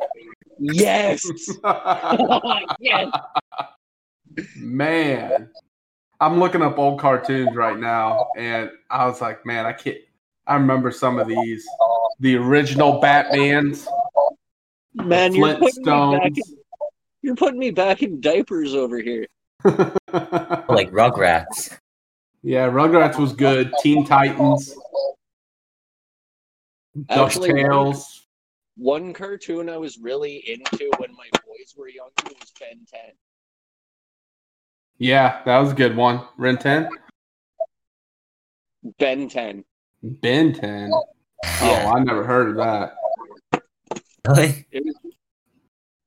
Yes! yes! man. I'm looking up old cartoons right now and I was like, man, I can't I remember some of these. The original Batmans, Man, you're putting, me back Flintstones. in, you're putting me back in diapers over here. like Rugrats. yeah, Rugrats was good. Teen Titans, Actually, DuckTales. One cartoon I was really into when my boys were younger was Ben 10. Yeah, that was a good one. Ren 10? Ben 10. Ben 10. Yeah. Oh, I never heard of that. Really? It was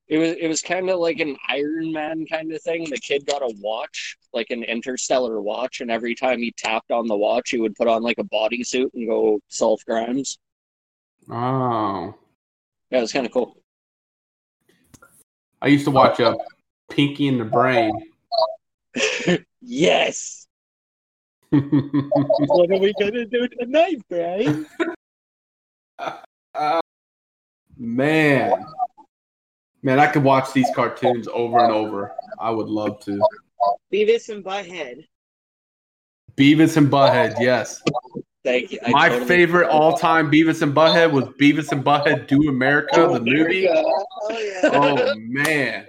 it was it was kind of like an Iron Man kind of thing. The kid got a watch, like an interstellar watch, and every time he tapped on the watch, he would put on like a bodysuit and go solve crimes. Oh. Yeah, it was kind of cool. I used to watch uh, Pinky and the Brain. Yes. What are we gonna do tonight, Brain? Uh, man. Man, I could watch these cartoons over and over. I would love to. Beavis and Butthead. Beavis and Butthead, yes. Thank you. I My totally- favorite all time Beavis and Butthead was Beavis and Butthead Do America, the movie. Oh yeah. Oh, man.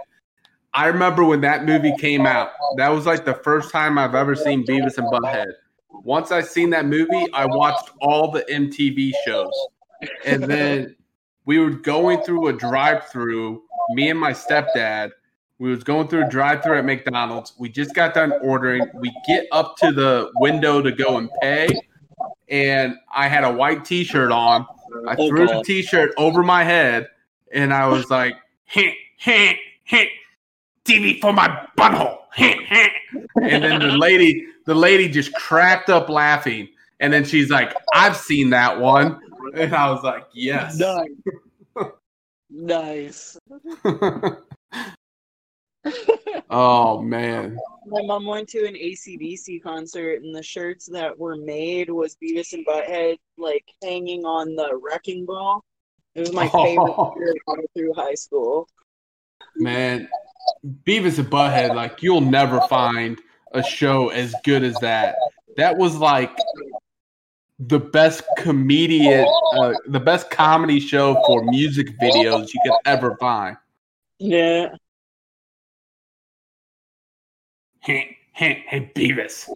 I remember when that movie came out. That was like the first time I've ever seen Beavis and Butthead. Once I seen that movie, I watched all the MTV shows. And then we were going through a drive-through, me and my stepdad. We was going through a drive-through at McDonald's. We just got done ordering. We get up to the window to go and pay, and I had a white T-shirt on. I Oh, threw the t-shirt over my head, and I was like, "Heh, heh, heh, TV for my butthole." And then the lady, the lady just cracked up laughing, and then she's like, "I've seen that one," and I was like, "Yes." Nice. nice. oh man. My mom went to an ACDC concert, and the shirts that were made was Beavis and Butthead, like hanging on the wrecking ball. It was my oh. favorite Oh. shirt all through high school. Man, Beavis and Butthead, like you'll never find a show as good as that. That was like the best comedian, uh, the best comedy show for music videos you could ever find. Yeah. Hey, hey, hey, Beavis.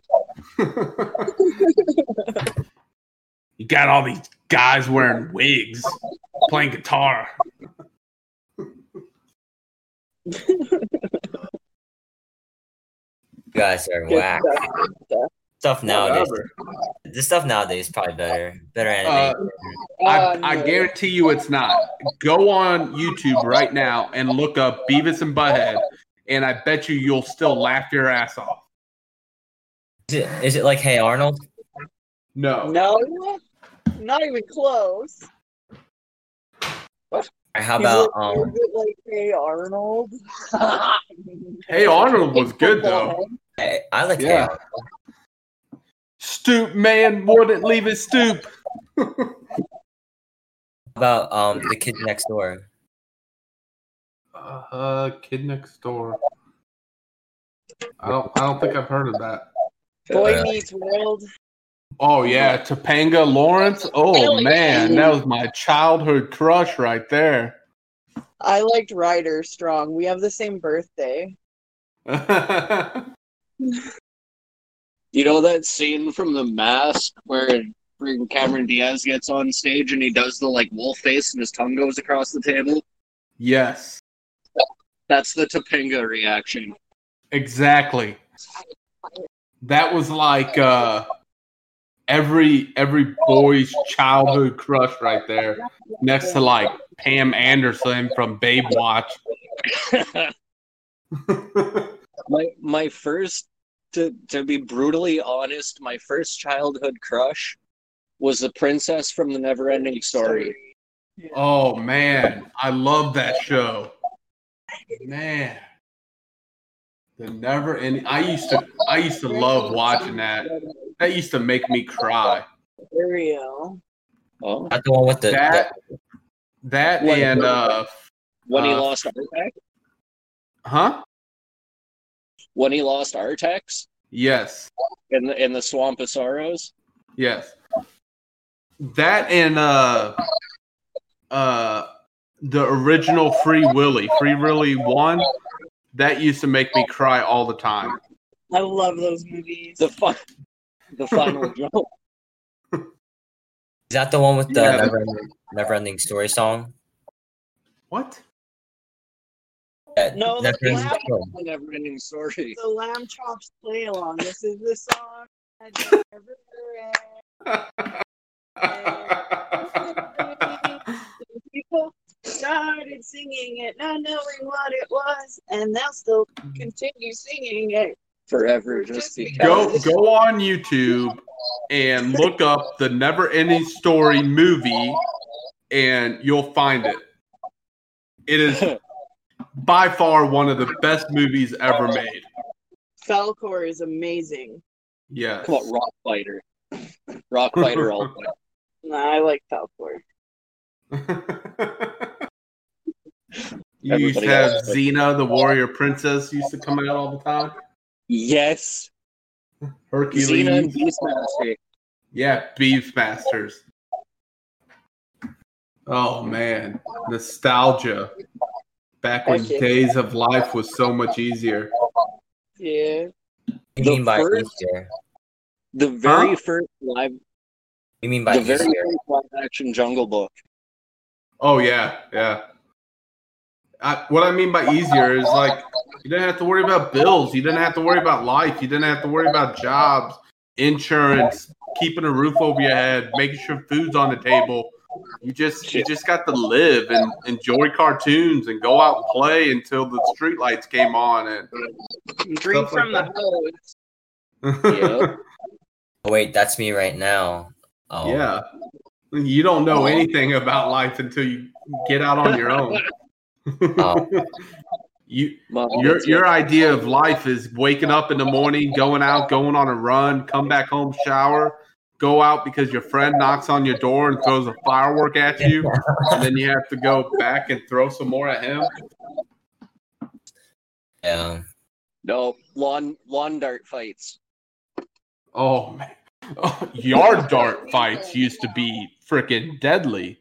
you got all these guys wearing wigs, playing guitar. You guys are whack. stuff. Stuff nowadays. Whatever. The stuff nowadays is probably better. Better Uh, animation. I, Uh, I no. guarantee you it's not. Go on YouTube right now and look up Beavis and Butthead, and I bet you you'll still laugh your ass off. is, it, is it like Hey Arnold? No. No, not even close. Or how Is about it- um? like Hey Arnold? Hey Arnold was good though. Hey, I like Hey Arnold. Stoop man wouldn't leave his stoop. How about um the kid next door? Uh, Kid Next Door. I don't. I don't think I've heard of that. Boy Uh, Meets World. Oh yeah, Topanga Lawrence. Oh man, that was my childhood crush right there. I liked Ryder Strong. We have the same birthday. You know that scene from The Mask where freaking Cameron Diaz gets on stage and he does the like wolf face and his tongue goes across the table? yes, That's the Topanga reaction. exactly. That was like uh, every every boy's childhood crush right there, next to like Pam Anderson from Babe Watch. my my first to to be brutally honest, my first childhood crush was the princess from the Neverending Story. oh man, I love that show. Man, the never ending. I used to I used to love watching that. That used to make me cry. Ariel. Oh, Not the one with the, That that What- and uh, when he Uh, lost Artax? huh? When he lost Artax Yes, in the in the Swamp of Sorrows? yes. That and uh, uh, the original Free Willy, Free Willy one. That used to make me cry all the time. I love those movies. The fun, the final jump. is that the one with the Yeah. never ending, never ending story song? What? Yeah, No, the Never Ending Story. The Neverending Story. the Lamb Chops play along. This is the song. I never People started singing it, not knowing what it was, and they'll still continue singing it. Forever, just because. go go on YouTube and look up the Never Ending Story movie, and you'll find it. It is by far one of the best movies ever made. Falkor is amazing. Yeah. Come on, Rock Fighter. Rock Fighter all the way. Nah, I like Falkor. you used to have else. Xena, the warrior princess, used to come out all the time. Yes. Hercules. Xena and Beastmaster. Yeah, Beefmasters. Oh man, nostalgia. Back when Heck yeah. days of life was so much easier. Yeah. You The mean by first- easier? The very Huh? first live, You mean by the very first live action Jungle Book. Oh yeah, yeah. I, what I mean by easier is like you didn't have to worry about bills, you didn't have to worry about life, you didn't have to worry about jobs, insurance, keeping a roof over your head, making sure food's on the table. You just you just got to live and enjoy cartoons and go out and play until the streetlights came on and Drink Stuff like from the hose. Yeah. Oh, wait, that's me right now. Oh, yeah. You don't know anything about life until you get out on your own. Oh. you your your idea of life is waking up in the morning, going out, going on a run, come back home, shower, go out because your friend knocks on your door and throws a firework at you, and then you have to go back and throw some more at him. yeah. No, lawn lawn dart fights. Oh man, oh, Yard dart fights used to be freaking deadly.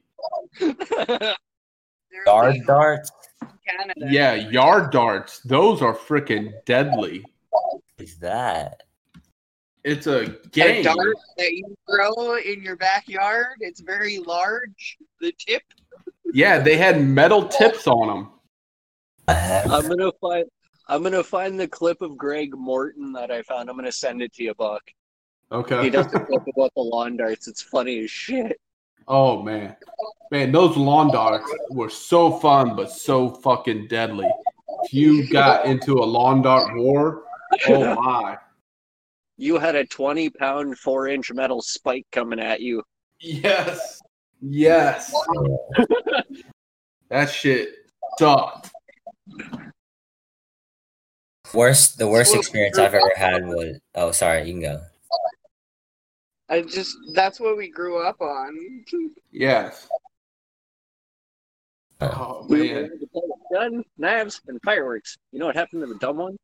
Guard darts. Canada. Yeah, yard darts. Those are freaking deadly. Is that? It's a game. A game. dart that you grow in your backyard. It's very large. The tip. Yeah, they had metal tips on them. I have. I'm gonna find. I'm gonna find the clip of Greg Morton that I found. I'm gonna send it to you, Buck. Okay. He does a clip about the lawn darts. It's funny as shit. Oh man, man, those lawn darts were so fun, but so fucking deadly. If you got into a lawn dart war, oh my. You had a 20 pound, four inch metal spike coming at you. Yes. Yes. that shit sucked. Worst, the worst experience I've ever had was. Oh, sorry, you can go. I just that's what we grew up on. Yes. Oh, oh We man. to play with gun, knives, and fireworks. You know what happened to the dumb one?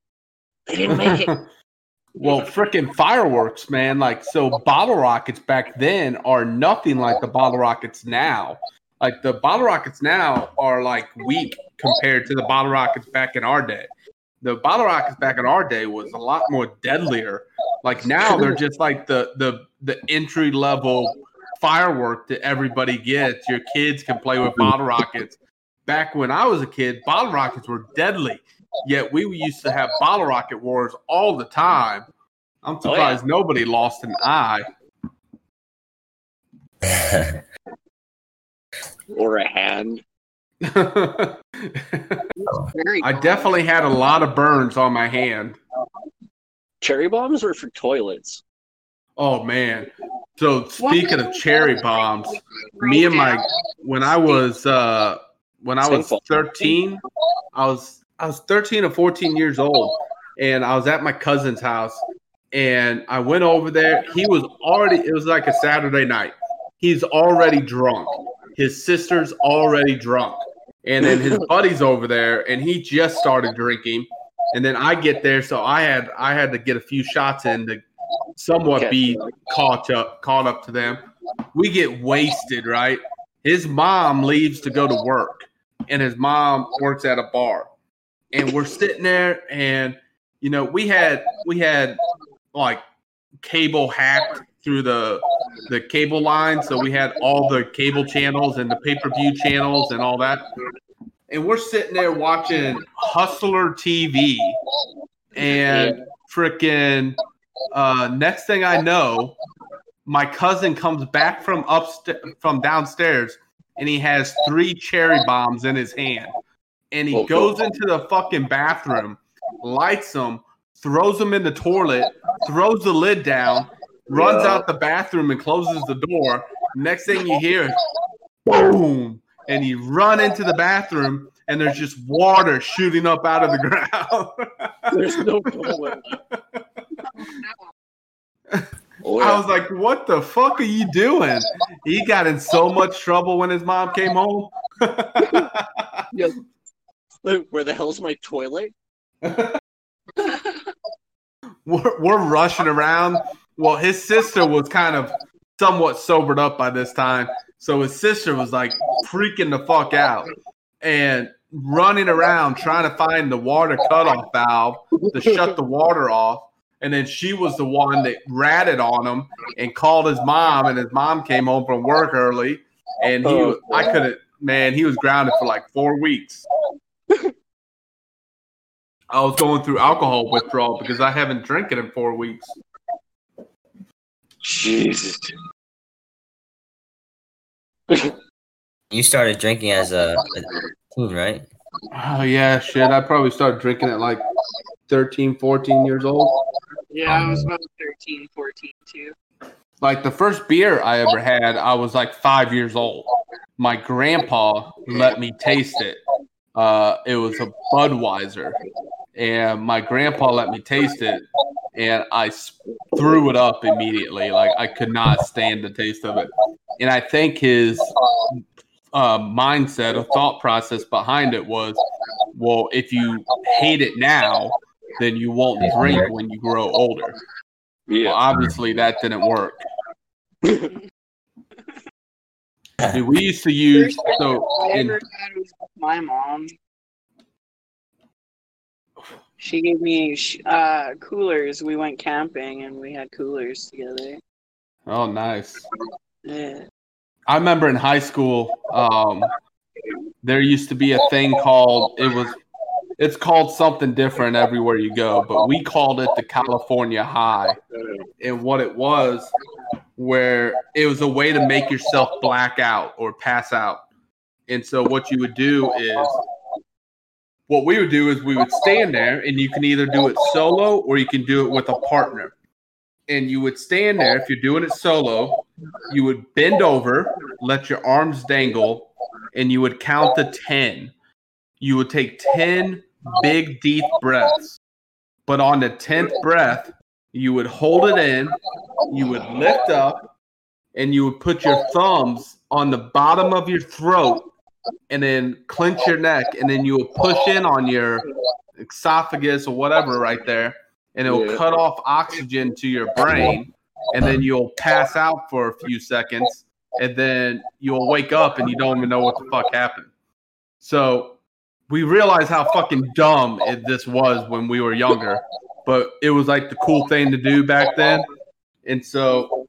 They didn't make it. well, freaking fireworks, man. Like, so bottle rockets back then are nothing like the bottle rockets now. Like, the bottle rockets now are like weak compared to the bottle rockets back in our day. The bottle rockets back in our day was a lot more deadlier. Like now, they're just like the the the entry level firework that everybody gets. Your kids can play with bottle rockets. Back when I was a kid, bottle rockets were deadly. Yet we used to have bottle rocket wars all the time. I'm Oh, yeah. surprised nobody lost an eye. or a hand. I definitely had a lot of burns on my hand. Cherry bombs were for toilets. Oh man. So speaking of cherry bombs, me and my when I was uh when I was 13, I was I was 13 or 14 years old and I was at my cousin's house and I went over there. He was already it was like a Saturday night. He's already drunk. His sister's already drunk. And then his buddy's over there and he just started drinking. And then I get there so I had I had to get a few shots in to somewhat be caught up caught up to them. We get wasted, right? His mom leaves to go to work, and his mom works at a bar. And we're sitting there, and you know, we had we had like cable hacked through the the cable line, so we had all the cable channels and the pay per view channels and all that. And we're sitting there watching Hustler TV, and freaking uh, next thing I know, my cousin comes back from upstairs from downstairs and he has three cherry bombs in his hand. And he Oh, goes into the fucking bathroom, lights them, throws them in the toilet, throws the lid down, runs Yeah. out the bathroom and closes the door. Next thing you hear boom. And you run into the bathroom and there's just water shooting up out of the ground. There's no toilet. Oh, I was like, "What the fuck are you doing?" He got in so much trouble when his mom came home. yeah. Where the hell's my toilet? we're, we're rushing around. Well, his sister was kind of somewhat sobered up by this time, so his sister was like freaking the fuck out and running around trying to find the water cutoff valve to shut the water off. And then she was the one that ratted on him and called his mom, and his mom came home from work early, and he, Oh, I couldn't, man, he was grounded for like four weeks. I was going through alcohol withdrawal because I haven't drinking in four weeks. Jesus. You started drinking as a, a teen, right? Oh yeah, shit. I probably started drinking at like 13, 14 years old. Yeah, I was about 13, 14 too. Like the first beer I ever had, I was like five years old. My grandpa let me taste it. Uh, it was a Budweiser, and my grandpa let me taste it, and I threw it up immediately. Like I could not stand the taste of it, and I think his uh, mindset or thought process behind it was, well, if you hate it now, then you won't drink when you grow older. Yeah. Well, obviously that didn't work. Dude, we used to use so in ever had was with my mom. She gave me uh, coolers. We went camping and we had coolers together. oh nice. Yeah. I remember in high school, um, there used to be a thing called it was it's called something different everywhere you go, but we called it the California High. And what it was, where it was a way to make yourself black out or pass out. And so what you would do is what we would do is we would stand there and you can either do it solo or you can do it with a partner. And you would stand there if you're doing it solo, you would bend over, let your arms dangle, and you would count to 10. You would take 10 big, deep breaths. But on the 10th breath, you would hold it in, you would lift up, and you would put your thumbs on the bottom of your throat and then clench your neck, and then you will push in on your esophagus or whatever right there, and it will Yeah. cut off oxygen to your brain, and then you'll pass out for a few seconds, and then you'll wake up and you don't even know what the fuck happened. So we realized how fucking dumb it, this was when we were younger, but it was like the cool thing to do back then. And so,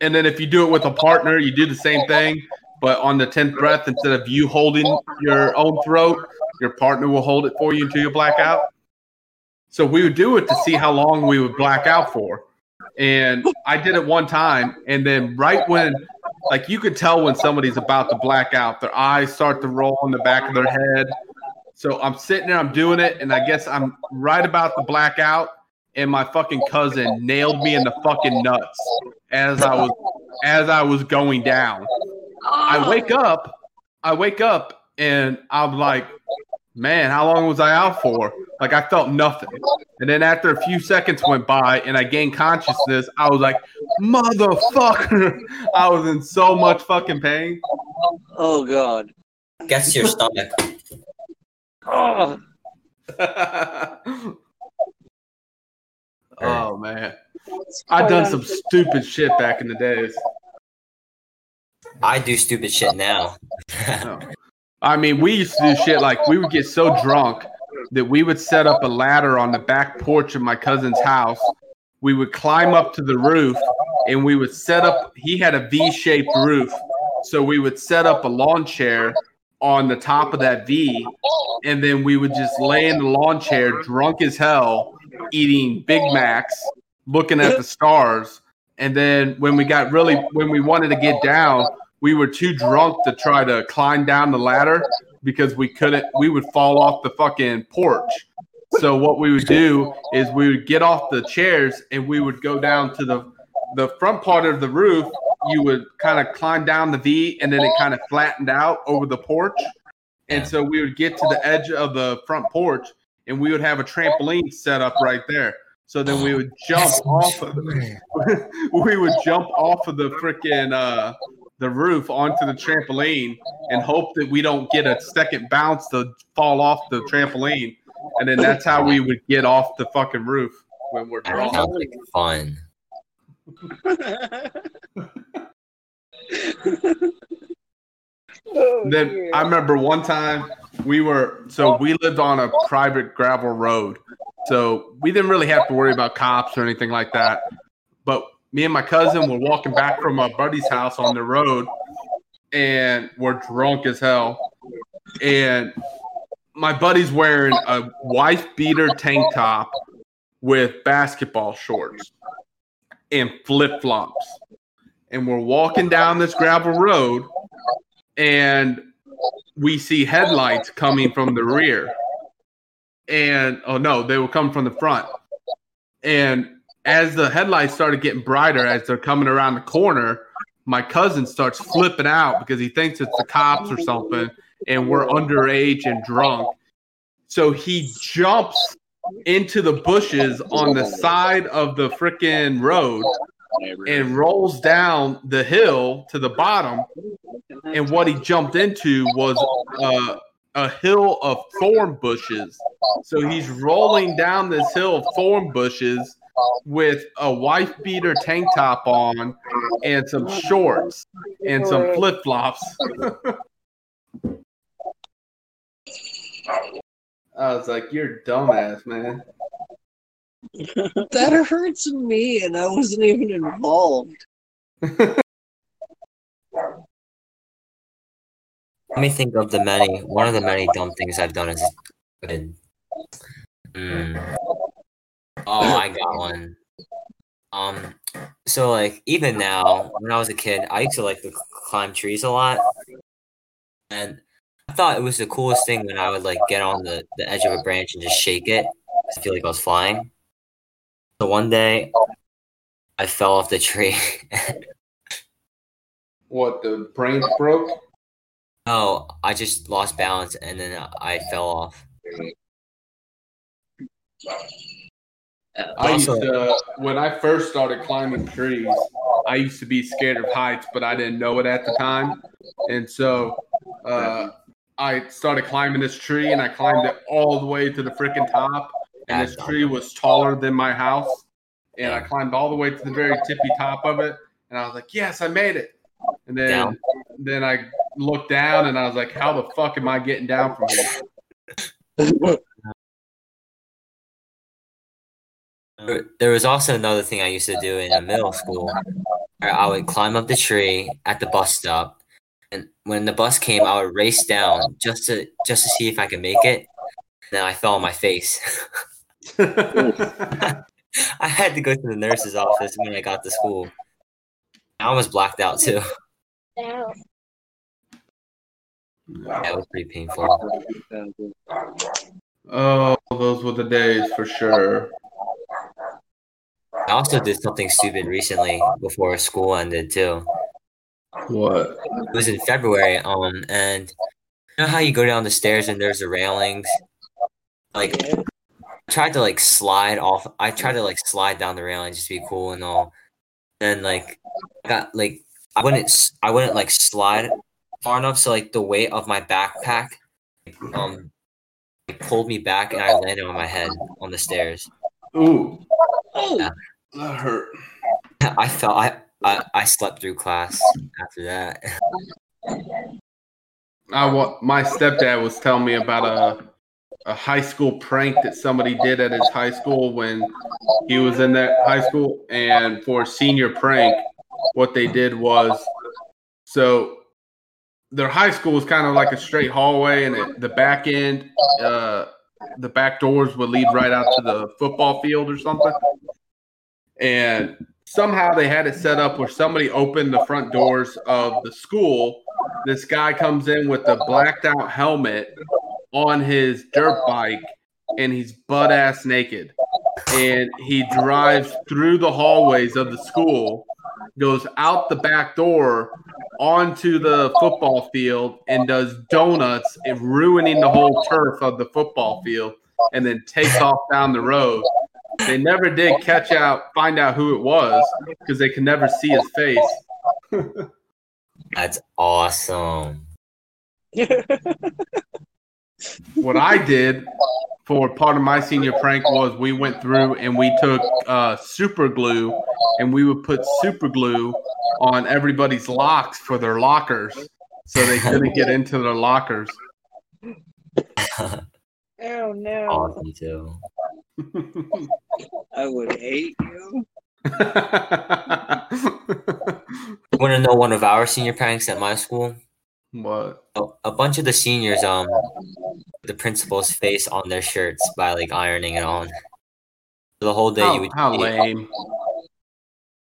and then if you do it with a partner, you do the same thing, but on the 10th breath, instead of you holding your own throat, your partner will hold it for you until you black out. So we would do it to see how long we would black out for. And I did it one time, and then right when, like, you could tell when somebody's about to black out, their eyes start to roll in the back of their head. So I'm sitting there, I'm doing it, and I guess I'm right about to black out, and my fucking cousin nailed me in the fucking nuts as I was as I was going down. I wake oh. up, I wake up, and I'm like, man, how long was I out for? Like I felt nothing. And then after a few seconds went by and I gained consciousness, I was like, motherfucker. I was in so much fucking pain. Oh god. Gets to your stomach. Oh. oh man. I done some stupid shit back in the days. I do stupid shit now. I mean, we used to do shit like we would get so drunk that we would set up a ladder on the back porch of my cousin's house. We would climb up to the roof and we would set up, he had a V shaped roof. So we would set up a lawn chair on the top of that V. And then we would just lay in the lawn chair, drunk as hell, eating Big Macs, looking at the stars. And then when we got really, when we wanted to get down, we were too drunk to try to climb down the ladder because we couldn't we would fall off the fucking porch. So what we would do is we would get off the chairs and we would go down to the the front part of the roof. You would kind of climb down the v and then it kind of flattened out over the porch. And so we would get to the edge of the front porch and we would have a trampoline set up right there. So then we would jump off of we would jump off of the freaking uh the roof onto the trampoline and hope that we don't get a second bounce to fall off the trampoline. And then that's how we would get off the fucking roof when we're That drunk. sounds like fun. Oh, Then dear. I remember one time we were so we lived on a private gravel road. So we didn't really have to worry about cops or anything like that. But me and my cousin were walking back from my buddy's house on the road and we're drunk as hell. And my buddy's wearing a wife beater tank top with basketball shorts and flip flops. And we're walking down this gravel road and we see headlights coming from the rear. And oh no, they will come from the front. And as the headlights started getting brighter as they're coming around the corner, my cousin starts flipping out because he thinks it's the cops or something, and we're underage and drunk. So he jumps into the bushes on the side of the freaking road and rolls down the hill to the bottom. And what he jumped into was uh, a hill of thorn bushes. So he's rolling down this hill of thorn bushes with a wife beater tank top on and some shorts and some flip flops. I was like, "You're dumbass, man." That hurts me, and I wasn't even involved. Let me think of the many. One of the many dumb things I've done is good. Mm. Oh, I got one. Um, so like even now, when I was a kid, I used to like to climb trees a lot, and I thought it was the coolest thing when I would like get on the, the edge of a branch and just shake it. I feel like I was flying. So one day, I fell off the tree. what the branch broke? Oh, I just lost balance and then I fell off. I used to, when I first started climbing trees, I used to be scared of heights, but I didn't know it at the time. And so uh, I started climbing this tree and I climbed it all the way to the freaking top. And this tree was taller than my house. And I climbed all the way to the very tippy top of it. And I was like, yes, I made it. And then, Down. then I looked down and I was like, how the fuck am I getting down from here? There- There was also another thing I used to do in middle school. Where I would climb up the tree at the bus stop, and when the bus came, I would race down just to just to see if I could make it. Then I fell on my face. I had to go to the nurse's office when I got to school. I almost blacked out too. Yeah, it was pretty painful. oh, those were the days for sure. I also did something stupid recently before school ended too. What? It was in February, um, and you know how you go down the stairs and there's the railings. Like, I tried to like slide off. I tried to like slide down the railing just to be cool and all. And like, I got like I wouldn't I wouldn't like slide far enough, so like the weight of my backpack, um, pulled me back and I landed on my head on the stairs. Ooh, Yeah. That hurt. I felt I, I I slept through class after that. I wa- my stepdad was telling me about a a high school prank that somebody did at his high school when he was in that high school, and for a senior prank, what they did was so their high school was kind of like a straight hallway, and it, the back end, uh, the back doors would lead right out to the football field or something, and somehow they had it set up where somebody opened the front doors of the school. This guy comes in with a blacked out helmet on his dirt bike and he's butt ass naked. And he drives through the hallways of the school, goes out the back door onto the football field and does donuts ruining the whole turf of the football field and then takes off down the road. They never did catch out, find out who it was because they could never see his face. That's awesome. what I did for part of my senior prank was we went through and we took uh, super glue and we would put super glue on everybody's locks for their lockers so they couldn't get into their lockers. Oh no. awesome too. I would hate you. You want to know one of our senior pranks at my school? what? A, a bunch of the seniors, um, the principal's face on their shirts by like ironing it on. The whole day you How, would how lame.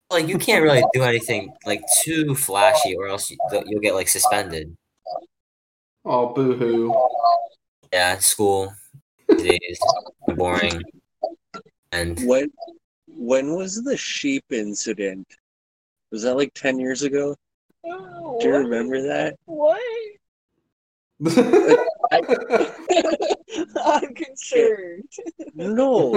like you can't really do anything like too flashy, or else you, you'll get like suspended. Oh, boo hoo. Yeah, school these days boring. And When when was the sheep incident? Was that like ten years ago? Oh, Do you remember that? What? I'm concerned. No.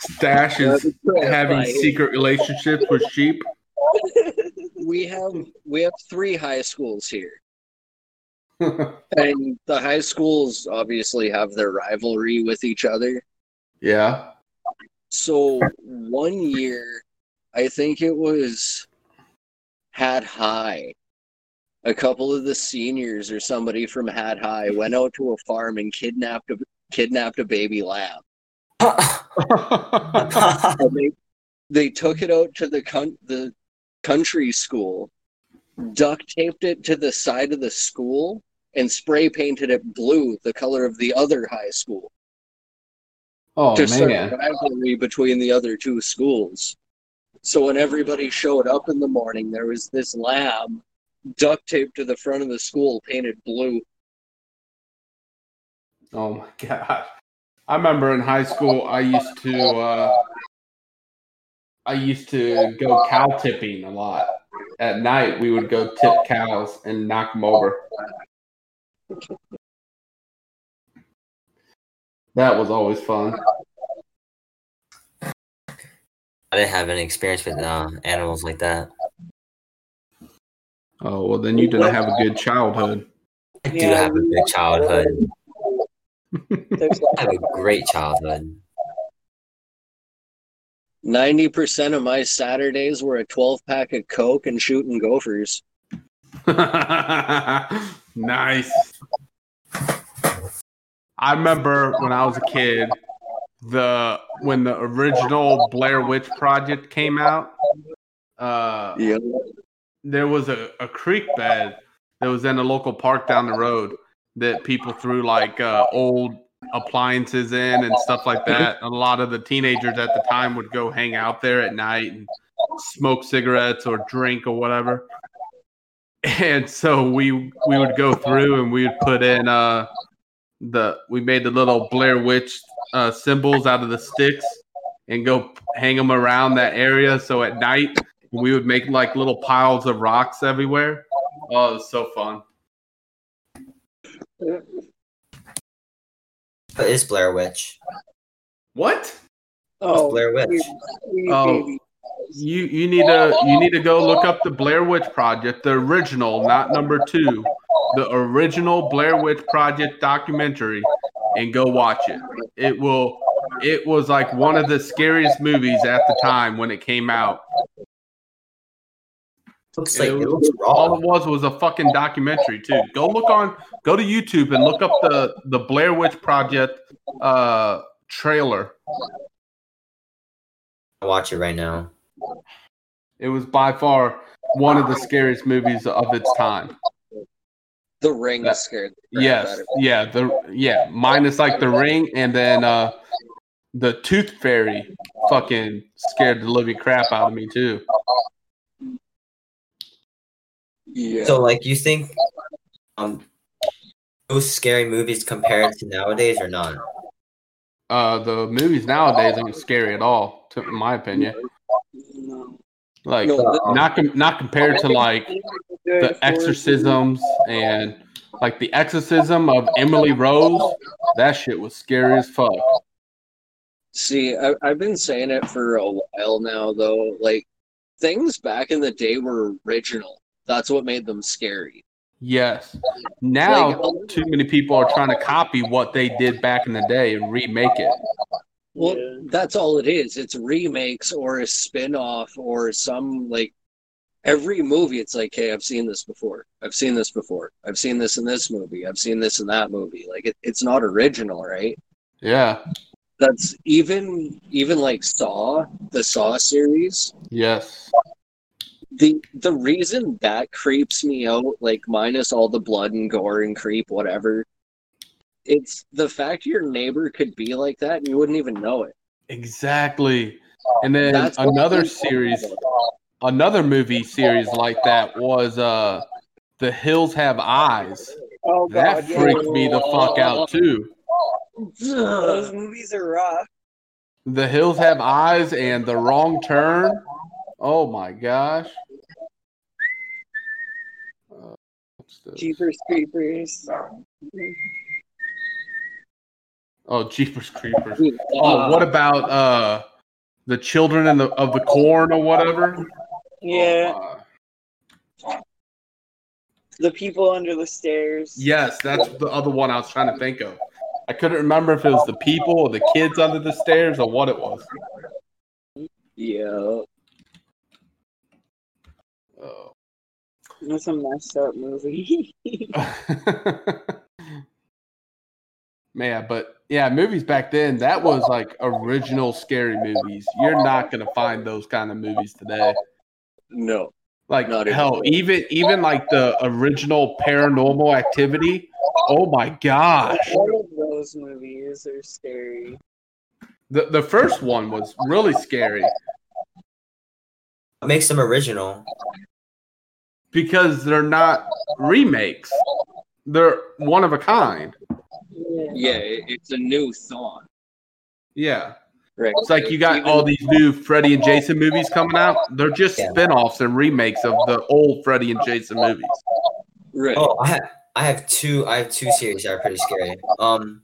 Stash is having secret relationships with sheep. We have we have three high schools here. And the high schools obviously have their rivalry with each other. Yeah. So one year, I think it was Hat High. A couple of the seniors or somebody from Hat High went out to a farm and kidnapped a kidnapped a baby lamb. They, they took it out to the con- the country school, duct taped it to the side of the school, and spray painted it blue, the color of the other high school, oh to start man. rivalry between the other two schools. So when everybody showed up in the morning, there was this lab duct taped to the front of the school, painted blue. Oh my god. I remember in high school I used to uh I used to go cow tipping a lot. At night we would go tip cows and knock them over. That was always fun. I didn't have any experience with uh, animals like that. Oh well then you didn't have a good childhood. I do Yeah, have a good childhood. I have a great childhood. Ninety percent of my Saturdays were a twelve pack of Coke and shooting gophers. nice. I remember when I was a kid, the when the original Blair Witch Project came out. Uh, Yeah. there was a, a creek bed that was in a local park down the road that people threw like uh, old appliances in and stuff like that. A lot of the teenagers at the time would go hang out there at night and smoke cigarettes or drink or whatever. And so we we would go through and we would put in uh the we made the little Blair Witch uh, symbols out of the sticks and go hang them around that area. So at night we would make like little piles of rocks everywhere. Oh, it was so fun. But is Blair Witch? What? oh, Blair Witch. we- Oh. baby. You you need to you need to go look up the Blair Witch Project, the original, not number two, the original Blair Witch Project documentary, and go watch it. It will. It was like one of the scariest movies at the time when it came out. Looks like It it looks all it was was a fucking documentary too. Go look on, go to YouTube and look up the the Blair Witch Project uh trailer. I'll watch it right now. It was by far one of the scariest movies of its time. The ring That- scared the Yes, out of me. yeah, the yeah, minus like the ring and then uh the tooth fairy fucking scared the living crap out of me too. Yeah. So, like, you think um those scary movies compared to nowadays or not? Uh the movies nowadays aren't scary at all, to in my opinion. No. Like No, not com- not compared to like the exorcisms and like the exorcism of Emily Rose. That shit was scary as fuck. See, I, I've been saying it for a while now, though. Like, things back in the day were original. That's what made them scary. Yes. Now Like- too many people are trying to copy what they did back in the day and remake it. Well, Yeah. that's all it is. It's remakes or a spin off or some, like, every movie. It's like, hey, I've seen this before. I've seen this before. I've seen this in this movie. I've seen this in that movie. Like, it, it's not original, right? Yeah. That's even, even like Saw, the Saw series. Yes. the the reason that creeps me out, like minus all the blood and gore and creep, whatever, it's the fact your neighbor could be like that and you wouldn't even know it. Exactly. And then That's another series, another movie series like that was uh The Hills Have Eyes. Oh That god, yeah. freaked me the fuck out too. Those movies are rough. The Hills Have Eyes and The Wrong Turn. Oh my gosh. Uh. Jeepers Creepers. Oh, Jeepers Creepers. Uh, Oh, what about uh the Children and the, of the Corn or whatever? Yeah, Uh, the people under the stairs. yes, that's the other one I was trying to think of. I couldn't remember if it was the people or the kids under the stairs or what it was. Yeah. Oh. That's a messed up movie. Man, but yeah, movies back then, that was like original scary movies. You're not gonna find those kind of movies today. No. Like Not even hell, close. even even like the original paranormal activity. Oh my gosh. All of those movies are scary. The the first one was really scary What makes them original? because they're not remakes. They're one of a kind. Yeah, it- it's a new song Yeah. Right. It's like you got all these new Freddy and Jason movies coming out. They're just Yeah. spin-offs and remakes of the old Freddy and Jason movies. Right. Oh, I have I have two I have two series that are pretty scary. Um,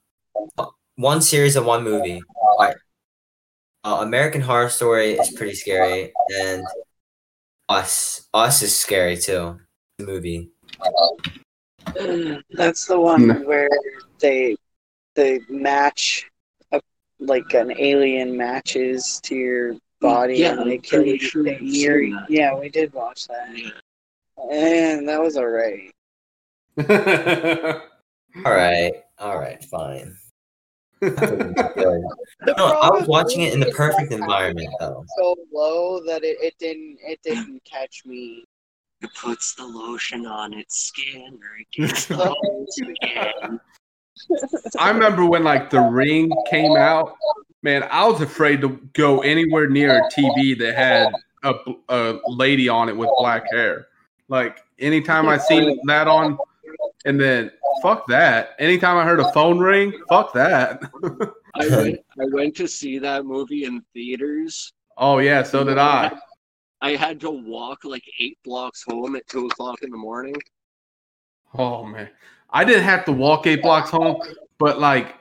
one series and one movie. All right. Uh, American Horror Story is pretty scary, and Us Us is scary too. The movie. That's the one Mm. where they they match a, like an alien matches to your body Yeah, and they I'm kill you. sure they near you. Yeah, we did watch that. And that was alright. All right, all right, fine. No, I was watching it in the perfect environment though. So low that it, it didn't it didn't catch me. It puts the lotion on its skin or it gets the hose again. I remember when like The Ring came out. Man, I was afraid to go anywhere near a TV that had a, a lady on it with black hair. Like anytime I seen that on, and then fuck that. Anytime I heard a phone ring, fuck that. I went I went to see that movie in theaters. oh yeah, so did I. I had to walk like eight blocks home at two o'clock in the morning. Oh man, I didn't have to walk eight blocks home, but like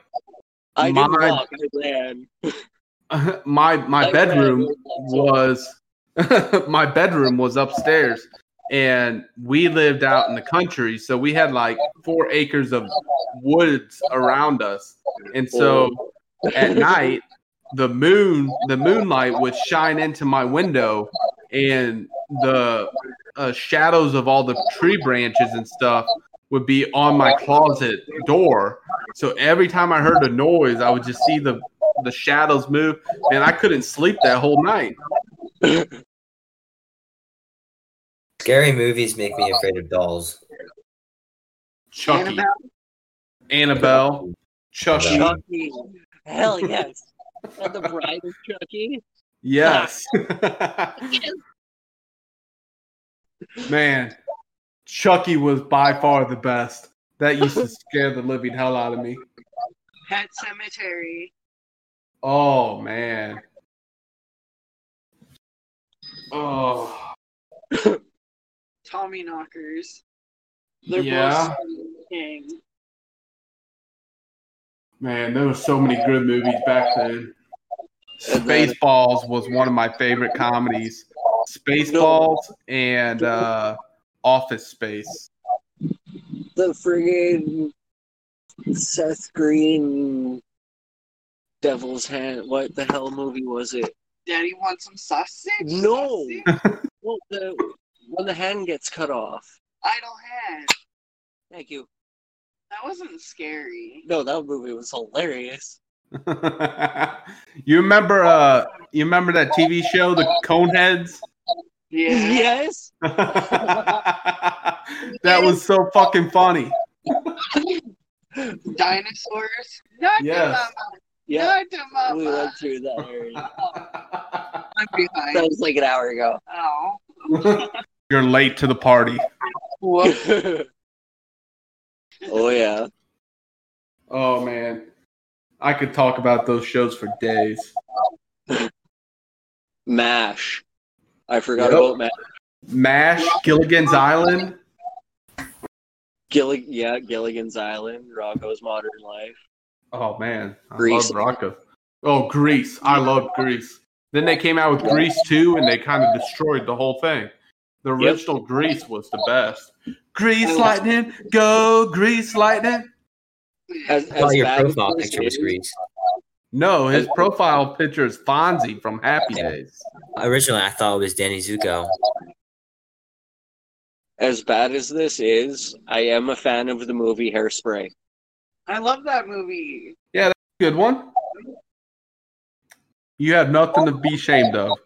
I didn't My- walk, I ran. my my I bedroom ran eight blocks home. was my bedroom was upstairs and we lived out in the country so we had like four acres of woods around us and so at night the moon the moonlight would shine into my window and the uh, shadows of all the tree branches and stuff would be on my closet door so every time i heard a noise i would just see the the shadows move and i couldn't sleep that whole night Scary movies make me afraid of dolls. chucky Annabelle? annabelle chucky Chucky. Hell yes. And the bride of Chucky. yes man chucky was by far the best that used to scare the living hell out of me Pet Sematary. oh man oh Tommyknockers. They're Yeah. king. Man, there were so many good movies back then. Spaceballs was one of my favorite comedies. Spaceballs and uh, Office Space. The friggin' Seth Green Devil's Hand. What the hell movie was it? Daddy wants some sausage? No. Sausage? Well, the when the hand gets cut off. Idle hand. Thank you. That wasn't scary. No, that movie was hilarious. you remember uh you remember that TV show, The Coneheads? Yeah. Yes. that was so fucking funny. Dinosaurs? Not Yes. Yeah. Not the mama. We went through that area. I'm behind. That was like an hour ago. Oh. You're late to the party. Oh yeah. Oh man. I could talk about those shows for days. Mash. I forgot Yep. about Mash. MASH, Gilligan's Island. Gillig- yeah, Gilligan's Island, Rocko's Modern Life. Oh man, I Grease. love Rocko. Oh, Grease, I love Grease. Then they came out with Grease 2 and they kind of destroyed the whole thing. The Yep. original Grease was the best. Grease lightning, go Grease lightning. As, I thought your bad as profile picture was is- Grease. No, his profile picture is Fonzie from Happy Days. Originally, I thought it was Danny Zuko. As bad as this is, I am a fan of the movie Hairspray. I love that movie. Yeah, that's a good one. You have nothing to be ashamed of.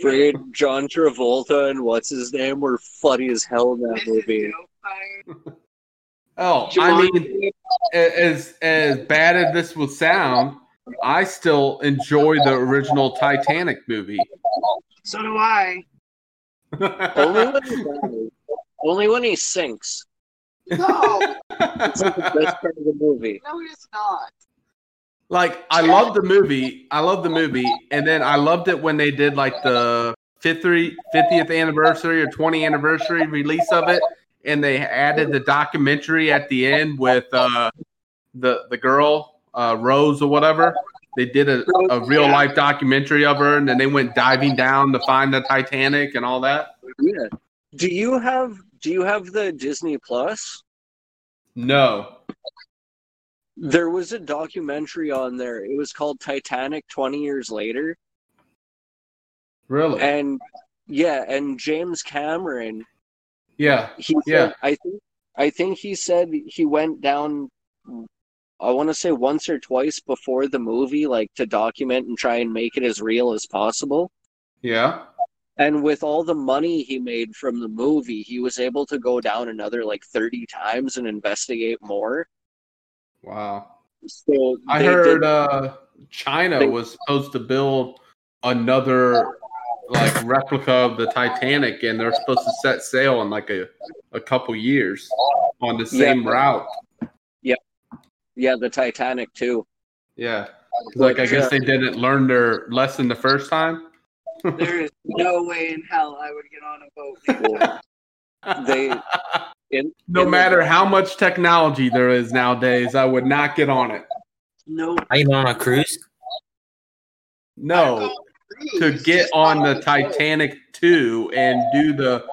Fred, John Travolta, and what's his name were funny as hell in that movie. Oh, I mean, as as bad as this will sound, I still enjoy the original Titanic movie. So do I. only when he. Only when he sinks. No, It's like the best part of the movie. no, it's not. like I love the movie. I love the movie, and then I loved it when they did like the 50, 50th anniversary or 20th anniversary release of it, and they added the documentary at the end with uh, the the girl uh, Rose or whatever. They did a, a real life documentary of her, and then they went diving down to find the Titanic and all that. Yeah. Do you have do you have the Disney Plus? No, There was a documentary on there. It was called Titanic 20 years later. really? And yeah, and James Cameron, yeah, he said, Yeah. I think I think he said he went down I want to say once or twice before the movie like to document and try and make it as real as possible. yeah. And with all the money he made from the movie, he was able to go down another like 30 times and investigate more. Wow. So I heard did- uh, China they- was supposed to build another like replica of the Titanic, and they're supposed to set sail in like a, a couple years on the Yeah. same route. Yeah, the Titanic too. Yeah, 'Cause, like I guess uh, they didn't learn their lesson the first time. There is no way in hell I would get on a boat. like. They in, no in the- matter how much technology there is nowadays, I would not get on it. No. Are you on a cruise? No, to get on the Titanic two and do the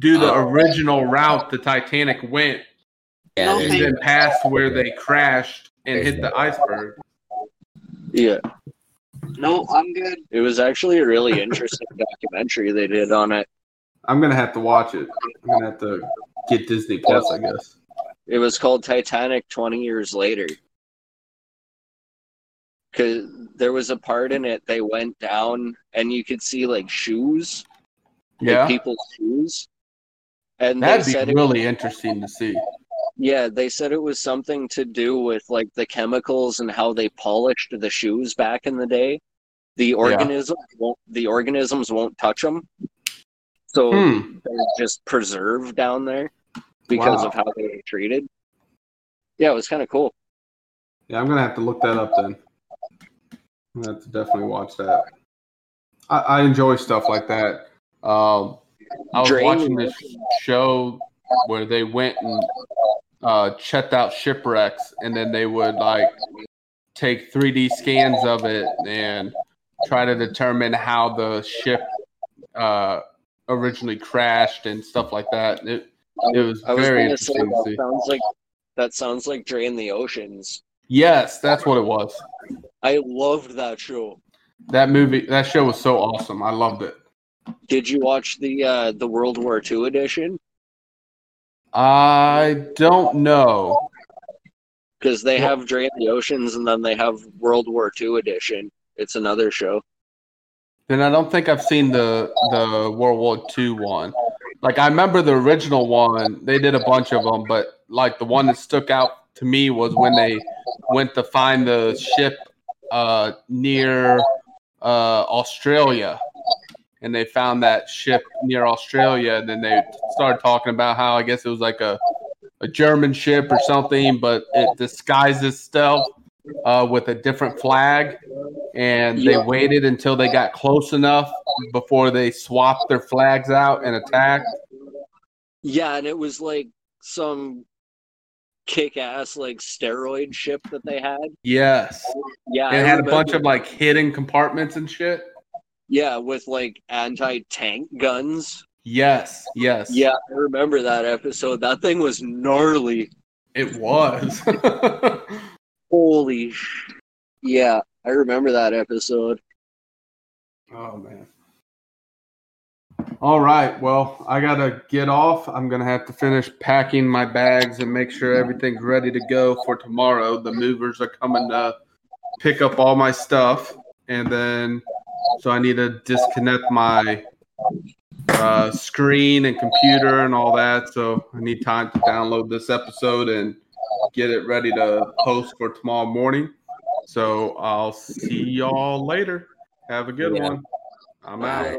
do the Oh. original route the Titanic went Yeah, No, there's- and then past where they crashed and hit the iceberg. yeah, No, I'm good. it was actually a really interesting documentary they did on it. I'm gonna have to watch it. I'm gonna have to get Disney Plus, I guess. It was called Titanic 20 years later. Cause there was a part in it they went down and you could see like shoes, like Yeah, people's shoes. And they that'd said be it, really interesting to see. Yeah, they said it was something to do with like the chemicals and how they polished the shoes back in the day. The organism won't the organisms won't touch them. So Hmm. they're just preserved down there because Wow. of how they were treated. Yeah, it was kind of cool. Yeah, I'm gonna have to look that up then. I'm gonna have to definitely watch that. I, I enjoy stuff like that. Um, I was Drain- watching this show where they went and uh, checked out shipwrecks, and then they would like take 3D scans of it and try to determine how the ship uh, originally crashed and stuff like that. It it was I was very gonna say that sounds like that sounds like Drain the Oceans. Yes, that's what it was. I loved that show. That movie, that show was so awesome. I loved it. Did you watch the uh, the World War II edition? I don't know. Because they have Drain the Oceans and then they have World War II edition. It's another show. Then I don't think I've seen the the World War II one. Like I remember the original one. They did a bunch of them, but like the one that stuck out to me was when they went to find the ship uh, near uh, Australia, and they found that ship near Australia. And then they started talking about how I guess it was like a a German ship or something, but it disguises itself uh, with a different flag. And they Yeah. waited until they got close enough before they swapped their flags out and attacked. Yeah, and it was like some kick ass like steroid ship that they had. Yes, Yeah, it I had a bunch of like hidden compartments and shit. Yeah with like anti tank guns. Yes, yes, Yeah, I remember that episode. That thing was gnarly. It was. Holy, sh- yeah, I remember that episode. oh man. All right. Well, I gotta get off. I'm gonna have to finish packing my bags and make sure everything's ready to go for tomorrow. The movers are coming to pick up all my stuff, and then so I need to disconnect my uh, screen and computer and all that. So I need time to download this episode and get it ready to post for tomorrow morning. So I'll see y'all later. Have a good Yeah. one. I'm out.